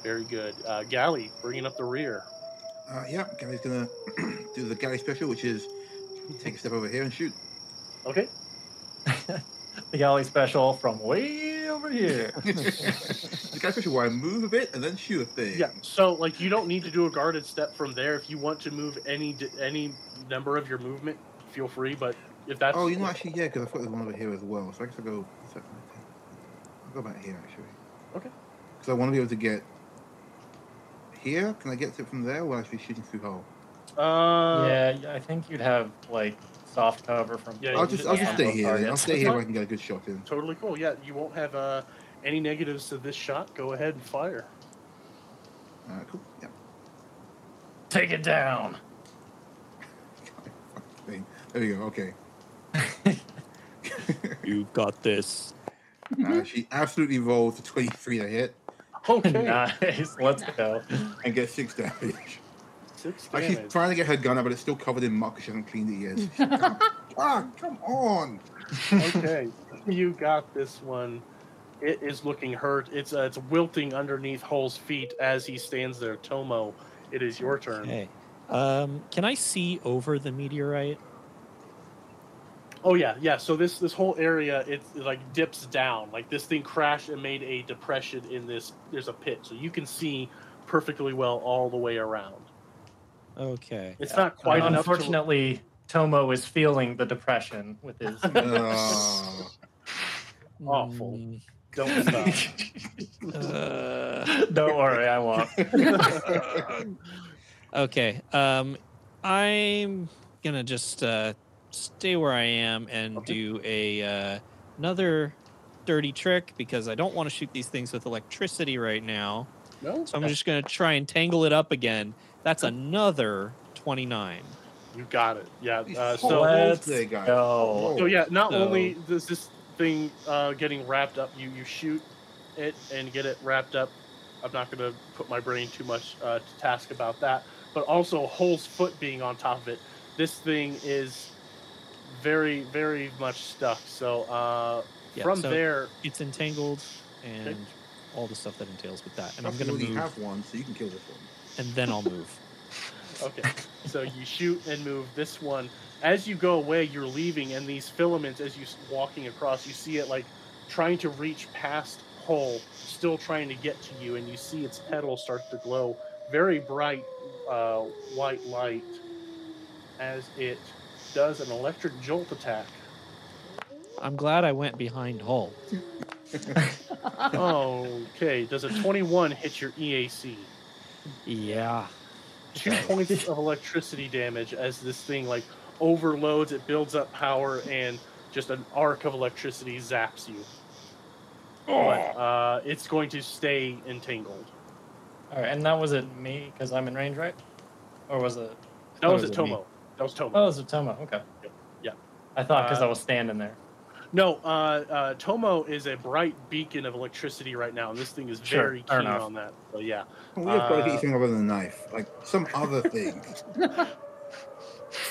very good, uh, Galley, bringing up the rear. Uh, yeah, Gary's gonna [CLEARS THROAT] do the Gary special, which is take a step over here and shoot. Okay, [LAUGHS] The galley special from way over here. [LAUGHS] the Gary special where I move a bit and then shoot a thing. yeah. So like you don't need to do a guarded step from there. If you want to move any any number of your movement, feel free. But if that's Oh, you know, actually, yeah, because I thought there was one over here as well. So I guess I'll go. I'll go back here actually. Okay. Because I want to be able to get here. Can I get to it from there? Or will I be shooting through Hull? uh, yeah, I think you'd have like soft cover from. Yeah, I'll you just, I'll just stay here. Then. I'll stay here where I can get a good shot in. totally cool. Yeah, you won't have uh, any negatives to this shot. Go ahead and fire. Uh, cool. Yeah. Take it down. Thing. [LAUGHS] There we go. Okay. [LAUGHS] You got this. [LAUGHS] Uh, she absolutely rolled the 23 to hit [LAUGHS] Okay, nice. Let's go. and get six damage. six Like she's trying to get her gun out, but it's still covered in muck 'cause she hasn't cleaned it yet. She's [LAUGHS] like, ah, come on. okay, you got this one. It is looking hurt. It's uh, it's wilting underneath Hull's feet as he stands there. Tomo, it is your turn. Okay. Um, can I see over the meteorite? Oh yeah, yeah. So this this whole area it, it like dips down. Like this thing crashed and made a depression in this. There's a pit, so you can see perfectly well all the way around. Okay. It's not quite enough. To, Unfortunately, Tomo is feeling the depression with his. Uh, [LAUGHS] [LAUGHS] Awful. Mm, don't stop. uh, [LAUGHS] Don't worry, I won't. okay. Um, I'm gonna just uh, stay where I am and Okay. do a uh, another dirty trick because I don't want to shoot these things with electricity right now. no, So I'm just gonna try and tangle it up again. That's another 29. you got it. Yeah. Uh, so Let's go. so yeah, not So- only does this thing uh, getting wrapped up, you you shoot it and get it wrapped up. I'm not going to put my brain too much uh, to task about that, but also Hull's foot being on top of it. This thing is very, very much stuck. So uh, Yeah, from so there, It's entangled and all the stuff that entails with that. And I'm gonna move, have one, so you can kill this one. and then I'll move. [LAUGHS] [LAUGHS] okay. so you shoot and move this one. As you go away, you're leaving, and these filaments, as you're walking across, you see it like trying to reach past Hull, still trying to get to you, and you see its petals start to glow, very bright uh, white light, as it does an electric jolt attack. I'm glad I went behind Hull. [LAUGHS] okay, does a 21 hit your EAC? Yeah. two points of electricity damage as this thing like overloads it builds up power and just an arc of electricity zaps you but uh, it's going to stay entangled All right, and that was it me because I'm in range, right? Or was it? that was it it was me. Tomo that was tomo Oh, it was a Tomo. Okay. Yep. Yeah. I thought because Uh, I was standing there. no uh, uh, tomo is a bright beacon of electricity right now and this thing is Sure, very keen enough. on that so yeah We have got to Uh, get you something other than a knife, like some other thing. [LAUGHS]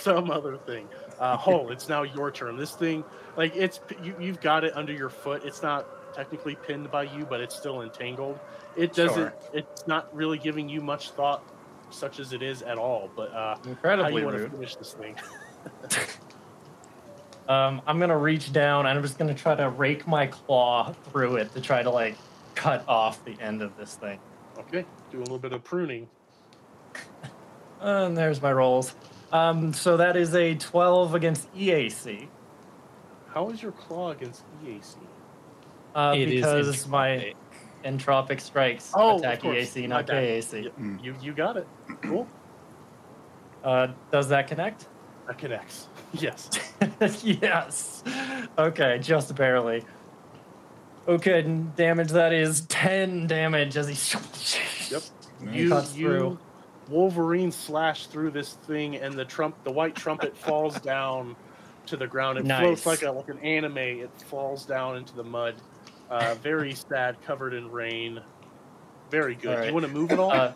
some other thing uh, Hull, it's now your turn this thing like it's you, you've got it under your foot it's not technically pinned by you but it's still entangled it doesn't Sure. it's not really giving you much thought such as it is at all but uh how Incredibly you want to rude. finish this thing [LAUGHS] [LAUGHS] Um, I'm gonna reach down and I'm just gonna try to rake my claw through it to try to like cut off the end of this thing. okay do a little bit of pruning [LAUGHS] And there's my rolls. Um, so that is a 12 against EAC. how is your claw against eac Uh, It is because my entropic. entropic strikes Oh, of attack course. EAC, not bad. KAC. Yep. Mm. you you got it cool Uh, does that connect? that connects [LAUGHS] yes [LAUGHS] yes. Okay, just barely. Okay, damage that is 10 damage as he. [LAUGHS] Yep. Nice. you Cuts you through. Wolverine slash through this thing, and the trump, the white trumpet falls down to the ground. It floats like a like an anime. It falls down into the mud. Uh, very sad, covered in rain. Very good. Do you want to move it all? Uh,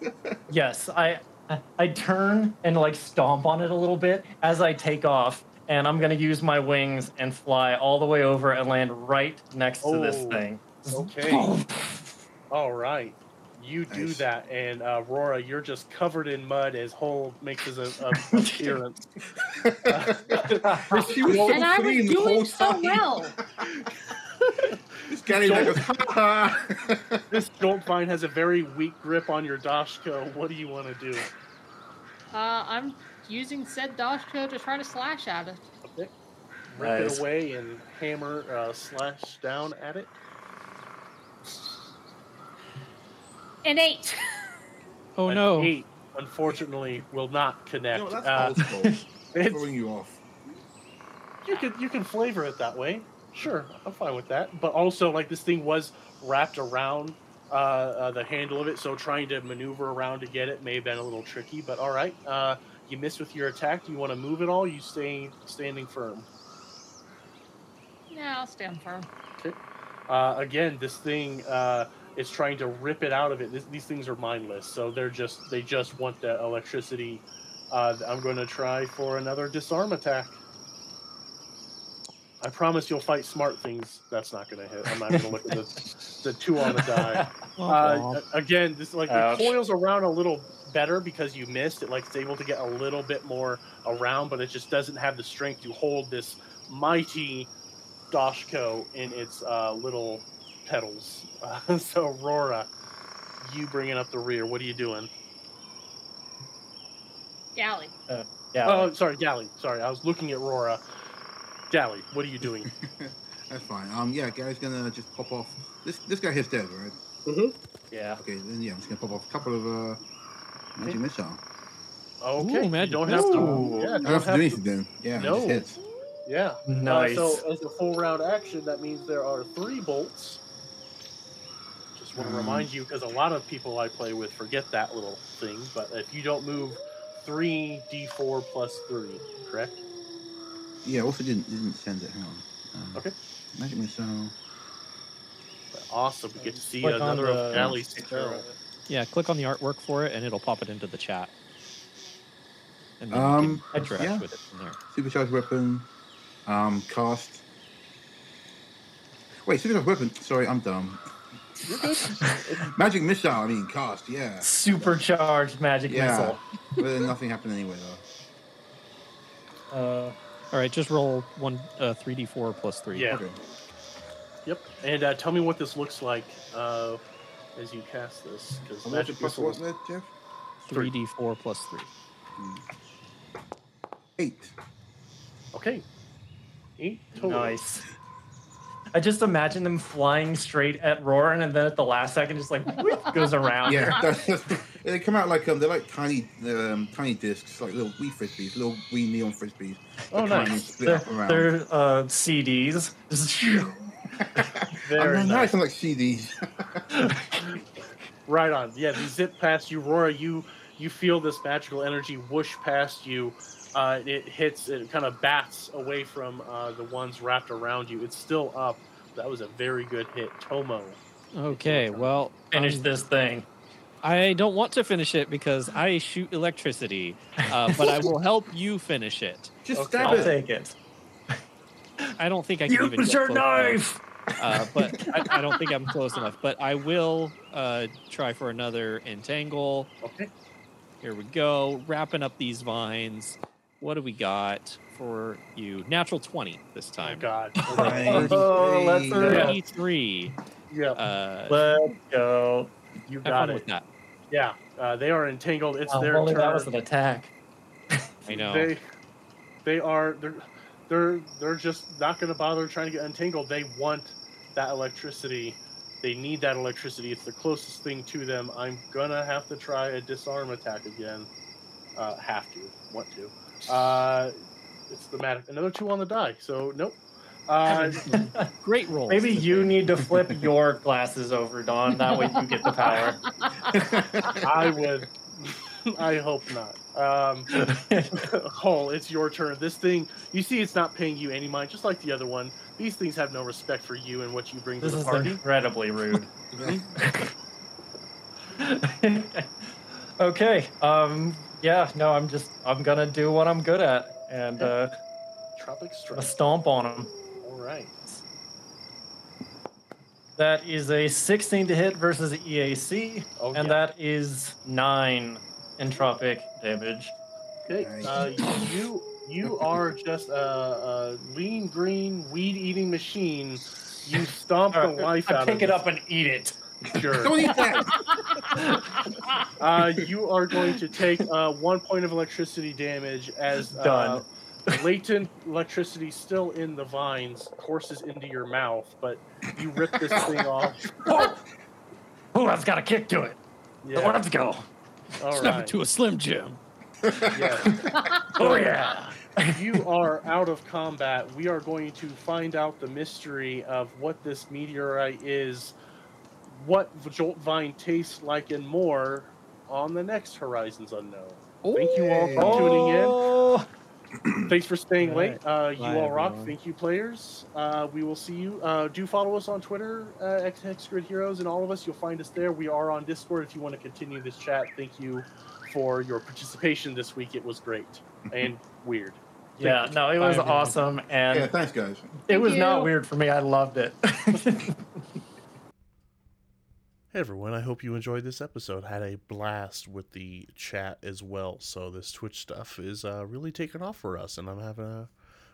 yes, I I- I turn and like stomp on it a little bit as I take off, and I'm gonna use my wings and fly all the way over and land right next to this Oh, thing. okay. [LAUGHS] all right. You do Nice. that, and uh, Rora, you're just covered in mud as Hull makes his a, a [LAUGHS] appearance. [LAUGHS] She was so and I was doing so well. [LAUGHS] This guy like goes, ha ha. this Joltvine has a very weak grip on your Doshko. What do you want to do? Uh, I'm using said Doshko to try to slash at it. Okay. Rip Nice. it away and hammer uh, slash down at it. An eight. [LAUGHS] Oh An no. Eight, unfortunately, will not connect. No, that's uh, [LAUGHS] it's- Throwing you off. you can you can flavor it that way. Sure, I'm fine with that. But also, like this thing was wrapped around uh, uh, the handle of it, so trying to maneuver around to get it may have been a little tricky. But all right, uh, you missed with your attack. Do you want to move at all? You stay standing firm. Yeah, I'll stand firm. Uh, again, this thing uh, is trying to rip it out of it. This, these things are mindless, so they're just they just want the electricity. Uh, I'm going to try for another disarm attack. I promise you'll fight smart things. That's not going to hit. I'm not going to look at the, the two on the die. [LAUGHS] Uh, again, this like Ouch. it coils around a little better because you missed. It like it's able to get a little bit more around, but it just doesn't have the strength to hold this mighty Doshko in its uh, little petals. Uh, [LAUGHS] so, Rora, you bringing up the rear. What are you doing? Galley. Yeah. Oh, sorry, Galley. Sorry, I was looking at Rora. Galley, what are you doing? [LAUGHS] That's fine. Um, yeah, Galley's gonna just pop off. This this guy here's dead, right? Mhm. yeah. Okay, then yeah, I'm just gonna pop off a couple of uh, magic missile. Okay, Ooh, you magic don't have to. missile. Yeah, don't don't have to have do to- anything then. Yeah, No. just hits. Yeah. Nice. Uh, so, as a full round action, that means there are three bolts. Just want to Um, remind you, because a lot of people I play with forget that little thing. But if you don't move three d4 plus three, correct? Yeah, also didn't didn't send it. Hang on. Um, Okay. Magic missile. Awesome. We get to see Click another of the of it. Yeah, click on the artwork for it, and it'll pop it into the chat. And then Um, you can yeah. with it from there. Supercharged weapon. Um, cast. Wait, supercharged weapon. Sorry, I'm dumb. You're. [LAUGHS] Magic missile. I mean, cast. Yeah. Supercharged magic Yeah. missile. but then nothing happened anyway though. Uh, All right, just roll one uh, 3d4 plus three. Yeah. Okay. Yep. And uh, tell me what this looks like uh, as you cast this, because And what's magic the plus missile. what there, Jeff? 3d4 plus three. Eight. Okay. Eight total. nice. I just imagine them flying straight at Roran, and then at the last second, just like [LAUGHS] goes around. Yeah, that's, [LAUGHS] that's, [LAUGHS] they come out like um, they're like tiny, um, tiny discs, like little wee frisbees, little wee neon frisbees. Oh, that come out nice. Split They're, up around. they're uh, CDs. [LAUGHS] Very oh, no, nice. nice. I'm like CDs. [LAUGHS] Right on. Yeah, they zip past you, Rora. You you feel this magical energy whoosh past you. Uh, it hits. It kind of bats away from uh, the ones wrapped around you. It's still up. That was a very good hit, Tomo. Okay, well, finish um, this thing. I don't want to finish it because I shoot electricity, uh, but I will help you finish it. [LAUGHS] Just Okay. stab I'll it. take it. I don't think I can even Use get your close enough, knife. uh, but I, I don't think I'm close enough. But I will uh, try for another entangle. Okay. Here we go, wrapping up these vines. What do we got for you? Natural twenty this Oh time. God. Nice. [LAUGHS] Oh, let's Hey. hurry. Thirty-three. yeah. Uh, Let's go. You have got fun it. With that. Yeah. Uh, they are entangled. It's Oh, their only turn. that was an attack. [LAUGHS] I know. They they are they're they're they're just not going to bother trying to get untangled. They want that electricity. They need that electricity. It's the closest thing to them. I'm gonna have to try a disarm attack again. Uh, have to, want to. Uh, it's the matter. Another two on the die. So nope. Uh, [LAUGHS] Great roll. Maybe you need to flip your glasses over, Don. That way you get the power. [LAUGHS] I would. I hope not. Um, [LAUGHS] Hull, it's your turn. This thing, you see, it's not paying you any mind, just like the other one. These things have no respect for you and what you bring to this the is party. incredibly rude. okay. Um. Yeah. No. I'm just. I'm gonna do what I'm good at and uh, Tropic Strike. stomp on them. All right. That is a 16 to hit versus the EAC, Oh, and yeah. that is nine entropic damage. Okay. Nice. Uh, you you are just a, a lean green weed eating machine. You stomp the [LAUGHS] life I out pick of it up and eat it. Sure. Don't eat that. [LAUGHS] Uh, you are going to take uh, one point of electricity damage as uh, Done. Latent electricity still in the vines courses into your mouth, but you rip this thing [LAUGHS] off. Oh, oh that's got a kick to it. Yeah. Let's go. All Snap right. it to a slim jim. Yeah. [LAUGHS] Oh yeah. you are out of combat. We are going to find out the mystery of what this meteorite is, what the Joltvine tastes like, and more on the next Horizons Unknown. Thank you all for oh. tuning in. [CLEARS THROAT] Thanks for staying All late. Uh, you Bye, all rock. everyone. Thank you, players. Uh, we will see you. Uh, do follow us on Twitter, uh, X Grid Heroes, and all of us. You'll find us there. We are on Discord if you want to continue this chat. Thank you for your participation this week. It was great [LAUGHS] and weird. yeah. No, it was Bye, everyone. awesome, and yeah, thanks, guys. it Thank was not weird for me. I loved it. [LAUGHS] Hey everyone, I hope you enjoyed this episode. Had a blast with the chat as well. So this Twitch stuff is uh, really taking off for us, and I'm having a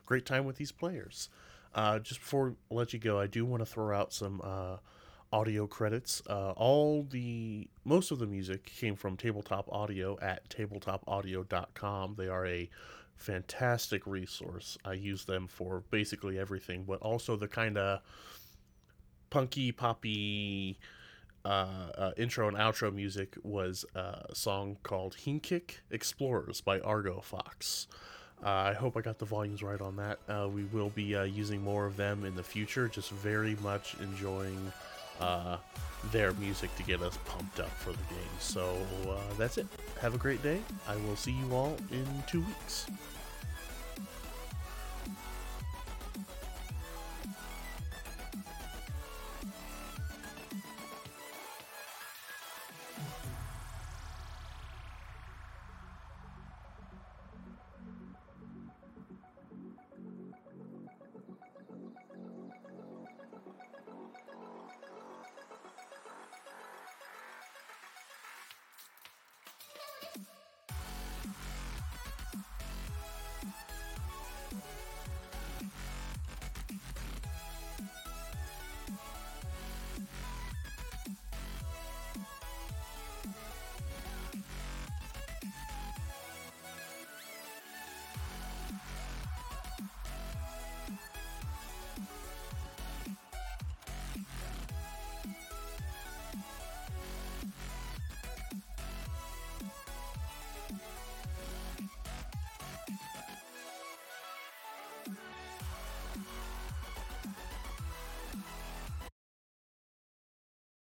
great time with these players. Uh, just before I let you go, I do want to throw out some uh, audio credits. Uh, all the most of the music came from Tabletop Audio at tabletopaudio.com. They are a fantastic resource. I use them for basically everything, but also the kind of punky poppy uh, uh, intro and outro music was a song called Hinkik Explorers by Argofox. Uh, I hope I got the volumes right on that. Uh, we will be uh, using more of them in the future. Just very much enjoying uh, their music to get us pumped up for the game. So that's it. Have a great day. I will see you all in two weeks.